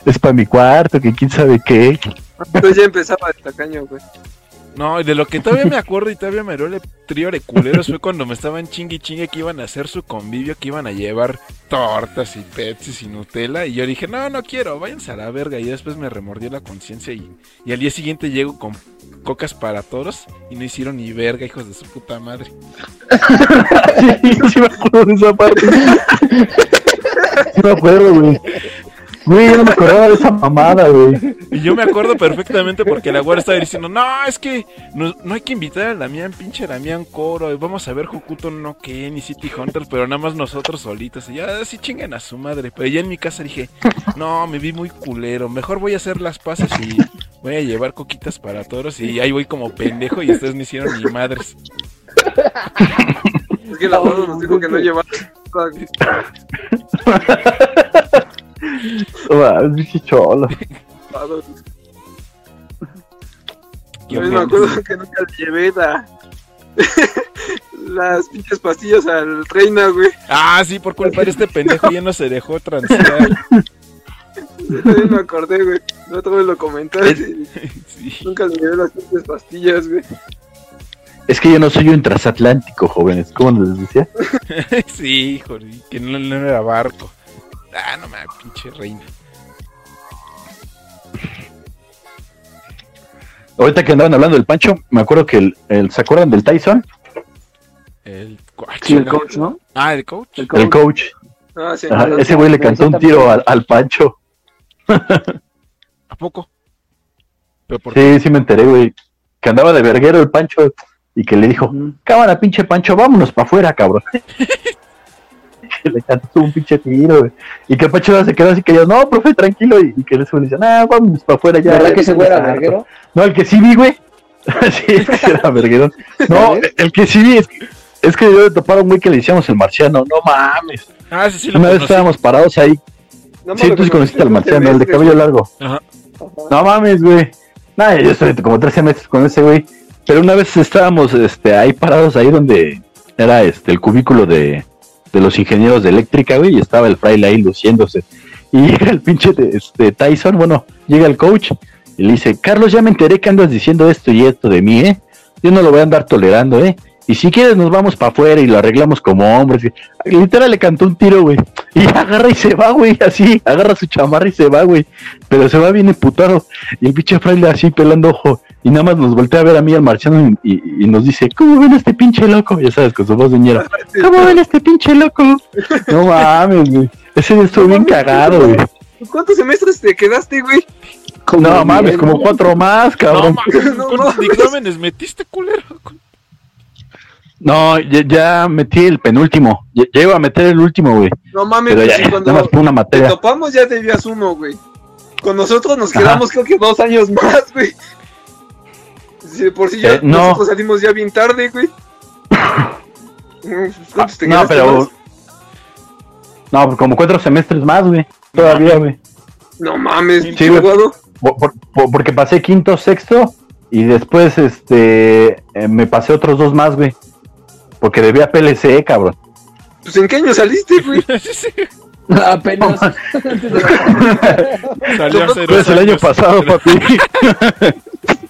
es para mi cuarto, que quién sabe qué. Entonces ya empezaba el tacaño, güey. No, de lo que todavía me acuerdo y todavía me duele trío de culeros fue cuando me estaban chingue y chingue que iban a hacer su convivio, que iban a llevar tortas y pepsis y Nutella. Y yo dije, no, no quiero, váyanse a la verga. Y después me remordió la conciencia y, y al día siguiente llego con cocas para todos y no hicieron ni verga, hijos de su puta madre. Sí, sí me acuerdo de esa parte. Sí me acuerdo, güey. Güey, yo no me acordaba de esa mamada, güey. Y yo me acuerdo perfectamente porque la güera estaba diciendo, no, es que no, no hay que invitar a Damián, pinche Damián Coro, y vamos a ver Hokuto no Ken ni City Hunter, pero nada más nosotros solitos. Y ya así chingan a su madre. Pero ya en mi casa dije, no, me vi muy culero, mejor voy a hacer las paces y voy a llevar coquitas para todos. Y ahí voy como pendejo y ustedes no hicieron ni madres. Es que la gorda nos dijo que no llevaba. Cholo. Qué Yo me acuerdo que nunca le llevé la... las pinches pastillas al reina, güey. Ah, sí, por culpa de este pendejo ya no se dejó transear. Yo también me acordé, güey. No otra vez lo comentaste. Sí. Nunca le llevé las pinches pastillas, güey. Es que yo no soy un transatlántico, jóvenes. ¿Cómo les decía? Sí, joder, que no, no era barco. Ah, no mames, pinche reina. Ahorita que andaban hablando del Pancho, me acuerdo que el, el- ¿se acuerdan del Tyson? El, Sí, el chinga. coach, ¿no? Ah, el coach. El coach. El coach. Ah, sí. Ajá, ese güey le cantó un tiro al, al Pancho. ¿A poco? Pero por qué? Sí, sí me enteré, güey. Que andaba de verguero el Pancho. y que le dijo, cámara pinche Pancho, vámonos para afuera, cabrón. le cantó un pinche tiro, güey. Y que Pancho se quedó así que yo, no, profe, tranquilo, y, y que le dice, ah, vámonos para afuera ya. ¿Verdad que ese güey era está harto". verguero? No, el que sí vi, güey. sí, es que era verguerón. No, el que sí vi es que, es que yo le topaba un güey que le decíamos el marciano. No mames. Ah, sí, sí, lo Una vez conocí. estábamos parados ahí. No Sí, tú sí conociste al marciano, el de cabello largo. Ajá. No mames, güey. Nada, yo estoy como 13 meses con ese güey. Pero una vez estábamos este, ahí parados, ahí donde era este el cubículo de, de los ingenieros de eléctrica, güey, y estaba el fraile ahí luciéndose. Y llega el pinche de, este, Tyson, bueno, llega el coach y le dice, Carlos, ya me enteré que andas diciendo esto y esto de mí, ¿eh? Yo no lo voy a andar tolerando, ¿eh? Y si quieres nos vamos para afuera y lo arreglamos como hombres. Literal le cantó un tiro, güey. Y agarra y se va, güey, así. Agarra su chamarra y se va, güey. Pero se va bien emputado. Y el pinche fraile así pelando ojo. Y nada más nos voltea a ver a mí al marciano y, y- y nos dice, ¿cómo ven a este pinche loco? Ya sabes, con su voz de ñera. ¿Cómo ven a este pinche loco? No mames, güey. Ese día estuvo bien cagado, güey. ¿Cuántos semestres te quedaste, güey? No mames, como cuatro más, No, cabrón. mames, No ¿cuántos mames. dictámenes metiste, culero? No, ya, ya metí el penúltimo. Ya, ya iba a meter el último, güey. No mames, Pero pues, ya, cuando nada más por una te materia. topamos ya debías uno, güey. Con nosotros nos Ajá. quedamos creo que dos años más, güey. Si de por si ya Eh, no. nosotros salimos ya bien tarde, güey. ¿Cuántos te No, quedaste pero. más? No, pues como cuatro semestres más, güey. Todavía, güey. No mames, Sí, güey. Por- por- por- porque pasé quinto, sexto. Y después, este. eh, me pasé otros dos más, güey. Porque debía PLC, cabrón. Pues en qué año saliste, güey. Sí, sí, Apenas. Salió hace Pues el año pasado, papi.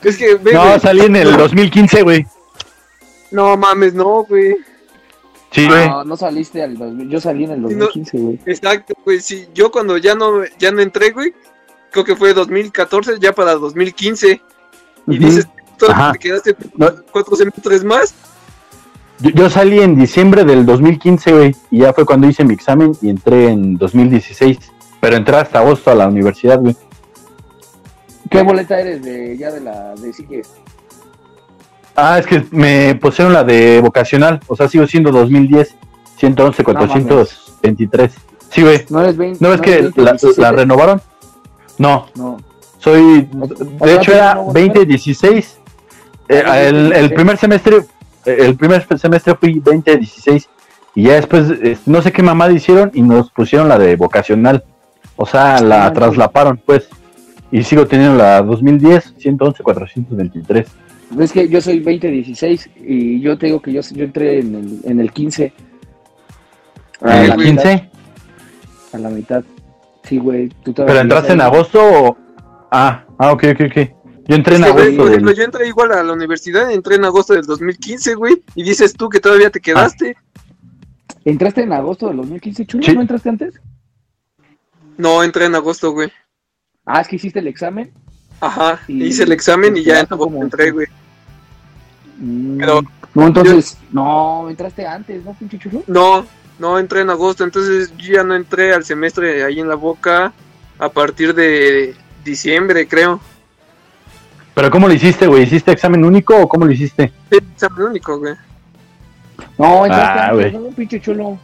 Es que, ve, No, salí en el 2015, güey. No mames, no, güey. Sí, güey. No, no saliste al 2000. Yo salí en el 2015, güey. Exacto, güey. Sí, yo cuando ya no, ya no entré, güey. Creo que fue 2014, ya para 2015. Y Ujú. dices, tú Ajá. te quedaste No. cuatro semestres más. Yo, yo salí en diciembre del 2015, güey. Y ya fue cuando hice mi examen y entré en 2016. Pero entré hasta agosto a la universidad, güey. ¿Qué boleta eres de ya de la de Sigue? Ah, es que me pusieron la de vocacional. O sea, sigo siendo 2010, 111, 423. Sí, güey. No eres 20. ¿No ves que eres la, 17? la renovaron? No, No. soy. De hecho, ¿te era renovó 2016. Eh, Ah, el, el 2016. primer semestre. El primer semestre fui 2016. Y ya después, eh, no sé qué mamada hicieron y nos pusieron la de vocacional. O sea, la Ah, traslaparon, pues. Y sigo teniendo la 2010, 111, 423. Ves que yo soy 2016 y yo te digo que yo, yo entré en el, en el 15. A ¿En la el güey. mitad, 15? A la mitad. Sí, güey. tú ¿Pero entraste en agosto o.? Ah, ah, ok, ok, ok. Yo entré en Es güey, agosto por ejemplo, del. yo entré igual a la universidad, entré en agosto del 2015, güey. Y dices tú que todavía te quedaste. ¿Entraste en agosto del 2015, chulo? Sí. ¿No entraste antes? No, entré en agosto, güey. Ah, es que hiciste el examen. Ajá, Y- hice el examen y ya como- entré, güey. Mm, Pero- No, entonces. No, entraste antes, ¿no, pinche chulo? No, no entré en agosto, entonces yo ya no entré al semestre ahí en la boca a partir de diciembre, creo. ¿Pero cómo lo hiciste, güey? ¿Hiciste examen único o cómo lo hiciste? Sí, examen único, güey. No, entraste Ah, antes, güey. ¿no, pinche chulo?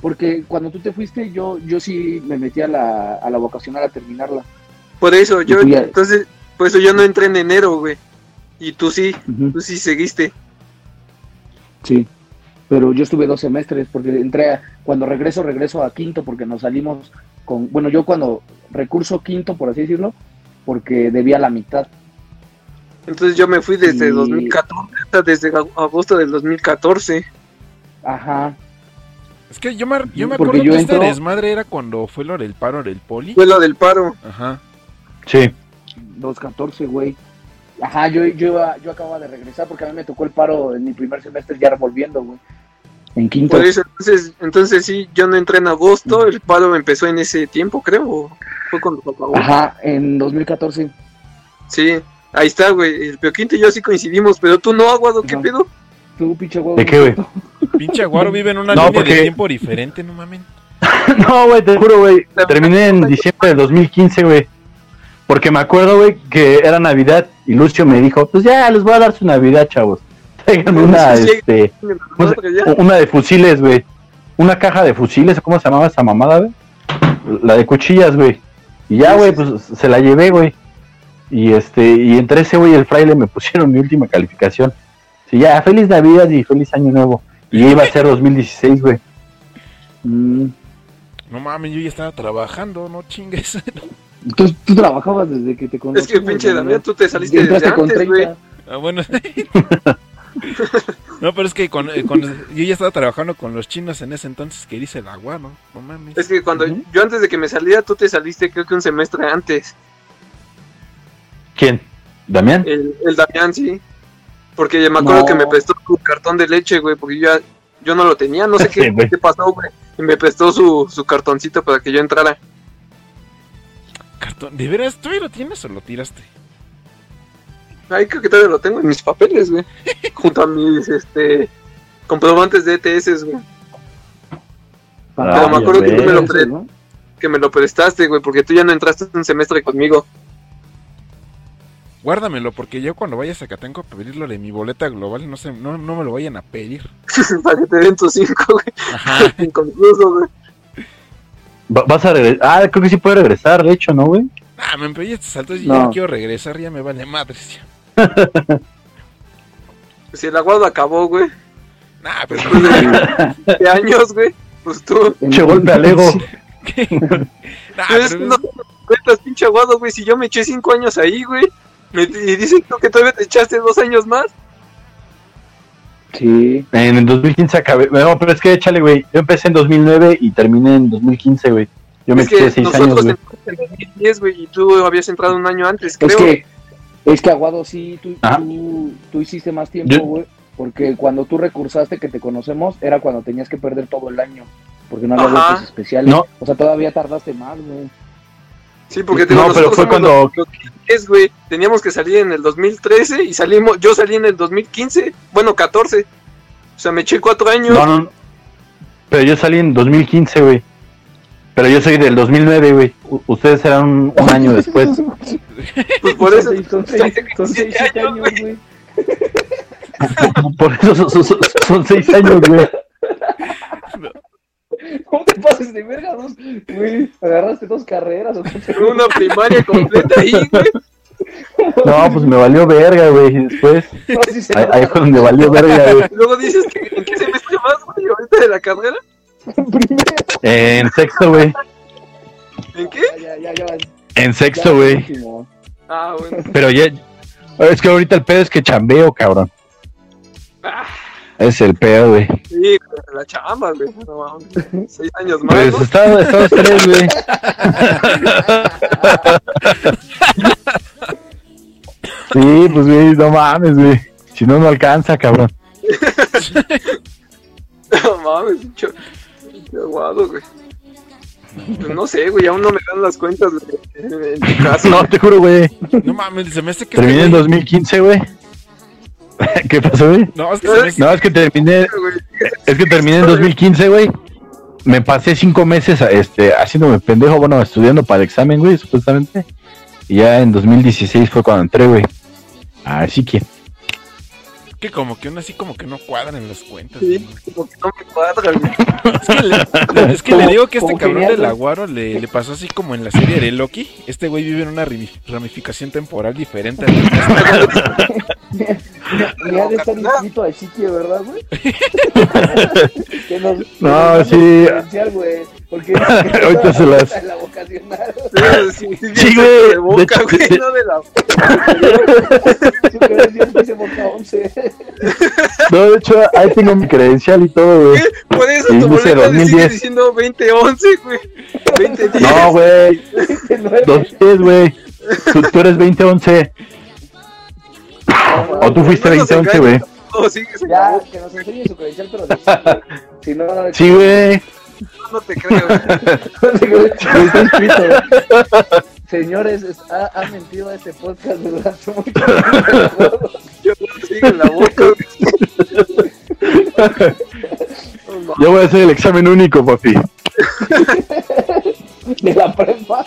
Porque cuando tú te fuiste, yo, yo sí me metí a la, a la vocacional a terminarla. Por eso, yo, ya- entonces, por eso yo no entré en enero, güey. Y tú sí, Ujú. tú sí seguiste. Sí, pero yo estuve dos semestres porque entré, a- cuando regreso, regreso a quinto porque nos salimos con, bueno, yo cuando recurso quinto, por así decirlo, porque debía la mitad. Entonces yo me fui desde Y- 2014, hasta desde ag- agosto del 2014. Ajá, Es que yo me, yo me Porque acuerdo yo que este desmadre era cuando fue lo del paro del poli. Fue lo del paro. Ajá. Sí. 214, güey. Ajá, yo, yo, iba- yo acababa de regresar porque a mí me tocó el paro en mi primer semestre ya volviendo, güey. En quinto. Por eso, entonces, entonces sí, yo no entré en agosto, el paro empezó en ese tiempo, creo. Fue cuando acabó. Ajá, en 2014. Sí, ahí está, güey. El Pioquinto y yo sí coincidimos, pero tú no, Aguado, ¿qué pedo? Tú, pinche huevo. ¿De qué, güey? Pinche Aguaro vive en una No, línea porque- de tiempo diferente, no mames. No, güey, te juro, güey. Terminé en diciembre del 2015, güey. Porque me acuerdo, güey, que era Navidad y Lucio me dijo, pues ya, les voy a dar su Navidad, chavos. Tráiganme una, Sí, sí. este, ¿cómo se- una de fusiles, güey. Una caja de fusiles, ¿cómo se llamaba esa mamada, güey? La de cuchillas, güey. Y ya, güey, pues se la llevé, güey. Y este, y entre ese güey y el fraile me pusieron mi última calificación. Sí, ya, feliz Navidad y feliz Año Nuevo. Y iba a ser 2016, güey. Mm. No mames, yo ya estaba trabajando, no chingues. Entonces tú trabajabas desde que te conocí. Es que pinche Damián, tú te saliste desde antes, güey. 30. Ah, bueno. no, pero es que con, eh, con- yo ya estaba trabajando con los chinos en ese entonces que hice el agua, ¿no? No mames. Es que cuando yo antes de que me saliera, tú te saliste creo que un semestre antes. ¿Quién? ¿Damián? El, el Damián, sí. Porque me acuerdo No. que me prestó su cartón de leche, güey, porque yo, ya- yo no lo tenía, no sé Sí, qué, güey. qué pasó, güey. Y me prestó su, su cartoncito para que yo entrara. Cartón. ¿De veras tú lo tienes o lo tiraste? Ay, creo que todavía lo tengo en mis papeles, güey. Junto a mis, este, comprobantes de ETS, güey. Para me acuerdo que tú me lo pre- ¿no? Que me lo prestaste, güey, porque tú ya no entraste un semestre conmigo. Guárdamelo, porque yo cuando vaya a Zacatenco a pedirlo de mi boleta global, no sé, no, no me lo vayan a pedir. para que te den tus cinco, güey. Ajá. Inconcluso, güey. Va- ¿Vas a regresar? Ah, creo que sí puede regresar, de hecho, ¿no, güey? Ah, me empeñé estos saltos y No. ya no quiero regresar, ya me vale madres. Si el aguado acabó, güey. Nah, pero ¿Qué años, güey? Pues tú. Che golpe al ego. Nah, pero- no te cuentas, pinche aguado, güey. Si yo me eché cinco años ahí, güey. Me, y dicen tú que todavía te echaste dos años más. Sí. En el 2015 acabé. No, pero es que échale, güey. Yo empecé en 2009 y terminé en 2015, güey. Yo me es quedé que seis años, güey. en 2010, güey, y tú habías entrado un año antes, creo. Es que, es que Aguado sí, tú, tú, tú hiciste más tiempo, güey. Porque cuando tú recursaste que te conocemos, era cuando tenías que perder todo el año. Porque no había Ajá. especiales. No. O sea, todavía tardaste más, güey. Sí, porque te No, digo, pero nosotros fue cuando- los- los güey. Teníamos que salir en el 2013 y salimos, yo salí en el 2015, bueno, 14. O sea, me eché cuatro años. No, no. Pero yo salí en 2015, güey. Pero yo soy del 2009, güey. Ustedes eran un, un año después. Pues por eso. Son seis, son seis, son seis, siete años, años, güey. Por eso son, son- son- son seis años, güey. ¿Cómo te pases de verga dos? Güey, agarraste dos carreras o? Una primaria completa ahí, güey. No, pues me valió verga, güey. Y después, No, sí se ahí, ahí fue donde valió verga, güey. Luego dices que en qué semestre vas, güey, ahorita de la carrera. primero. En sexto, güey. ¿En qué? Ya, ya, ya, ya. En sexto, güey. Ah, bueno. Pero ya. Es que ahorita el pedo es que chambeo, cabrón. Ah, Es el pedo, güey. sí, la chamba, güey. No mames. Seis años más, Pues ¿no? los tres, güey. Sí, pues, güey, no mames, güey. Si no, no alcanza, cabrón. No mames. Qué aguado, güey. Pues no sé, güey, aún no me dan las cuentas, güey. En tu caso. No, te juro, güey. No mames, se me hace que. Terminé en güey- 2015, güey. ¿Qué pasó, güey? No, es que No, es que terminé, es que terminé en 2015, güey. Me pasé cinco meses este, haciéndome pendejo, bueno, estudiando para el examen, güey, supuestamente. Y ya en 2016 fue cuando entré, güey. Así que, que como que aún así como que no cuadran en las cuentas. Sí, ¿no? como que no me cuadra, güey. Es que le, le- es que le digo que este cabrón del aguaro le, le pasó así como en la serie de Loki. Este güey vive en una rami- ramificación temporal diferente. a la Ni ha de estar inscrito al sitio, ¿verdad, güey? que nos, que No, sí. güey. Porque Ahorita se las- la vocacional. Sí, sí, Sí, güey. De boca, De güey, no de la. Su credencial dice boca 11. no, de hecho, ahí tengo mi credencial y todo, güey. Por eso tu boleta le sigue 2010. diciendo 2011, güey. 2010. No, güey. De nueve. 2010, güey. Tú, tú eres 2011. O tú fuiste No nos 2011, güey. No, en la Ya, que nos enseñe su credencial, pero de sí, güey. Si no, no, Sí, güey. no te creo, güey. no está inscrito, güey. Señores, es- ha, ha mentido a este podcast durante mucho tiempo. Yo no sigo en la boca, güey. Yo voy a hacer el examen único, papi. De la prepa.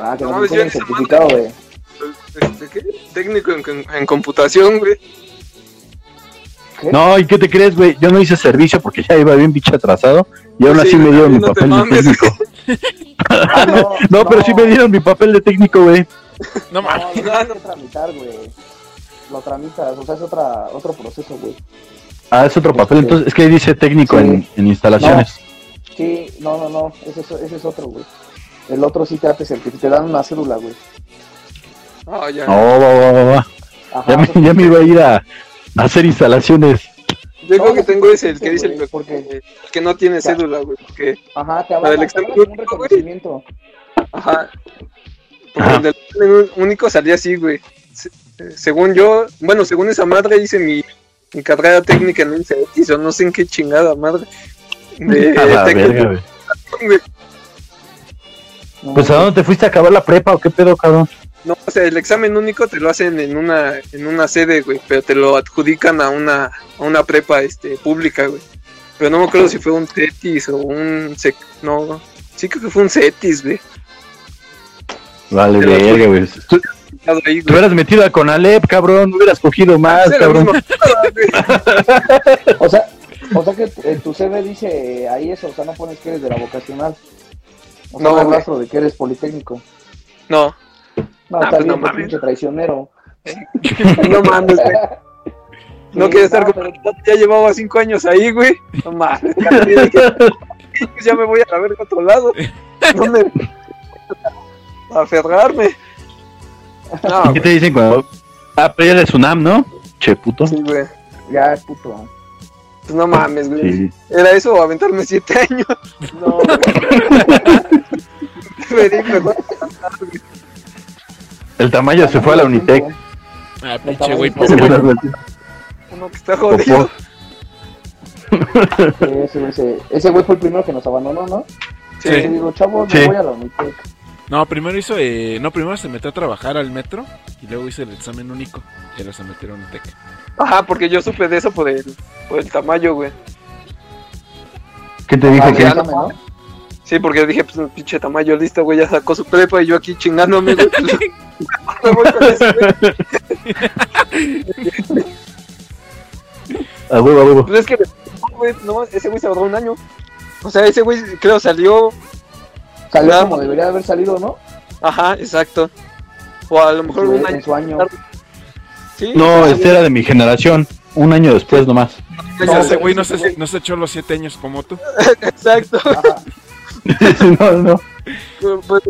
Ah, que No el certificado, güey. este, ¿qué? Técnico en, en- en computación, güey. ¿Qué? No, ¿y qué te crees, güey? Yo no hice servicio porque ya iba bien bicho atrasado y aún Sí, así me dieron mi no papel de técnico. Ah, no, No, pero sí me dieron mi papel de técnico, güey. No No, mames. lo tienes que tramitar, güey. Lo tramitas, o sea, es otra, otro proceso, güey. Ah, es otro papel, entonces es que ahí dice técnico Sí. en, en instalaciones. Sí, no, no, no, ese, es- ese es otro, güey. El otro sí te hace certificado, te dan una cédula, güey. Ah, ya. No, va, va, va. Ajá, Ya me, ya iba a ir a, a hacer instalaciones. Yo No, creo que tengo ese, el que dice el, porque- el que no tiene cédula, güey. Porque, Ajá, te La hablan del te examen un güey. reconocimiento. ajá. Porque Ajá. el del único salía así, güey. Se- eh, según yo, bueno, según esa madre hice mi, mi carrera técnica en un CETIS o no sé en qué chingada madre. De A la técnico, verga, güey. No, Pues a dónde te fuiste a acabar la prepa o qué pedo, cabrón? No, o sea, el examen único te lo hacen en una en una sede, güey, pero te lo adjudican a una a una prepa este pública, güey. Pero no me acuerdo si fue un CETIS o un sec, no, sí creo que fue un CETIS, güey. Vale, verga, güey. Tú, te hubieras metido a Conalep, cabrón. No hubieras cogido más, cabrón. mismo. O sea, o sea que en tu CV dice ahí eso, o sea, no pones que eres de la vocacional. O sea, No, no, güey. rastro de que eres politécnico. No, No, Ah, está pues no pues, mames. traicionero. no mames, güey. No Sí, estar no, como pero- ya llevaba cinco años ahí, güey. No mames. Pues ya me voy a ver a otro lado. ¿Dónde? A aferrarme. No, ¿Qué güey. te dicen cuando.? Ah, pero ya eres UNAM, ¿no? Che, puto. Sí, güey. Ya, puto. Pues no mames, güey. Sí. ¿Era eso o aventarme siete años? No, güey. El tamaño se fue a la Unitec. Ah, pinche güey, Ese pobre. güey. uno que está jodido. Sí, ese, güey, se- ese güey fue el primero que nos abandonó, ¿no? Sí. Digo, chavos, Sí. me voy a la Unitec. No, primero hizo, eh, no, primero se metió a trabajar al metro y luego hizo el examen único y ahora se metieron en TEC. Ajá, porque yo supe de eso por el, por el tamaño, güey. ¿Qué te dijo Ah, que? Sí, porque dije, pues un pinche tamaño listo, güey, ya sacó su prepa y yo aquí chingándome, güey. pues, me voy con ese, güey. A huevo, a huevo. Pues es que, güey, no, ese güey se ahorró un año. O sea, ese güey creo salió, Salió como debería haber salido, ¿no? ajá, exacto. O a lo mejor Sí, un en año. su año. Sí, No, este era de mi generación. Un año después nomás. No, ese güey no se, no se echó los siete años como tú. Exacto. Ajá. no, no. Pues,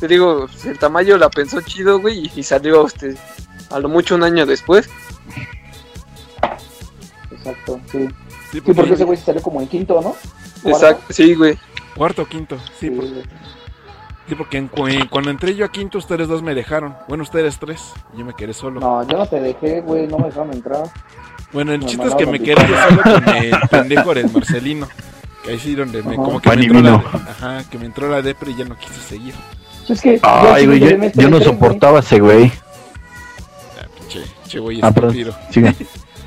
te digo, el tamaño la pensó chido, güey, y, salió este, a lo mucho un año después. Exacto, sí. Sí, Sí, porque porque ese güey se salió como en quinto, ¿no? Exacto, sí, güey. cuarto o quinto. Sí, Sí, por- güey. sí, porque en cu- en- cuando entré yo a quinto, ustedes dos me dejaron. Bueno, ustedes tres. y Yo me quedé solo. No, yo no te dejé, güey, no me dejaron entrar. Bueno, el Me chiste es que me quedé solo con el pendejo del Marcelino. Ahí sí donde me, Ajá. como que me Pan y entró la, vino. ajá, que me entró la depre y ya no quise seguir. Es que Ay, yo güey, yo, no soportaba ese güey. Ah, pinche, pinche güey Ah, perdón. estúpido. Sigue.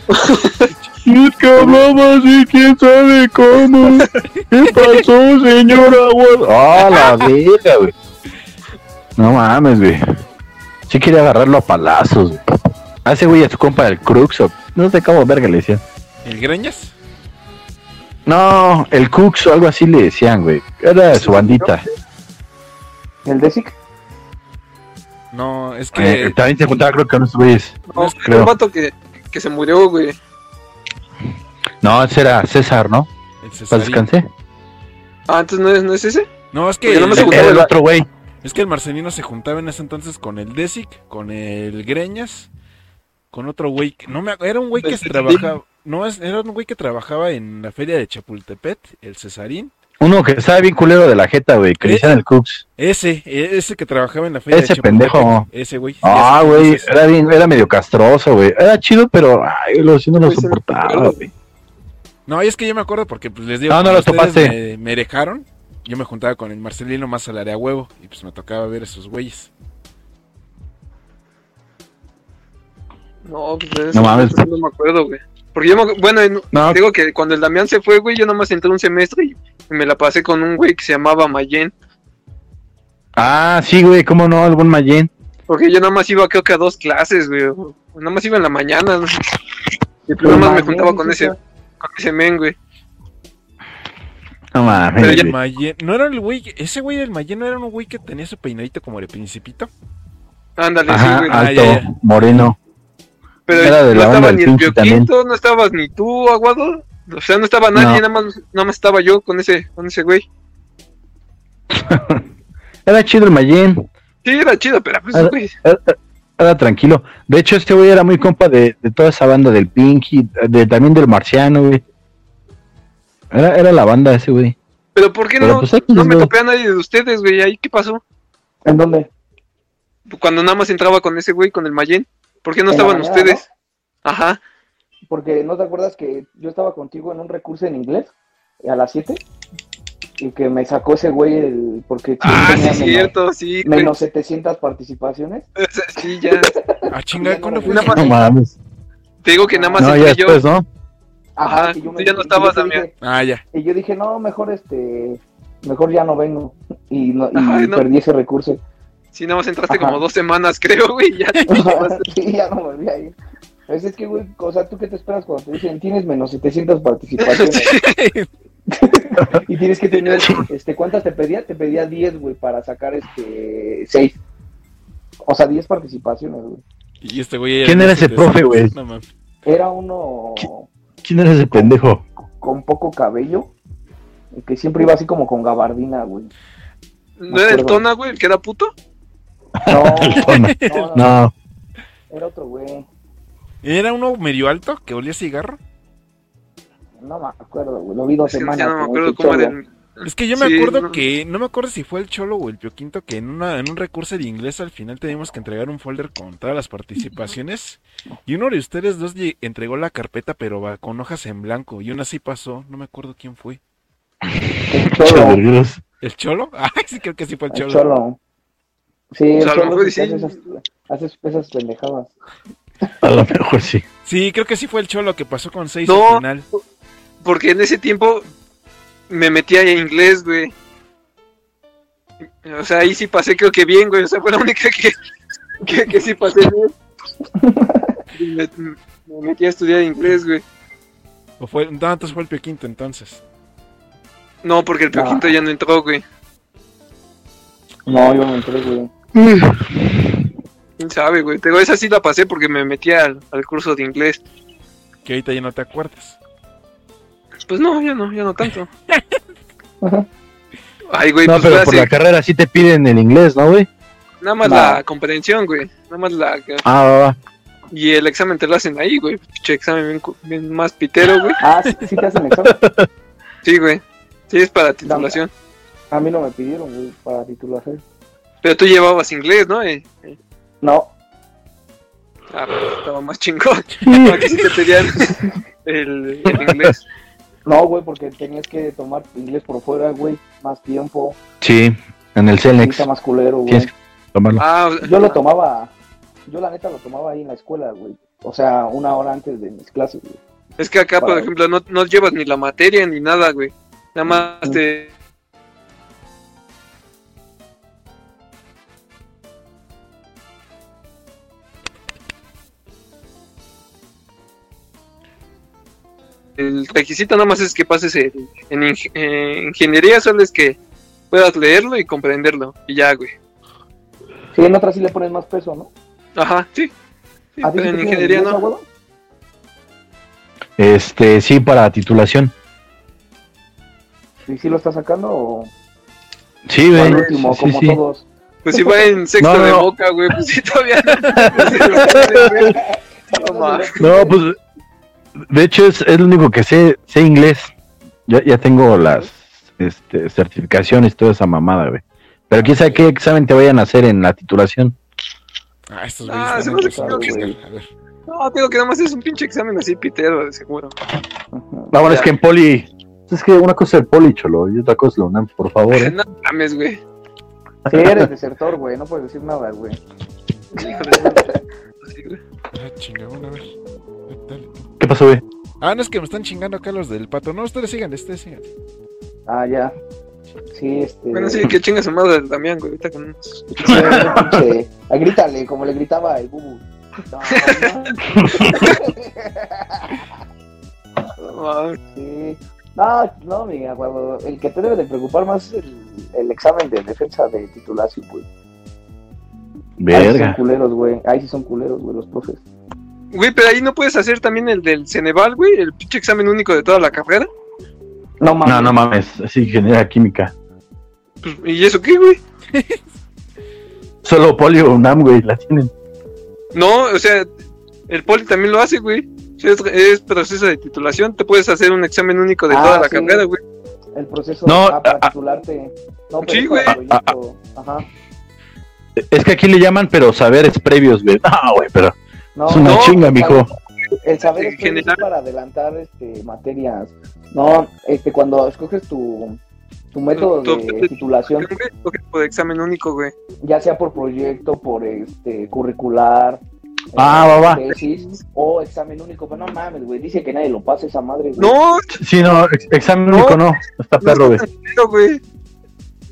Es que hablaba así, quién sabe cómo. ¿Qué pasó, señora? Ah, la verga, güey. No mames, güey. Sí quería agarrarlo a palazos, güey. A ese güey a su compa del Crux, o no sé cómo verga le decían. ¿El Greñas? No, el Crux o algo así le decían, güey. Era de su bandita. ¿El Desic? No, es que. Eh, también se juntaba, creo que con esos güeyes. No, es- creo. un vato que, que se murió, güey. No, ese era César, ¿no? el Para descansé. Ah, entonces no es, no es ese. No, es que. Porque no me el- se juntaba el el- otro güey. Es que el Marcelino se juntaba en ese entonces con el Desic, con el Greñas, con otro güey. que- No me, era un güey que El trabajaba. No, es, era un güey que trabajaba en la feria de Chapultepet, el Cesarín. Uno que estaba bien culero de la jeta, güey, que le ¿Eh? el Crux. Ese, e- ese que trabajaba en la feria Ese de Chapultepec. pendejo. Ese güey. Ah, güey, era bien, era medio castroso, güey. Era chido, pero ay, lo sí no lo soportaba, güey. No, y es que yo me acuerdo porque pues les digo, No, no lo topaste. Me, me dejaron, yo me juntaba con el Marcelino más al área huevo y pues me tocaba ver esos güeyes. No, pues de No mames. no me acuerdo, güey. Porque yo, me, bueno, en- No. digo que cuando el Damián se fue, güey, yo nomás entré un semestre y me la pasé con un güey que se llamaba Mayen. Ah, sí, güey, cómo no, el buen Mayen. Porque yo nada más iba creo que a dos clases, güey. o Nada más iba en la mañana. ¿no? Y pues nada más me juntaba con ese, con ese men, güey. No mames. Ya-. Mayen, no era el güey, ese güey del Mayen no era un güey que tenía su peinadito como de principito. Ándale, Ajá, sí, güey. ah, alto, ya, ya. moreno. Pero era de no estaba ni el. Pioquito, no estabas ni tú, Aguado. O sea, no estaba nadie, No. nada más, nada más estaba yo con ese, con ese güey. Era chido el Mayen. Sí, era chido, pero pues, güey. Era, era tranquilo. De hecho, este güey era muy compa de, de toda esa banda del Pinky, de, también del Marciano, güey. Era, era la banda ese güey. Pero ¿por qué Pero, no, pues, no me güey. topé a nadie de ustedes, güey? ¿Ahí qué pasó? ¿En dónde? Cuando nada más entraba con ese güey, con el Mayen. ¿Por qué no estaban mañana, ustedes? Ajá. Porque no te acuerdas que yo estaba contigo en un recurso en inglés a las 7 y que me sacó ese güey el, porque Ah, sí, menos, cierto, sí. menos 700 participaciones. Sí, ya. Ah, chinga, ¿cuándo fue? No mames. Te digo que nada más No, ya yo. después, ¿no? Ajá, que yo tú ya no estabas, dije- Ah, ya. Y yo dije, no, mejor este, mejor ya no vengo. Y, no, y Ay, no. perdí ese recurso. Sí, nada más entraste Ajá. como dos semanas, creo, güey. Ya te sí, ya no volví a ir. Pues es que, güey, o sea, ¿tú qué te esperas cuando te dicen tienes menos 700 participaciones? y tienes que tener, este, ¿cuántas te pedía? Te pedía 10, güey, para sacar, este, 6. O sea, 10 participaciones, güey. Y este güey ¿Quién era ese profe, güey? No. Era uno ¿Quién era ese pendejo? con poco cabello, que siempre iba así como con gabardina, güey. ¿No era el Tona, güey, el que era puto? No, no, no, era otro güey. Era uno medio alto que olía a cigarro. No me acuerdo, güey. Lo vi dos Es que semanas. no me acuerdo ese cómo era cholo. el... Es que yo me Sí, acuerdo no. que, no me acuerdo si fue el Cholo o el Pioquinto, que en, una, en un recurso de inglés al final teníamos que entregar un folder con todas las participaciones. Y uno de ustedes dos entregó la carpeta, pero va con hojas en blanco. Y una sí pasó, no me acuerdo quién fue. El Cholo cholo. ¿El Cholo? Ah, sí, creo que sí fue el El Cholo. Sí, O sea, a lo cholo mejor es el que sí. hace esas, hace esas pendejadas. A lo mejor sí. Sí, creo que sí fue el Cholo que pasó con seis No. al final. Porque en ese tiempo me metía en inglés, güey. O sea, ahí sí pasé creo que bien, güey. O sea, fue la única que, que, que sí pasé bien. Me, me metí a estudiar inglés, güey. O fue, no, entonces fue el Pioquinto entonces. No, porque el Pioquinto ya no entró, güey. No, yo no entré, güey. ¿Quién sabe, güey? Pero esa sí la pasé porque me metí al, al curso de inglés. Que ahorita ya no te acuerdas. Pues no, ya no, ya no tanto. Ay, güey, No, pues pero por la carrera sí te piden el inglés, ¿no, güey? Nada más la comprensión, güey. Nada más la... Ah, va, va. Y el examen te lo hacen ahí, güey. Pinche examen bien, bien más pitero, güey. Ah, sí, sí te hacen examen. Sí, güey. Sí, es para titulación. A mí no me pidieron, güey, para titulación. Pero tú llevabas inglés, ¿no? Eh, eh, No, Ah, pues, estaba más chingón. Aquí sí te pedían el, el inglés. no, güey, porque tenías que tomar inglés por fuera, güey. Más tiempo. Sí, en el. Está más culero, güey. Tomarlo. Ah, o sea, Yo lo tomaba, yo la neta lo tomaba ahí en la escuela, güey. O sea, una hora antes de mis clases, güey. es que acá, por ejemplo, no, no llevas ni la materia ni nada, güey. Nada más te... El requisito nada más es que pases en ing- eh, ingeniería, solo es que puedas leerlo y comprenderlo. Y ya, güey. Sí, en otras sí le pones más peso, ¿no? Ajá, sí. Sí, ¿A ti pero en ingeniería no. Este, sí, para titulación. ¿Y sí lo estás sacando o, Sí, güey. al último, Sí, como sí. todos? Pues si va en sexto No, no, de boca, güey, pues sí, todavía. No, pues, de hecho es, es lo único que sé, sé inglés. Ya, ya tengo las este, certificaciones, toda esa mamada, güey. Pero quién sabe qué examen te vayan a hacer en la titulación. Ah, estos Ah, están me hace empezando que a ver. No, digo que nada más es un pinche examen así pitero, de seguro. No, bueno, es que en poli. Es que una cosa es el poli, cholo, y otra cosa es la UNAM, por favor. ¿eh? No mames, güey. Sí, eres desertor, güey, no puedes decir nada, güey. Ah, chingón, a ver. Dale. ¿Qué pasó, güey? Ah, no es que me están chingando acá los del pato. No, ustedes sigan, ustedes sigan. Ah, ya. Sí, este. Bueno, sí, que chinga su madre el Damián, güey. Ahorita con unos- Sí, pinche- ah, grítale, como le gritaba el bubu. No, No, sí. No, no, mi aguado. El que te debe de preocupar más es el, el examen de defensa de titulación, güey. Ahí sí son Verga. culeros, güey. Ahí sí son culeros, güey, los profes. Güey, pero ahí no puedes hacer también el del Ceneval, güey. El pinche examen único de toda la carrera. No mames. No, no mames, sí, genera química. Pues, ¿Y eso qué, güey? Solo polio UNAM, güey, la tienen. No, o sea, el poli también lo hace, güey. O sea, es, es proceso de titulación. Te puedes hacer un examen único de Ah, toda la sí. carrera, güey. El proceso No, ah, para ah, titularte. No, pero Sí, güey. proyecto. Ajá. Es que aquí le llaman, pero saberes previos, güey. No, güey, pero No, es una no, chinga, mijo. El saber es general. es para adelantar este, materias. No, este, cuando escoges tu, tu método Tu- de tu- titulación, Güey, ¿o qué tipo de examen único, güey. ya sea por proyecto, por este curricular, Ah, eh, va, va. tesis o examen único. Pero no mames, güey, dice que nadie lo pasa esa madre. güey. No, Sí, no, ex- examen No. único no. Está no perro, culero, güey.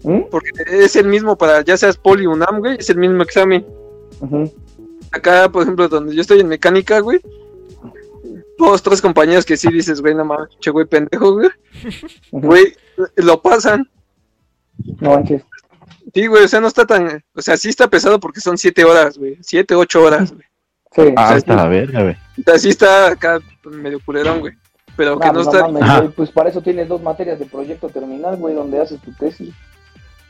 ¿Mm? Porque es el mismo para, ya seas poli UNAM, güey, es el mismo examen. Ujú. Acá, por ejemplo, donde yo estoy en mecánica, güey. Dos, tres compañeros que sí dices, güey, no mames, che, güey, pendejo, güey. Güey, lo pasan. No manches. Sí, güey, o sea, no está tan. O sea, sí está pesado porque son siete horas, güey. Siete, ocho horas, güey. Sí. Ah, sea, está la verga, güey. O sea, sí está acá medio culerón, güey. Pero que Nah, no pues, está. mames, Ajá. güey, pues para eso tienes dos materias de proyecto terminal, güey, donde haces tu tesis.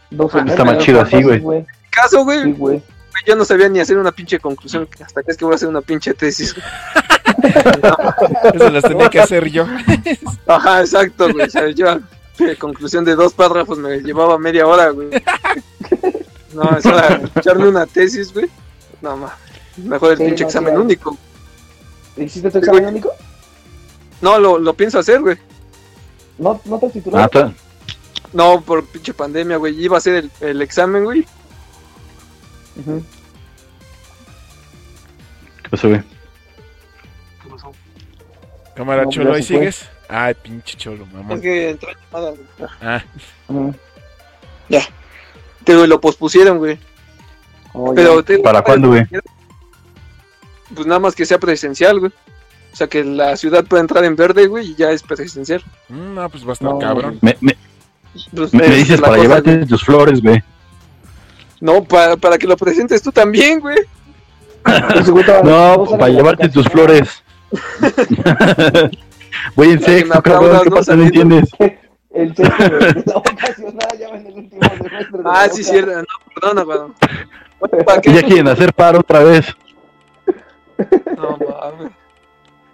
Dos Ah, está más chido así, güey. Caso, güey, Sí, güey. Yo no sabía ni hacer una pinche conclusión. Hasta que es que voy a hacer una pinche tesis. Eso las tenía que hacer yo. Ajá, exacto, güey. O sea, yo, eh, conclusión de dos párrafos me llevaba media hora, güey. No, eso era echarme una tesis, güey. No, más. Mejor el Sí, pinche no, examen único. ¿Hiciste tu examen único? No, lo, lo pienso hacer, güey. ¿No, no te has titulado? Ah, No, por pinche pandemia, güey. Iba a hacer el, el examen, güey. ¿Qué pasó, güey? Cámara, No, cholo, ya ¿ahí sigues? Ay, pinche cholo, mamón. Es que entró llamada, güey. Ah, Ujú. Te lo pospusieron, güey. Oh, Pero ya. te- ¿Para cuándo, güey? Pues nada más que sea presencial, güey. O sea, que la ciudad pueda entrar en verde, güey, y ya es presencial. mm, no, pues va a estar No, cabrón. Me, me- Pues, me- me esa dices para cosa, llevarte güey. tus flores, güey. No, para, para que lo presentes tú también, güey. No, salen para llevarte tus flores. Voy en sexto, cabrón. ¿Qué pasa? ¿No entiendes? El sexto de de la vocacional ya va en el último semestre. de la Ah, sí, cierto. No, perdona, güey. Bueno, ¿Para Y qué? ya quieren hacer paro otra vez. No, mames.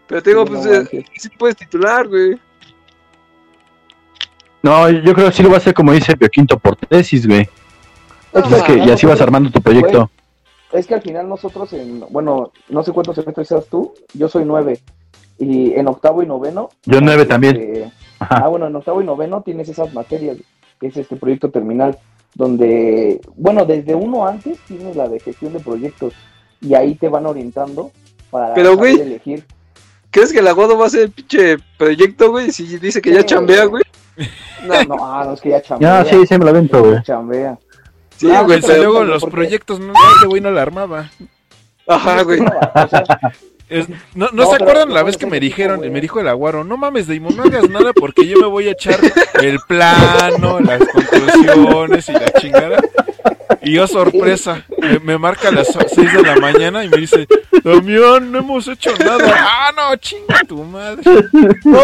Pero te digo, Sí, pues, eh, sí puedes titular, güey. No, yo creo que sí lo va a hacer como dice Pio Quinto por tesis, güey. Es es que y así vas armando tu proyecto. Es que al final nosotros, en, bueno, no sé cuántos semestres seas tú, yo soy nueve. Y en octavo y noveno. Yo nueve este, también. Ah, bueno, en octavo y noveno tienes esas materias, que es este proyecto terminal, donde, bueno, desde uno antes tienes la de gestión de proyectos y ahí te van orientando para Pero, saber güey, elegir. ¿Crees que el agodo va a hacer el pinche proyecto, güey? Si dice que ya chambea, güey. güey. No, No, ah, no, es que ya chambea. Ya, sí, sí me lo avento, güey. Chambea. Sí, güey. Pero- luego los proyectos, no, ese güey no la armaba. Ajá, güey. No, o sea, Es- ¿No, no, No, se acuerdan la vez que me dijeron, güey. me dijo el aguaro, no mames, Damon, no hagas nada porque yo me voy a echar el plano, las conclusiones y la chingada? Y yo, sorpresa, me, me marca a las 6 de la mañana y me dice, Damián, no hemos hecho nada. Ah, no, chinga tu madre. No,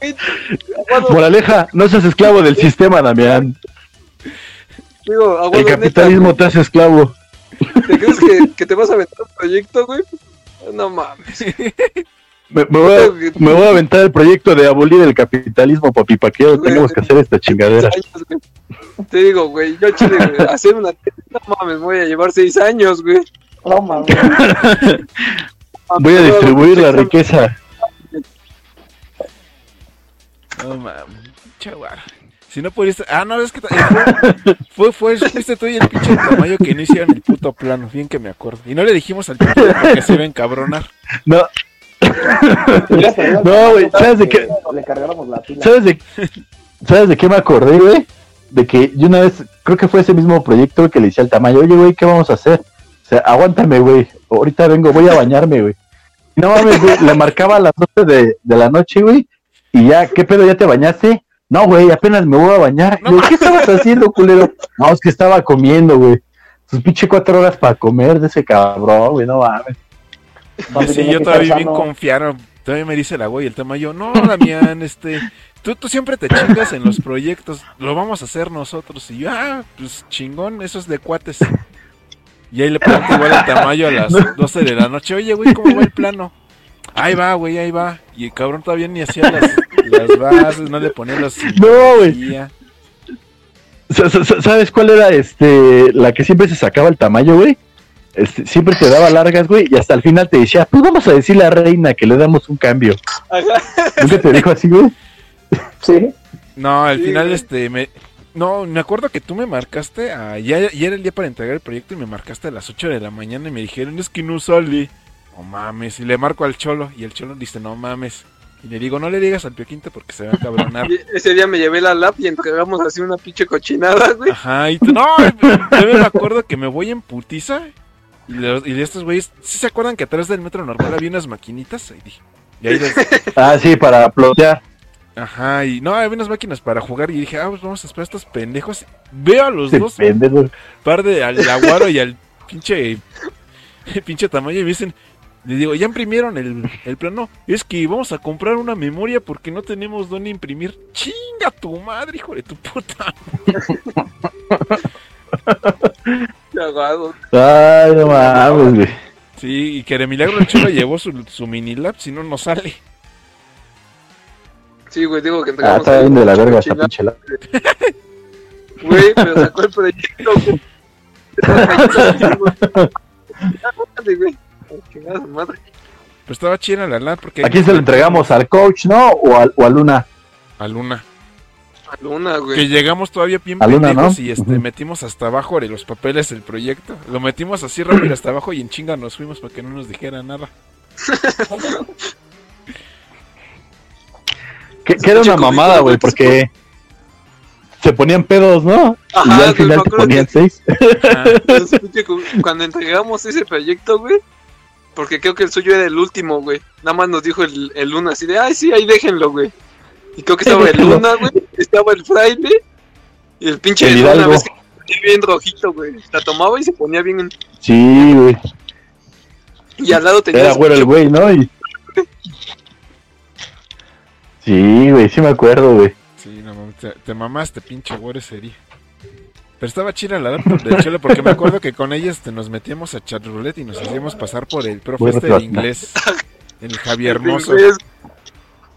güey. Moraleja, no seas esclavo del sistema, Damián. digo, Aguado, El capitalismo te hace esclavo. ¿Te crees que, que te vas a aventar un proyecto, güey? No mames. Me, me voy a, me voy a aventar el proyecto de abolir el capitalismo, papi, para que ya no tengamos que hacer esta chingadera. Años. Te digo, güey, yo chile, güey, hacer una no mames, voy a llevar seis años, güey. no mames. Voy a distribuir la riqueza. No mames, chaval. Si no pudiste. Ah, no, es que. eh, Fue, fue, fue, fuiste tú y el pinche Tamayo que no hicieron el puto plano. Bien que me acuerdo. Y no le dijimos al pinche porque se iba a encabronar. No, No, güey, Tamayo ¿sabes de qué? que Le cargáramos la pila. ¿Sabes de, ¿Sabes de qué me acordé, güey? De que yo una vez, creo que fue ese mismo proyecto que le decía al tamaño, oye, güey, ¿qué vamos a hacer? O sea, aguántame, güey, ahorita vengo, voy a bañarme, güey. No mames, güey, le marcaba a las 12 de, de la noche, güey, y ya, ¿qué pedo, ya te bañaste? No, güey, apenas me voy a bañar. No Digo, ¿qué estabas haciendo, culero? No, es que estaba comiendo, güey. Sus pinche cuatro horas para comer de ese cabrón, güey, no mames. Sí, yo todavía bien confiado. Todavía me dice la güey el tema. Yo, no, Damián, este. Tú, tú siempre te chingas en los proyectos. Lo vamos a hacer nosotros. Y yo, ah, pues chingón, eso es de cuates. Y ahí le pregunto igual al Tamayo a las 12 de la noche. Oye, güey, ¿cómo va el plano? Ahí va, güey, ahí va. Y el cabrón todavía ni hacía las, las bases, no le ponía los. No, güey. ¿Sabes cuál era este la que siempre se sacaba el tamaño, güey? Este, siempre te daba largas, güey, y hasta el final te decía, pues vamos a decirle a Reina que le damos un cambio. ¿Nunca te dijo así, güey? Sí. No, al Sí, final, güey. este, me... No, me acuerdo que tú me marcaste, a... ya, ya era el día para entregar el proyecto y me marcaste a las 8 de la mañana y me dijeron, es que no sale. No mames, y le marco al cholo y el cholo dice, no mames. Y le digo, no le digas al Pioquinte porque se va a cabronar. Y ese día me llevé la lap y entregamos así una pinche cochinada, güey. Ajá, y tú, no, yo me acuerdo que me voy en putiza y, los- y estos güeyes, ¿sí se acuerdan que atrás del metro normal había unas maquinitas? Y dije, y ahí les- Ah, sí, para plotear. Ajá, y no, había unas máquinas para jugar y dije, ah, pues vamos a esperar a estos pendejos. Veo a los dos pendejo. par de al aguaro y al pinche pinche tamaño y me dicen le digo ya imprimieron el, el plano es que vamos a comprar una memoria porque no tenemos dónde imprimir chinga tu madre hijo de tu puta. Ay, no mames, güey. sí y que de milagro el chulo llevó su, su mini lab si no no sale Sí, güey, digo que Ah, entregamos. está ahí bien de la verga esa cochinada, pinche la... Güey, pero sacó el proyecto, güey. Chingada madre. pero estaba chida la lab porque ¿A quién se lo entregamos? ¿Al coach, no? ¿O, al, o a Luna? a Luna A Luna, güey. que llegamos todavía bien A pendejos ¿no? y este metimos hasta abajo de los papeles el proyecto lo metimos así rápido hasta abajo y en chinga nos fuimos para que no nos dijera nada Que, que era una mamada, güey, porque se ponían pedos, ¿no? y Ajá, ya al final te ponían que- seis. Ajá. Entonces, cu- Cuando entregamos ese proyecto, güey. Porque creo que el suyo era el último, güey. Nada más nos dijo el, el Luna así de, ay, sí, ahí déjenlo, güey. Y creo que estaba el. Luna, güey. Estaba el fraile. Y el pinche El Luna, ves que se ponía bien rojito, güey. La tomaba y se ponía bien. Sí, güey. Y al lado tenía. Era güero el güey, ¿no? Y... Sí, güey, sí me acuerdo, güey. Sí, no mames, te, te mamaste, pinche güero ese día. Pero estaba chida la laptop del chelo porque me acuerdo que con ella este, nos metíamos a chat roulette y nos hacíamos pasar por el profe Bueno, este de inglés. El Javier Hermoso.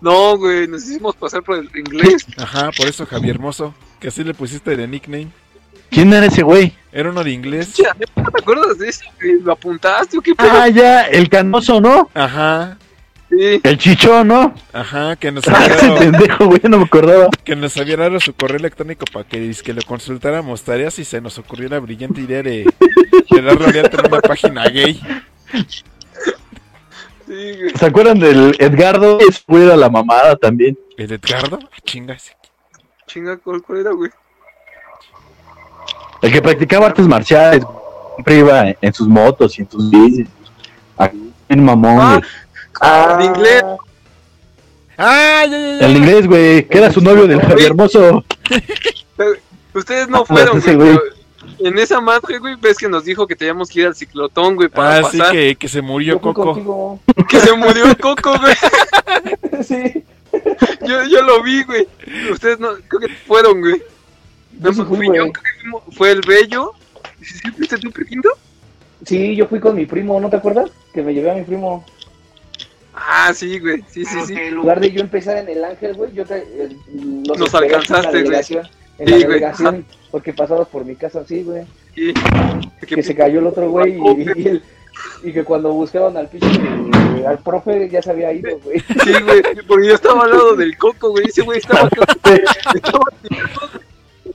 No, güey, nos hicimos pasar por el inglés. Ajá, por eso Javier Hermoso. Que así le pusiste de nickname. ¿Quién era ese güey? Era uno de inglés. ¿no te acuerdas de eso? güey? ¿Lo apuntaste o qué pedo? Ah, ya, el canoso, ¿no? Ajá, Sí. El chichón, ¿no? ajá, que nos había ese dado, pendejo, güey, no me acordaba. que nos su correo electrónico para que, que le consultáramos tareas y se nos ocurrió la brillante idea de, de darle alta en una página gay. Sí, güey. ¿Se acuerdan del Edgardo? Ese güey era la mamada también. ¿El Edgardo? Ah, chinga ese. Chinga, ¿cuál, cuál era, güey? El que practicaba artes marciales. Siempre iba en, en sus motos y en sus bicis. Aquí en mamón, Ah. Ah, el inglés. ¡Ah, ya, ya, ya! El inglés, güey, que era su novio del Javier Hermoso. Ustedes no Ah, fueron, güey. En esa madre, güey, ves que nos dijo que teníamos que ir al ciclotón, güey, para Ah, sí, pasar. que, que se murió Yo Coco. contigo. Que se murió coco, güey. sí. Yo, yo lo vi, güey. Ustedes no, creo que fueron, güey. No, sí fui, fui güey. yo, creo que fue el bello. ¿Sí, sí, fuiste tú, Pequinto? Sí, yo fui con mi primo, ¿no te acuerdas? Que me llevé a mi primo. Ah, sí, güey. Sí, sí, sí. En lugar de yo empezar en el Ángel, güey, yo te, el- los Nos en la alcanzaste, güey. delegación, En Sí, la güey. delegación, porque pasabas por mi casa así, güey. sí. Que se cayó el otro güey y, y, el- y que cuando buscaban al pinche al profe ya se había ido, güey. Sí, güey. Porque yo estaba al lado del coco, güey. Ese güey estaba acá. estaba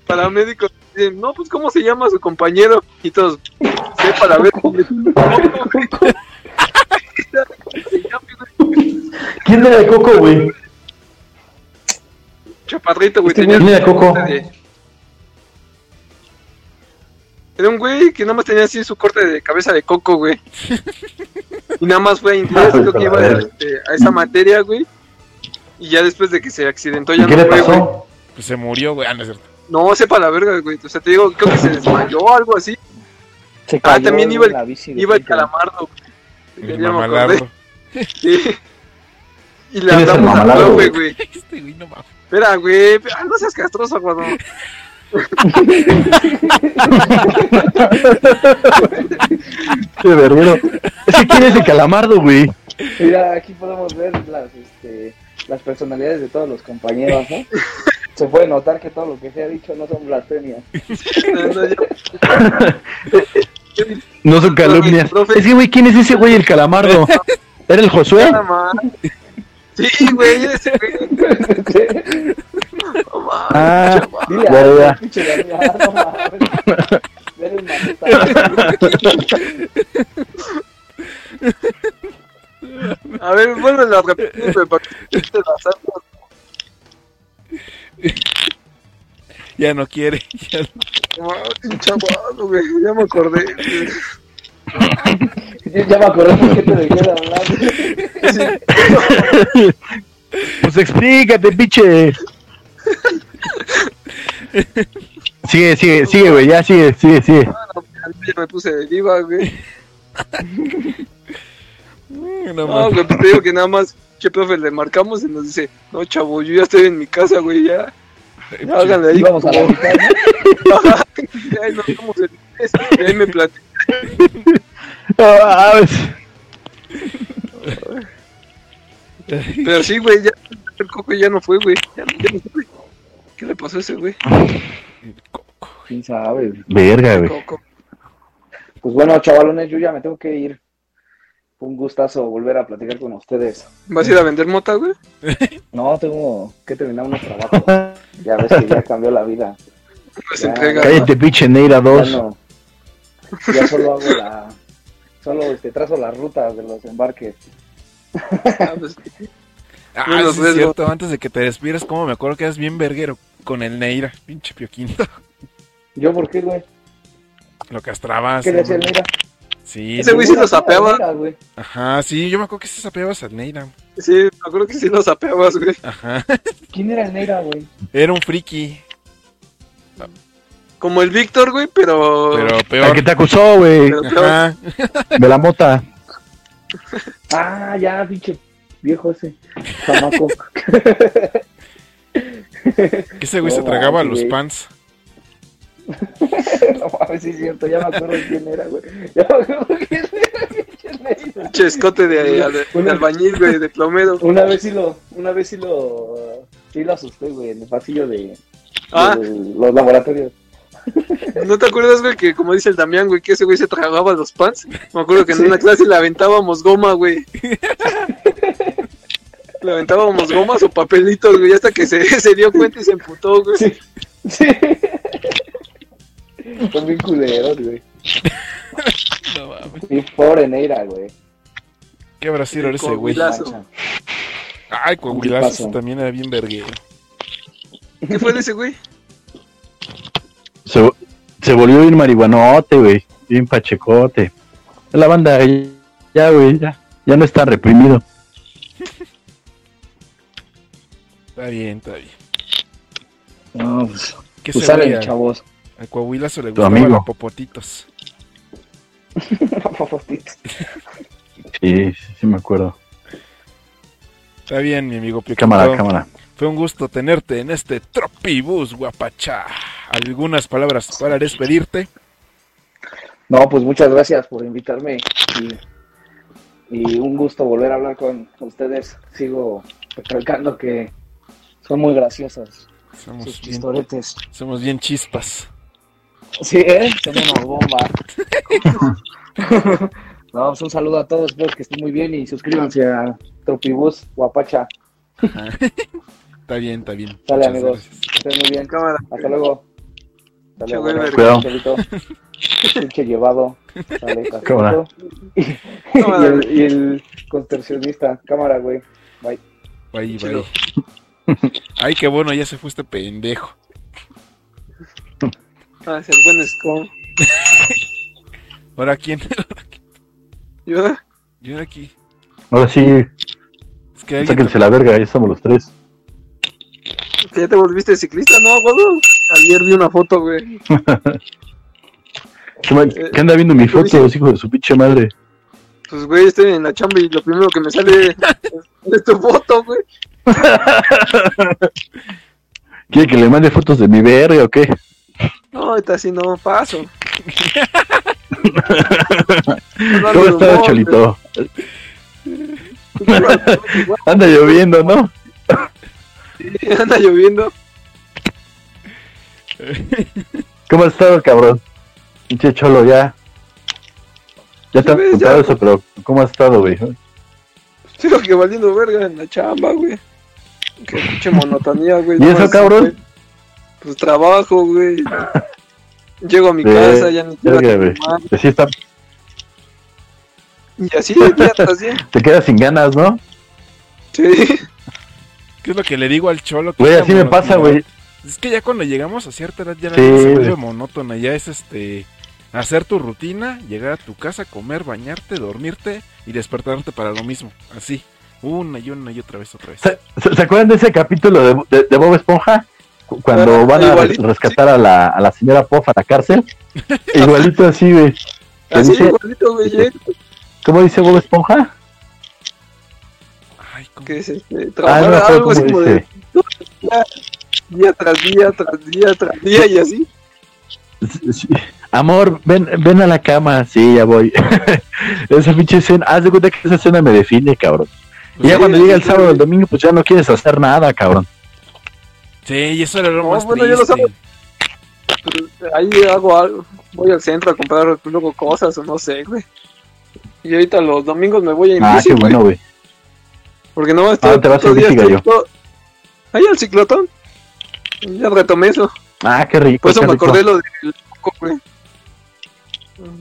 paramédicos. Dicen, no, pues, ¿cómo se llama su compañero? Y todos, sé para ver. ¿cómo se llama, güey? ¿Quién era de Coco, güey? Chaparrito, güey. Este tenía güey, mira, su Coco. de- Era un güey que nada más tenía así su corte de cabeza de coco, güey. Y nada más fue a inglés, Ah, creo que iba a este, a esa materia, güey. Y ya después de que se accidentó ¿Y ya qué no le fue, güey. pasó? Pues se murió, güey. Ah, no es cierto. No, sepa la verga, güey. O sea, te digo, creo que se desmayó o algo así. Se Ah, también iba el- Iba el calamardo. güey. El mamalardo. Sí. Y le ¿Quién es el hablamos al güey? güey. Este güey no mames. Espera, güey. Ah, no seas castroso, güey. Qué verguero. Ese quién es el calamardo, güey. Mira, aquí podemos ver las, este, las personalidades de todos los compañeros, ¿no? Se puede notar que todo lo que se ha dicho no son blasfemias. No, son calumnias. Profe. Ese güey, ¿quién es ese güey, el calamardo? ¿Era el Josué? Sí, güey, ese güey. No Ah. Dile Ya, ah. A ver, vuelve a repetir, güey, para que te la salgas. Ya no quiere. Ya no- No mames, chaval, güey, ya me acordé. güey. Yo ya me acordé por qué te dejé de hablar. pues explícate, pinche. Sigue, sigue, sigue, güey, ya sigue, sigue, sigue. Ya me puse de diva, güey. No No, güey, pues te digo que nada más, che, profe, le marcamos y nos dice, no, chavo, yo ya estoy en mi casa, güey, ya. Háganle ahí. Íbamos a la mitad, ¿no? Vemos el lunes, y ahí me platicó. Pues, Pero sí, güey, ya el coco ya no fue, güey. Ya, ya no fue. ¿Qué le pasó a ese güey? ¿Quién sabe? Verga, güey. Pues bueno, chavalones, yo ya me tengo que ir. Fue un gustazo volver a platicar con ustedes. ¿Vas a ir a vender mota, güey? No, tengo que terminar unos trabajos. Ya ves que ya cambió la vida. Pues Ya, entrega. ya. Cállate, pinche Neira Ya 2. no. Ya solo hago la. Solo este, trazo las rutas de los embarques. Ah, pues, Ah, sí es cierto. Antes de que te despidas, como me acuerdo que eras bien verguero con el Neira. Pinche pioquinto. ¿Yo por qué, güey? Lo castrabas. ¿Qué le hacía ¿no? el Neira? Sí. Ese güey sí lo sapeaba. Ajá, sí. Yo me acuerdo que sí sapeabas al Neira. Sí, me acuerdo que sí lo sapeabas, güey. Ajá. ¿Quién era el Neira, güey? Era un friki. Como el Víctor, güey, pero... Pero El peor. que te acusó, güey. Ajá. de la mota. Ah, ya, pinche viejo ese. Chamaco. Que ese güey No se tragaba manches, los güey. pants. No mames, sí es cierto, ya me acuerdo quién era, güey. Ya me acuerdo quién era, pinche Neira. Pinche escote de, de- de albañil, güey, de plomero. Una vez sí lo, una vez sí lo, sí lo asusté, güey, en el pasillo de, Ah, de los laboratorios. ¿no te acuerdas, güey, que como dice el Damián, güey, que ese güey se tragaba los pants? Me acuerdo que en una clase le aventábamos goma, güey. Le aventábamos gomas o papelitos, güey, hasta que se, se dio cuenta y se emputó, güey. Sí. Sí. Son bien culeros, güey. No mames. Y pobre Neira, güey. ¿Qué sido ese güey? Ay, Coahuilazo también era bien verguero. ¿Qué fue de ese güey? Se, se volvió bien marihuanote, güey. Bien pachecote. La banda, ya, güey, ya. Ya no está reprimido. Está bien, está bien. No, pues, ¿Qué pues se salen, güey? A, chavos. a Coahuilazo le gustaba amigo. la popotitos. Sí, sí, sí me acuerdo. Está bien, mi amigo Pioquito. Cámara, cámara. Fue un gusto tenerte en este Tropibus, guapacha. Algunas palabras para despedirte. No, pues muchas gracias por invitarme y, y un gusto volver a hablar con ustedes. Sigo recalcando que son muy graciosos Somos sus bien, chistoretes. somos bien chispas. Sí, ¿eh? Son una bomba. no, pues un saludo a todos, espero que estén muy bien y suscríbanse a Tropibus Guapacha. Está bien, está bien. Sale, Muchas amigos. estén muy bien. Cámara. Hasta luego. Güey, Gracias, Cuidado. Pinche llevado. Sale, Cámara. y, y el, y el contorsionista. Cámara, güey. Bye. Bye, bye. Ay, qué bueno, ya se fue este pendejo. Ah, es el buen Scum. Ahora quién? Yo, Yo aquí. Ahora sí, Es que alguien. sáquense la verga, ya estamos los tres. que ya te volviste ciclista, ¿no, güey? Ayer vi una foto, güey. ¿Qué, mal- qué anda viendo mi foto, hijo de su pinche madre? Pues, güey, estoy en la chamba y lo primero que me sale es, es tu foto, güey. ¿Quiere que le mande fotos de mi verga o qué? No, ahorita así no paso. ¿Cómo estás, Cholito? Anda lloviendo, ¿no? Anda lloviendo. ¿Cómo has estado, cabrón? Pinche cholo, ya. Ya te han ves, contado ya. eso, pero ¿cómo has estado, güey? Sigo que valiendo verga en la chamba, güey. Qué pinche monotonía, güey. ¿Y no, eso, cabrón? Pues trabajo, güey. Llego a mi Sí, casa, ya ni quiero güey. tomar. Así está, Y así de día tras día. te quedas sin ganas, ¿no? Sí. ¿Qué es lo que le digo al cholo? que Güey, así me pasa, güey. Es que ya cuando llegamos a cierta edad ya la Sí, vida se vuelve monótona. Ya es este. Hacer tu rutina, llegar a tu casa, comer, bañarte, dormirte y despertarte para lo mismo. Así. Una y una y otra vez, otra vez. ¿Se, se- se acuerdan de ese capítulo de, de- de Bob Esponja? Cu- Cuando Ah, van a igualito, rescatar a la, a la señora Puff a la cárcel. Igualito así, güey. ¿Qué Así dice? igualito, güey. ¿Cómo dice Bob Esponja? Ay, ¿cómo? Que es este, Ah, no trabajar acuerdo algo así como de dice. día, día tras día, tras día, tras día y así. Sí. Amor, ven, ven a la cama. Sí, ya voy. esa pinche escena, haz de cuenta que esa escena me define, cabrón. Y ya sí, cuando llega el sí, sábado o el domingo, pues ya no quieres hacer nada, cabrón. Sí, y eso era lo No, más bueno, yo lo ahí hago algo. Voy al centro a comprar luego cosas o no sé, güey. Y ahorita los domingos me voy a Ah, bici, qué bueno, güey. Porque no ¿A dónde te vas bici, gallo? Ahí al ciclotón. Ya retomé eso. Ah, qué rico. Por eso me rico. acordé lo del coco, güey.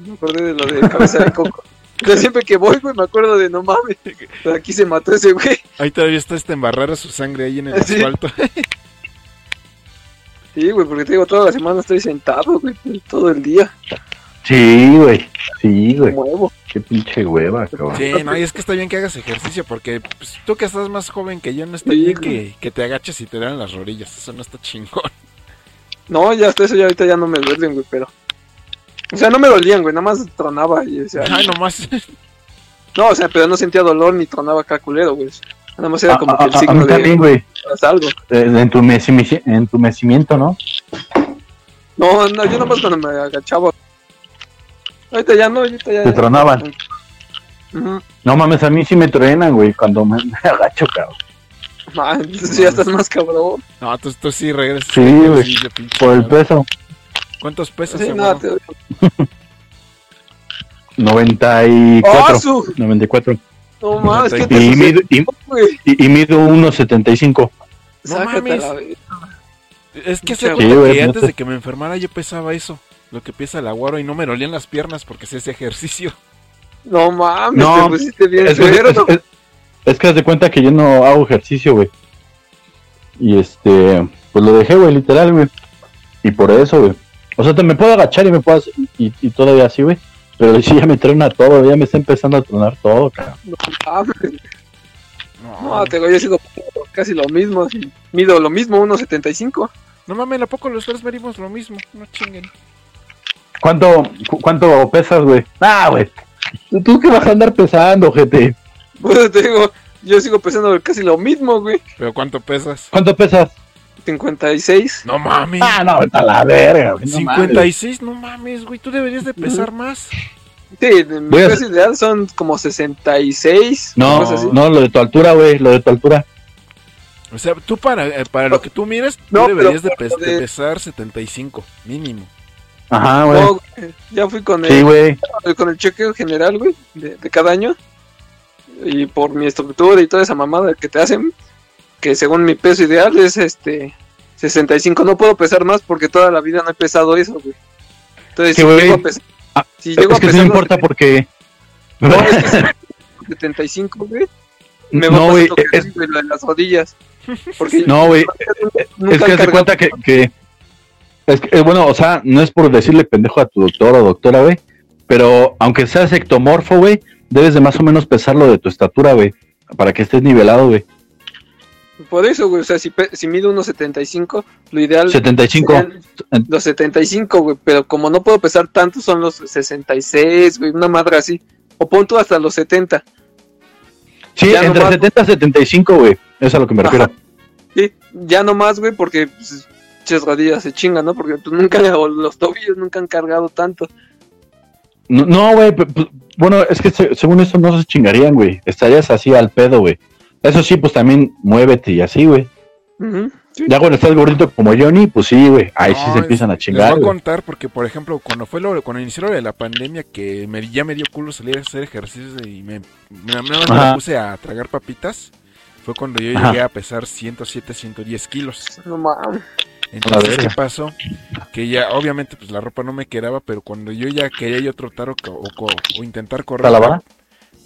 Me acordé de lo de cabeza de coco. Yo siempre que voy, güey, me acuerdo de no mames. Aquí se mató ese güey. Ahí todavía está este embarrar su sangre ahí en el Sí. asfalto. Sí, güey, porque te digo, toda la semana estoy sentado, güey. Todo el día. Sí, güey. Sí, güey. Muevo. Qué pinche hueva, cabrón. Sí, no, y es que está bien que hagas ejercicio porque pues, tú que estás más joven que yo no está Sí, bien que, que te agaches y te dan las rodillas. Eso no está chingón. No, ya hasta eso ya ahorita ya no me duelen, güey, pero. O sea, no me dolían, güey, nada más tronaba y decía. Ay, nomás. No, o sea, pero no sentía dolor ni tronaba acá culero, güey. Nada más era A, como a- que el a- a signo mí también, de algo. Eh, En tu entumecimiento, ¿no? No, no, yo nada más cuando me agachaba. Ahorita ya no, ahorita ya. Te tronaban. No mames, a mí sí me truenan, güey, cuando me, me agacho, cabrón. Man, entonces ya estás más cabrón. No, tú, tú sí regresas. Sí, güey. Por el peso. ¿Cuántos pesos? Sí, nada, te... 94. ¡Ah, su! 94. No mames, ¿qué Y te mido, y, güey? y- y mido 1.75. No mames. Es que Sí, que antes de que me enfermara yo pesaba eso. Lo que pesa el aguaro y no me dolían las piernas porque se hace ejercicio. No mames, No, te pusiste bien Es que, es, cerdo. es- es que haz de cuenta que yo no hago ejercicio, güey. Y este, pues lo dejé, güey, literal, güey. Y por eso, güey. O sea, te me puedo agachar y me puedo hacer- y, y todavía así, güey. Pero sí ya me truena todo, ya me está empezando a tronar todo, cabrón. No mames. No, te digo, yo sigo casi lo mismo. así. Mido lo mismo, 1.75. no mames, ¿a poco los tres medimos lo mismo? No chinguen. ¿Cuánto, cu- cuánto pesas, güey? Ah, güey. ¿Tú, ¿Tú qué vas a andar pesando, gente? Pues te digo, yo sigo pesando casi lo mismo, güey. ¿Pero cuánto pesas? ¿Cuánto pesas? 56. No mames. Ah, no, a la verga, güey. no mames. 56, no mames, güey. Tú deberías de pesar más. Sí, de mi a- peso ideal son como 66. No, así. no, lo de tu altura, güey, lo de tu altura. O sea, tú para, eh, para lo que tú mires, No, tú deberías de, pes- de pesar 75, mínimo. Ajá, güey. No, güey, ya fui con el, sí, güey. con el chequeo general, güey, de, de cada año. Y por mi estructura y toda esa mamada que te hacen, que según mi peso ideal es este 65. No puedo pesar más porque toda la vida no he pesado eso, güey. Entonces, si llego a pesar, Ah, si llego es a que sí pesar me los importa porque... No, es que sí, 75, güey. me No, va a güey, es- de las rodillas. Porque No, güey, es que cargado- cuenta que, que- es que, eh, bueno, o sea, no es por decirle pendejo a tu doctor o doctora, güey, pero aunque seas ectomorfo, güey, debes de más o menos pesar lo de tu estatura, güey, para que estés nivelado, güey. Por eso, güey, o sea, si, si mido unos 75, lo ideal 75. serían los 75, güey, pero como no puedo pesar tanto, son los 66, güey, una madre así. O pon tú hasta los 70. Sí, Ya entre nomás- 70 y 75, güey, es a lo que me refiero. Ajá. Sí, ya no más, güey, porque pues, ches rodillas se chingan, ¿no? Porque pues, nunca, o los tobillos nunca han cargado tanto. No, no, güey, pe- bueno, es que se- según eso no se chingarían, güey, estarías así al pedo, güey. Eso sí, pues también muévete y así, güey. Sí. Ya cuando estás gordito como Johnny, pues sí, güey, ahí sí se empiezan a Les chingar, voy a güey. contar porque, por ejemplo, cuando fue lo, cuando inició lo de la pandemia, que me, ya me dio culo salir a hacer ejercicios y me, me, puse a tragar papitas, fue cuando yo Ajá. llegué a pesar 107, 110 kilos. No mames. Entonces. ¿qué pasó? Que ya, obviamente, pues la ropa no me quedaba, pero cuando yo ya quería yo trotar o, o co- o intentar correr... ¿Está la vara?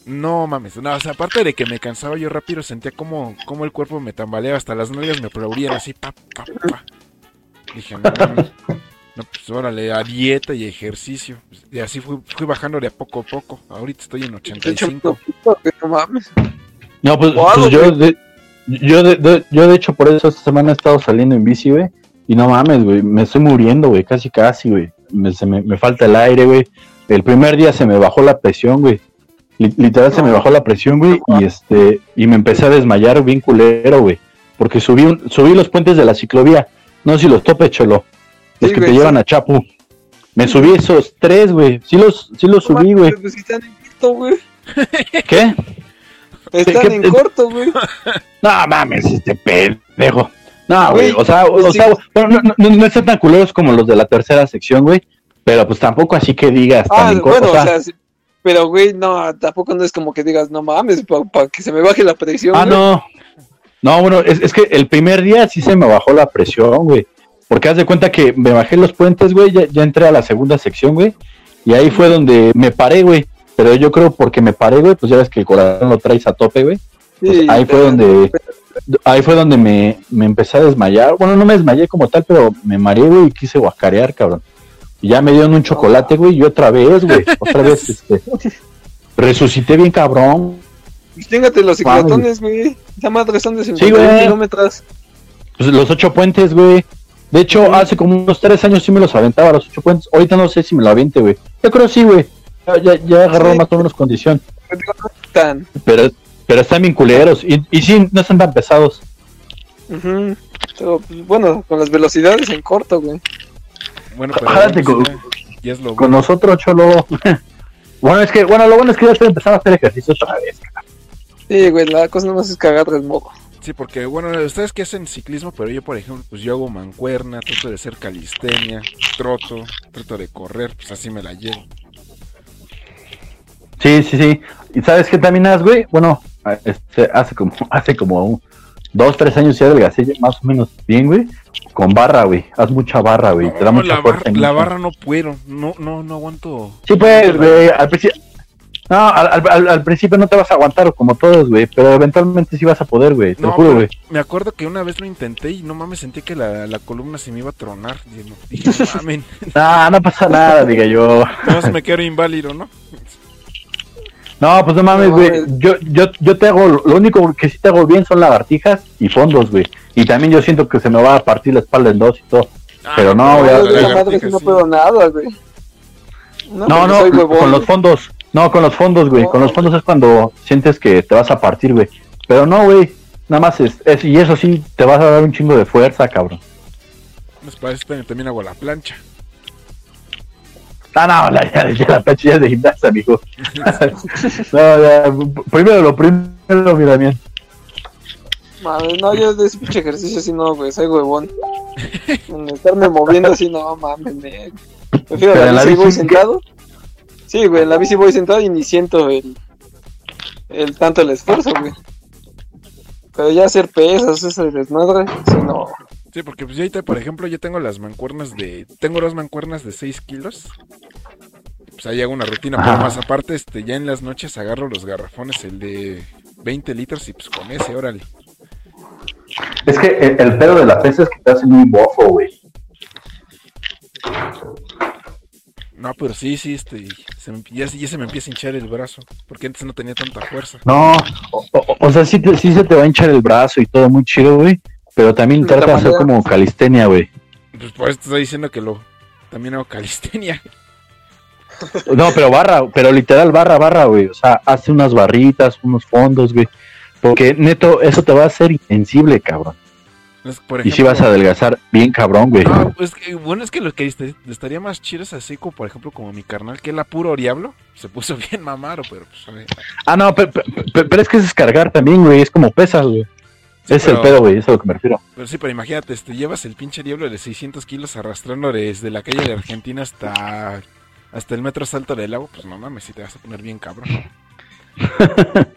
No mames, no, o sea, aparte de que me cansaba yo rápido, sentía como, como el cuerpo me tambaleaba, hasta las nalgas me aplaudían así, pa, pa, pa. Dije, no, mames. no, pues órale, a dieta y ejercicio. Y así fui, fui bajando de a poco a poco. Ahorita estoy en De hecho, 85. no mames. No, pues, pues yo, de, yo, de, de- yo de hecho por eso esta semana he estado saliendo en bici, güey. Y no mames, güey, me estoy muriendo, güey, casi casi, güey. Me, se me, me falta el aire, güey. El primer día se me bajó la presión, güey. Li- Literal se me bajó la presión, güey, y este, y me empecé a desmayar bien culero, güey. Porque subí, un- subí los puentes de la ciclovía. No sé si los tope, cholo. Los Sí, que güey, te llevan sí. a Chapu. Me subí esos tres, güey. Sí los, sí los subí, güey. Pues están en corto, güey. ¿Qué? Están ¿Qué- en corto, güey. No mames, este pendejo. No, güey, o sea, o, pues sea, bueno, no, no, no están tan culeros como los de la tercera sección, güey. Pero pues tampoco así que digas Ah, tan en corto, bueno, o sea, o sea, sí, pero güey, no, tampoco no es como que digas, no mames, para que se me baje la presión. Ah, güey. no. No, bueno, es, es que el primer día sí se me bajó la presión, güey. Porque haz de cuenta que me bajé los puentes, güey, ya, ya entré a la segunda sección, güey. Y ahí fue donde me paré, güey. Pero yo creo porque me paré, güey, pues ya ves que el corazón lo traes a tope, güey. Pues Sí, ahí fue donde ahí fue donde me, me empecé a desmayar. Bueno, no me desmayé como tal, pero me mareé, güey, y quise guacarear, cabrón. Y ya me dieron un chocolate, güey, y otra vez, güey, otra vez, este, resucité bien cabrón. Chingate los ciclotones, güey. Esa madre son de 50 güey. kilómetros. Pues los ocho puentes, güey. De hecho, hace como unos tres años sí me los aventaba los ocho puentes. Ahorita no sé si me lo aviente, güey. Yo creo sí, güey. Ya, ya, ya agarró Sí. más o menos condición. Pero. Pero, están bien culeros. Y, y sí, no están tan pesados. Pero, pues, bueno, con las velocidades en corto, güey. Bueno, pero Jálate con- ya, ya es lo Con bueno. nosotros, cholo. bueno, es que, bueno, lo bueno es que ya estoy empezando a hacer ejercicio otra vez. Sí, güey, la cosa nomás es cagar el modo. Sí, porque bueno, ustedes que hacen ciclismo, pero yo por ejemplo, pues yo hago mancuerna, trato de hacer calistenia, troto, trato de correr, pues así me la llevo. Sí, sí, sí. ¿Y sabes qué también haz, güey? Bueno, este, hace como, hace como un- dos, tres años ya adelgacé más o menos bien, güey. Con barra, güey. Haz mucha barra, güey. Te da No, mucha la, fuerza. barra, y la barra no puedo, no, no, no aguanto. Sí, pues, güey, al principio. No, al, al- al- al principio no te vas a aguantar como todos, güey, pero eventualmente sí vas a poder, güey, te No, lo juro, güey. me acuerdo que una vez lo intenté y no mames, sentí que la, la columna se me iba a tronar. No, no No, no pasa nada, diga yo. además me quedo inválido, ¿no? No, pues no mames, No, güey. Yo, yo, yo te hago, lo único que sí te hago bien son lagartijas y fondos, güey. Y también yo siento que se me va a partir la espalda en dos y todo. Pero no, No, güey, lagartija, madre sí no puedo nada, güey. No, no, soy huevón. con los fondos. No, con los fondos, güey. No, con los fondos es cuando sientes que te vas a partir, güey. Pero no, güey. Nada más es, es- y eso sí, te vas a dar un chingo de fuerza, cabrón. Pues para eso también hago la plancha. Ah, no, la, ya, la plancha ya es de gimnasia, amigo. no, ya, p- primero lo primero, mira bien. Madre, no, yo de ese pinche ejercicio sí no, güey, soy huevón. En estarme moviendo así, no mames, me... Prefiero la en la bici voy sentado. Sí, güey, en la bici voy sentado y ni siento el, el tanto el esfuerzo, güey. Pero ya hacer pesas, ese desmadre, sí, no. Sí, porque pues yo ahorita, por ejemplo, yo tengo las mancuernas de... Tengo dos mancuernas de 6 kilos. Pues ahí hago una rutina, pero más aparte, este, ya en las noches agarro los garrafones, el de 20 litros y pues con ese, órale. Es que el, el pedo de la pesa es que te hace muy bofo, güey. No, pero sí, sí, este, se me- ya, ya se me empieza a hinchar el brazo, porque antes no tenía tanta fuerza. No, o, o- o sea, sí, te- sí se te va a hinchar el brazo y todo muy chido, güey. Pero también trata de hacer manera. como calistenia, güey. Pues por eso te estoy diciendo que lo, también hago calistenia. No, pero barra, pero literal barra, barra, güey. O sea, hace unas barritas, unos fondos, güey. Porque neto, eso te va a hacer insensible, cabrón. Es, por Y si vas a adelgazar bien cabrón, güey. No, pues que- bueno, es que lo que estaría más chido es así como, por ejemplo, como mi carnal, que era puro diablo. Se puso bien mamaro, pero pues. Ah, no, pero, pero es que es descargar también, güey. Es como pesas, güey. Sí, es pero- el pedo, güey. Es a lo que me refiero. Pero sí, pero imagínate, este, llevas el pinche diablo de 600 kilos arrastrando desde la calle de Argentina hasta, hasta el metro salto del lago, pues no mames, si te vas a poner bien cabrón.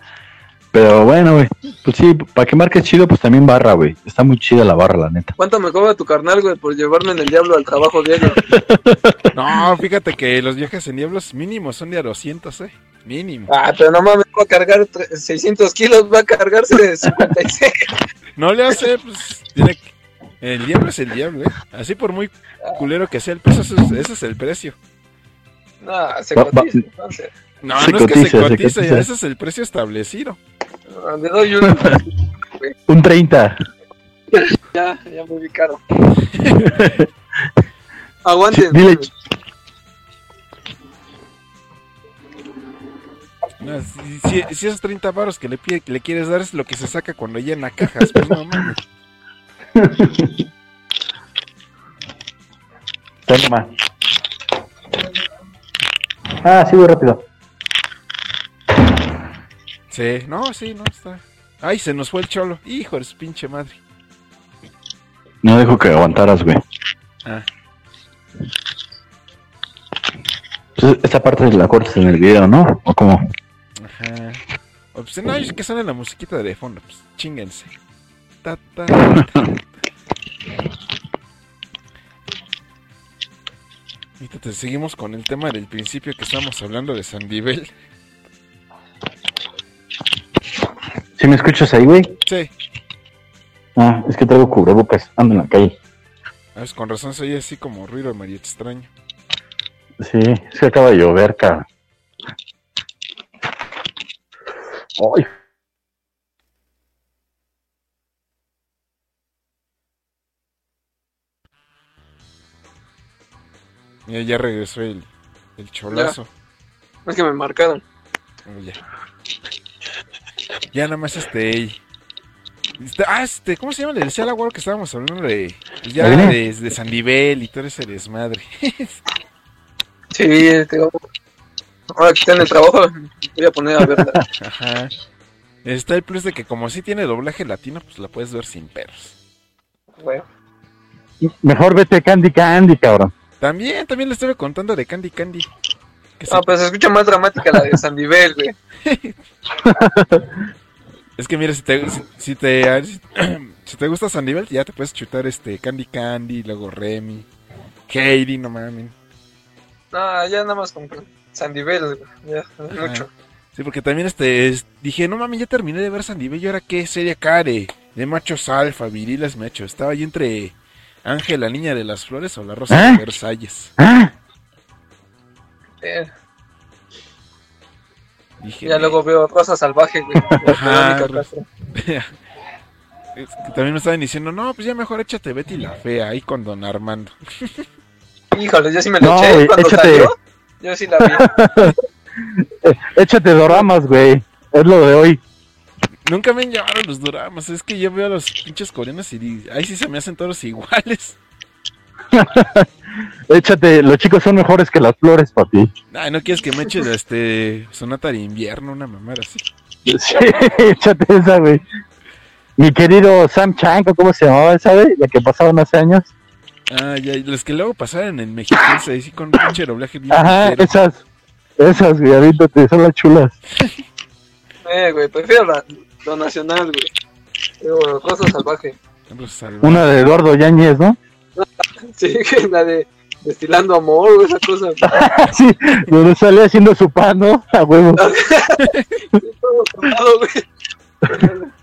Pero bueno, güey. Pues sí, para que marques chido, pues también barra, güey. Está muy chida la barra, la neta. ¿Cuánto me cobra tu carnal, güey, por llevarme en el diablo al trabajo diario? No, fíjate que los viajes en diablos mínimos son de a 200, eh. Mínimo. Ah, pero no mames, va a cargar tre- 600 kilos, va a cargarse de 56. No le hace, pues, tiene que- El diablo es el diablo, eh. Así por muy culero que sea el peso, ese es, ese es el precio. No, se Va- va- cotiza, entonces. No, Se no es que se cotiza, se cotice, cotiza. ese es el precio establecido. Le doy un... Un 30. ya, ya muy caro. Aguante. Sí, dile- No, si, si- si esos 30 baros que le, pide, que le quieres dar es lo que se saca cuando llena cajas, pues no mames. Nomás. Ah, sí, voy rápido. Sí, no, sí, no, está. Ay, se nos fue el cholo. Hijo de su pinche madre. No dejo que aguantaras, güey. Ah. Pues esta parte la cortas en el video, ¿no? ¿O cómo? Ajá. O, pues, no, es que sale la musiquita de fondo, pues chinguense. Ta, ta, te seguimos con el tema del principio que estábamos hablando de Sandivel. ¿Sí me escuchas ahí, güey? Sí, Ah, es que traigo cubrebocas. Ando en la calle. a ver, con razón se oye así como ruido medio extraño. Sí, es que acaba de llover, cara. Ay, Mira, ya regresó el, el cholazo. Es que me marcaron. Oh, ya. Ya nada más este. este- ah, este, ¿cómo se llama? Le decía al agua que estábamos hablando de. pues, ya de, de Sandivel y todo ese desmadre. Sí, te digo. Ahora que está en el trabajo, voy a poner a verla. Ajá. Está el plus de que como sí tiene doblaje latino, pues la puedes ver sin peros. Bueno, mejor vete Candy Candy, cabrón. También, también le estuve contando de Candy Candy. Que se- no, pero se escucha más dramática la de Sandivel, güey. Es que mira, si te, si, si te, si te gusta Sandivel, ya te puedes chutar este Candy Candy, luego Remy, Katie, no mames. No, ya nada más con Sandivel, güey. Ya, mucho. Sí, porque también este es- dije, no mames, ya terminé de ver Sandivel y ahora qué serie acá de, machos alfa, viriles machos. Estaba yo entre Ángel, la niña de las flores o la rosa ¿Eh? de Versalles. Ah, Eh, Dije, ya luego veo Rosa Salvaje, güey. Ajá, es que también me estaban diciendo, no, pues ya mejor échate Betty la fea ahí con Don Armando. Híjole, yo sí me lo No, eché güey, cuando échate. salió. Yo sí la vi. échate doramas, güey. Es lo de hoy. Nunca me han llamado los dramas, es que yo veo a los pinches coreanos y ahí sí se me hacen todos iguales. Échate, los chicos son mejores que las flores, papi. Ay, no quieres que me eche este Sonata de invierno, una mamada así. Sí, échate esa, güey. Mi querido Sam Chang, ¿o ¿cómo se llamaba esa, güey? La que pasaron hace años. Ah, ya, y los que luego pasaron en México, así con un pinche doblaje bien Ajá, esas. Esas, güey, aviéntate, son las chulas. Eh, güey, prefiero la, lo nacional, güey. Digo, Rosa Salvaje. Una de Eduardo Yáñez, ¿no? Sí, que la de Destilando Amor, o esa cosa. sí, donde sale haciendo su pan, ¿no? A huevo.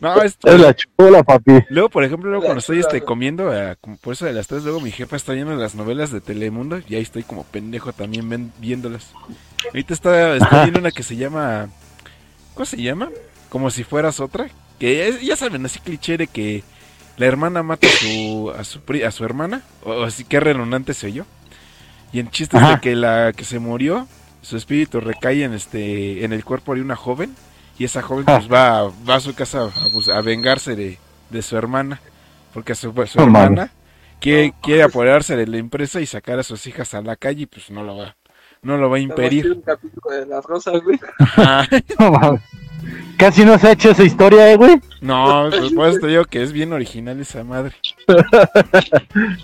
No, es, Es la chula, papi. Luego, por ejemplo, luego cuando estoy este, comiendo, eh, como por eso de las tres, luego mi jefa está viendo las novelas de Telemundo y ahí estoy como pendejo también ven- viéndolas. Ahorita está, está viendo una que se llama... ¿Cómo se llama? Como si fueras otra. Que es- ya saben, así cliché de que la hermana mata a su, a su, pri- a su hermana. O, o así que redundante se oyó. Y en chistes Ajá. de que la que se murió, su espíritu recae en, este, en el cuerpo de una joven. Y esa joven Ah. pues va, va a su casa a, a vengarse de, de su hermana. Porque su, su No mames. hermana quiere, quiere apoderarse de la empresa y sacar a sus hijas a la calle y pues no lo va, no lo va a impedir. Un capítulo de las rosas, güey. Ajá. No mames. Casi no se ha hecho esa historia, eh, güey. No, pues por eso te digo que es bien original esa madre.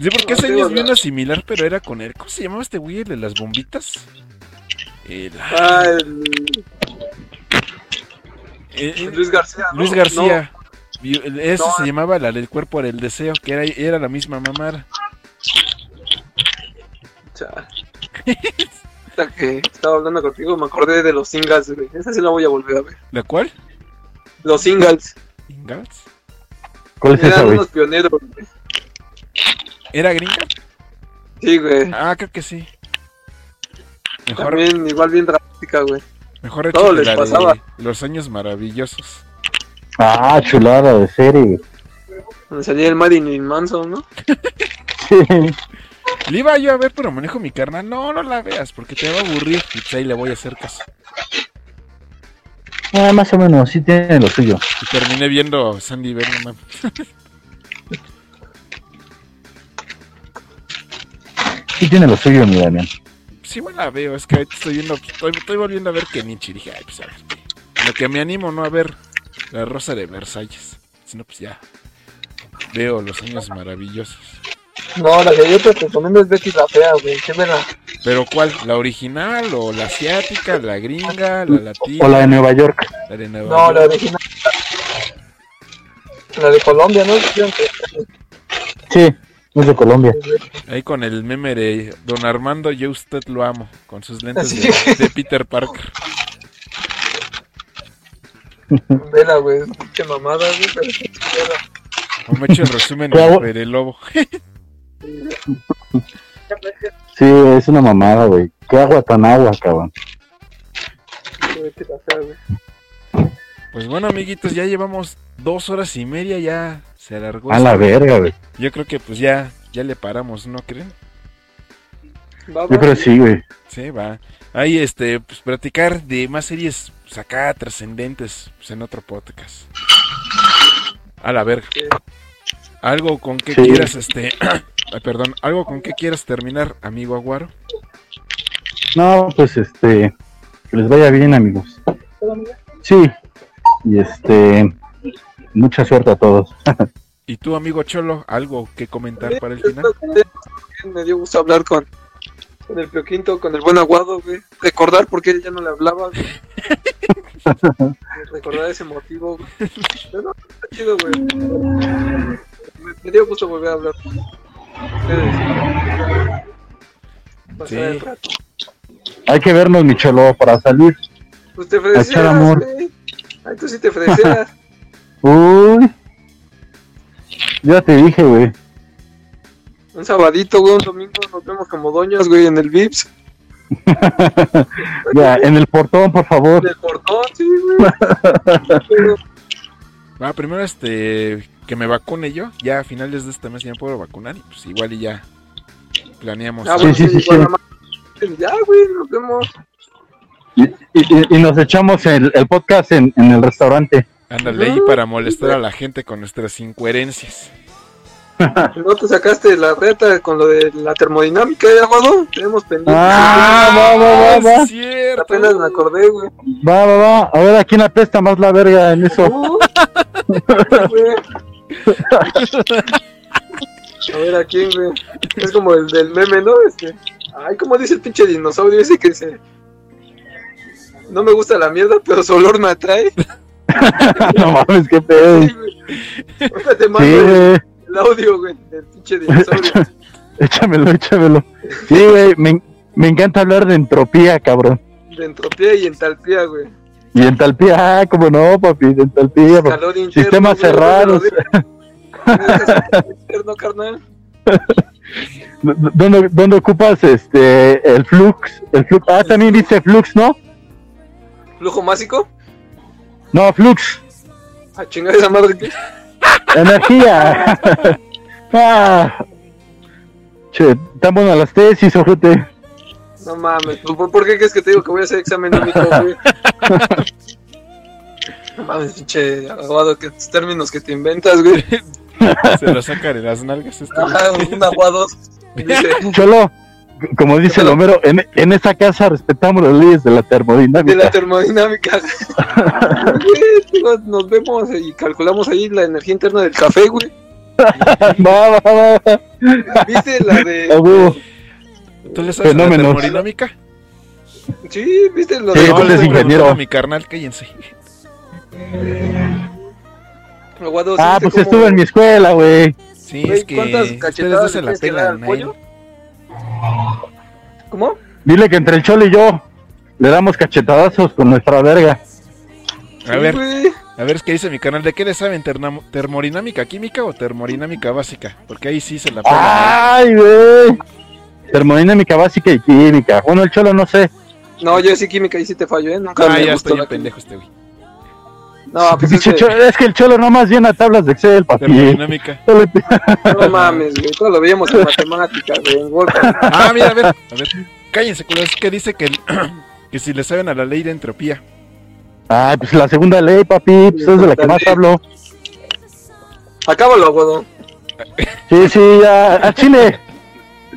Sí, porque ese año es bien similar, pero era con él. ¿Cómo se llamaba este güey, el de las bombitas? El, Ah, el, el- Luis García. ¿no? Luis No, García. El- Ese No. se llamaba la del cuerpo del deseo, que era, era la misma mamara. cha. Ahorita que estaba hablando contigo, me acordé de los singles, güey. Esa sí la voy a volver a ver. ¿La cual? Los singles. ¿Ingalls? ¿Cuál es esa, Eran güey? unos pioneros, güey. ¿Era gringa? Sí, güey. Ah, creo que sí. Mejor, También igual bien dramática, güey. Mejor todo hecho que les la pasaba. de Los Años Maravillosos. Ah, chulada de serie. Donde salía el Marilyn Manson, ¿no? Sí. Le iba yo a ver, pero manejo mi carnal. No, no la veas, porque te va a aburrir. Y pues ahí le voy a hacer caso. Ah, más o menos, sí tiene lo suyo. Y terminé viendo Sandy mames. Sí tiene lo suyo, mi Damián. Sí, bueno, la veo. Es que ahorita estoy viendo, estoy, estoy volviendo a ver Kenichi. Dije, ay, pues a ver. Lo que me animo, no a ver La Rosa de Versalles. Si no, pues ya. Veo Los Años Maravillosos. No, la que yo te recomiendo es Betty la Fea, güey. ¿Qué me la... Pero ¿cuál? ¿La original o la asiática, la gringa, la latina? O la de Nueva York. la de Nueva No, York? la original. La de Colombia, ¿no? Sí, es de Colombia. Ahí con el meme de Don Armando, yo usted lo amo, con sus lentes de, de Peter Parker. Vela, güey. Qué mamada, güey. pero- me el resumen de Fede Lobo. Sí, es una mamada, güey. ¿Qué agua tan agua, cabrón? Pues bueno, amiguitos, ya llevamos dos horas y media, ya se alargó. A la verga, güey. Yo creo que pues ya, ya le paramos, ¿no creen? Va, Yo creo que sí, güey. Sí, va. Ahí, este, pues platicar de más series pues, acá trascendentes pues, en otro podcast. A la verga. Sí. Algo con que Sí. quieras, este, perdón, algo con que quieras terminar, amigo Aguaro. No, pues este. Que les vaya bien, amigos. Sí. Y este. Mucha suerte a todos. Y tú, amigo Cholo, algo que comentar para el final. Me dio gusto hablar con, con el Pioquinto, con el buen Aguado, güey. Recordar por qué él ya no le hablaba, güey. Recordar ese motivo, güey. Pero no, está chido, güey. Me, me dio gusto volver a hablar con ustedes. Sí. el rato. Hay que vernos, mi cholo, para salir. Pues te amor. güey. Ay, tú sí te ofrecieras. Uy. Ya te dije, güey. Un sabadito, güey, un domingo nos vemos como doñas, güey, en el Vips. Ya, en el portón, por favor. En el portón, sí, güey. Va, primero, este, que me vacune yo. Ya a finales de este mes ya me puedo vacunar y pues igual y ya planeamos. Ah, bueno, sí, sí, sí, Ya, güey, nos vemos. Y, y- y nos echamos el, el podcast en, en el restaurante. Ándale ahí para molestar a la gente con nuestras incoherencias. ¿No te sacaste la reta con lo de la termodinámica, eh, Aguado? Tenemos pendiente. Ah, va, va, va, va. es cierto. Apenas me acordé, güey. Va, va, va. A ver a quién apesta más la verga en eso. Uh. A ver, ¿a quién, güey? Es como el del meme, ¿no? Este... Ay, como dice el pinche dinosaurio ese que dice... No me gusta la mierda, pero su olor me atrae. no mames, qué pedo. Sí, güey. Te mando Sí, güey. el audio, güey, del pinche dinosaurio. Échamelo, échamelo. Sí, güey. Me, me encanta hablar de entropía, cabrón. De entropía y entalpía, güey. Y en Talpía, ah, como no, papi, en Talpía. papi. Calor interno, Sistemas güey, cerrados. interno, carnal. ¿Dónde, ¿Dónde ocupas este el flux? El flux. Ah, también dice flux, ¿no? ¿Flujo másico? No, flux. A chingar esa madre que. Energía. ah. Che, tan buenas las tesis, ojete. No mames, ¿por, por qué crees que te digo que voy a hacer examen único, güey? No mames, pinche aguado, que tus términos que te inventas, güey. Se lo sacan en las nalgas. Este. Ajá, un aguado. Dice, Cholo, como dice el Homero, en, en esa casa respetamos las leyes de la de la termodinámica. termodinámica. Nos vemos y calculamos ahí la energía interna del café, güey. Va, va, va. ¿Viste la de. huevo. ¿Tú le sabes la Fenómenos. termodinámica? Sí, ¿viste Sí, de. tú eres le ingeniero. mi carnal, cállense. ¿sí Ah, pues cómo- estuve en mi escuela, güey. Sí, Güey, es que ¿cuántas cachetadas se la tienes que dar pelan, al pollo? ¿Cómo? Dile que entre el Cholo y yo le damos cachetadazos con nuestra verga. A ver, a ver, es que dice mi canal, ¿de qué le saben? ¿Termodinámica química o termodinámica básica? Porque ahí sí se la. ¿eh? ¡Ay, güey! Termodinámica básica y química. Bueno, el Cholo no sé. No, yo sí química ahí sí te fallo, ¿eh? Nunca Ah, me ya gustó estoy la en pendejo este güey. No, pues es que, Cholo- es que el Cholo nomás llena tablas de Excel, papi. Termodinámica. No mames, güey. Todo lo veíamos en matemáticas, güey. En. Ah, mira, a ver, a ver. Cállense, culo, es que dice que, el- que si le saben a la ley de entropía. Ah, pues la segunda ley, papi. Pues es de la que más hablo. Acábalo, aguado. Sí, sí, ya. A Chile.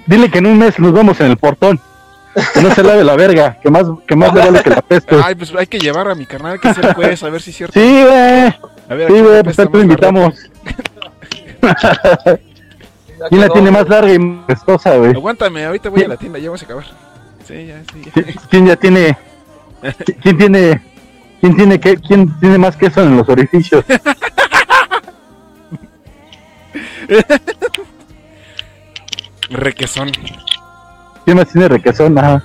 Dile que en un mes nos vamos en el portón. Que no se lave la verga. Que más, que más le vale que la peste. Ay, pues hay que llevar a mi carnal que se el juez, a ver si es cierto. Sí, güey. A ver, Sí, ¿a quién le güey, pues apesta te invitamos. ¿Quién la tiene güey. más larga y más pestosa, güey? Aguántame, ahorita voy a la tienda, ya vamos a acabar. Sí, ya, sí, ya. ¿Quién ya tiene? ¿Quién tiene? ¿Quién tiene qué? ¿Quién tiene más queso en los orificios? Requesón. ¿Quién más tiene requesón? Ajá.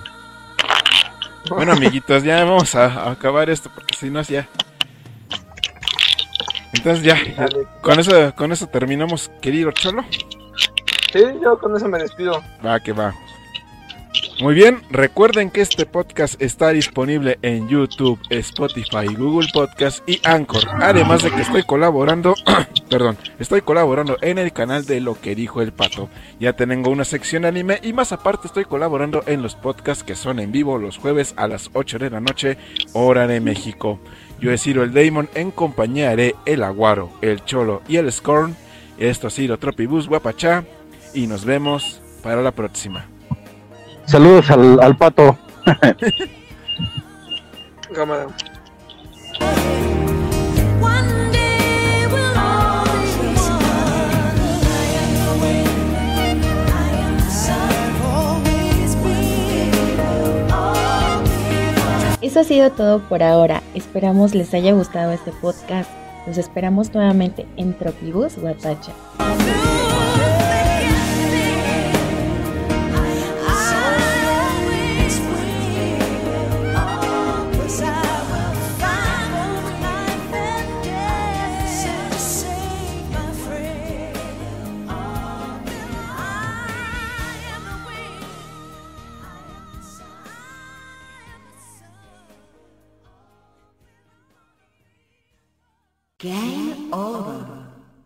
Bueno, amiguitos, ya vamos a, a acabar esto porque si no, ya. Entonces ya, ya, con eso, con eso terminamos, querido Cholo. Sí, yo con eso me despido. Va que va. Muy bien, recuerden que este podcast está disponible en YouTube, Spotify, Google Podcast y Anchor. Además de que estoy colaborando, perdón, estoy colaborando en el canal de Lo que dijo el pato. Ya tengo una sección anime y más aparte estoy colaborando en los podcasts que son en vivo los jueves a las 8 de la noche, hora de México. Yo he sido el Damon en compañía de El Aguaro, El Cholo y El Scorn. Esto ha sido Tropibus Guapachá y nos vemos para la próxima. Saludos al, al pato. Cámara. Eso ha sido todo por ahora. Esperamos les haya gustado este podcast. Los esperamos nuevamente en Tropibus Guatacha. Game over.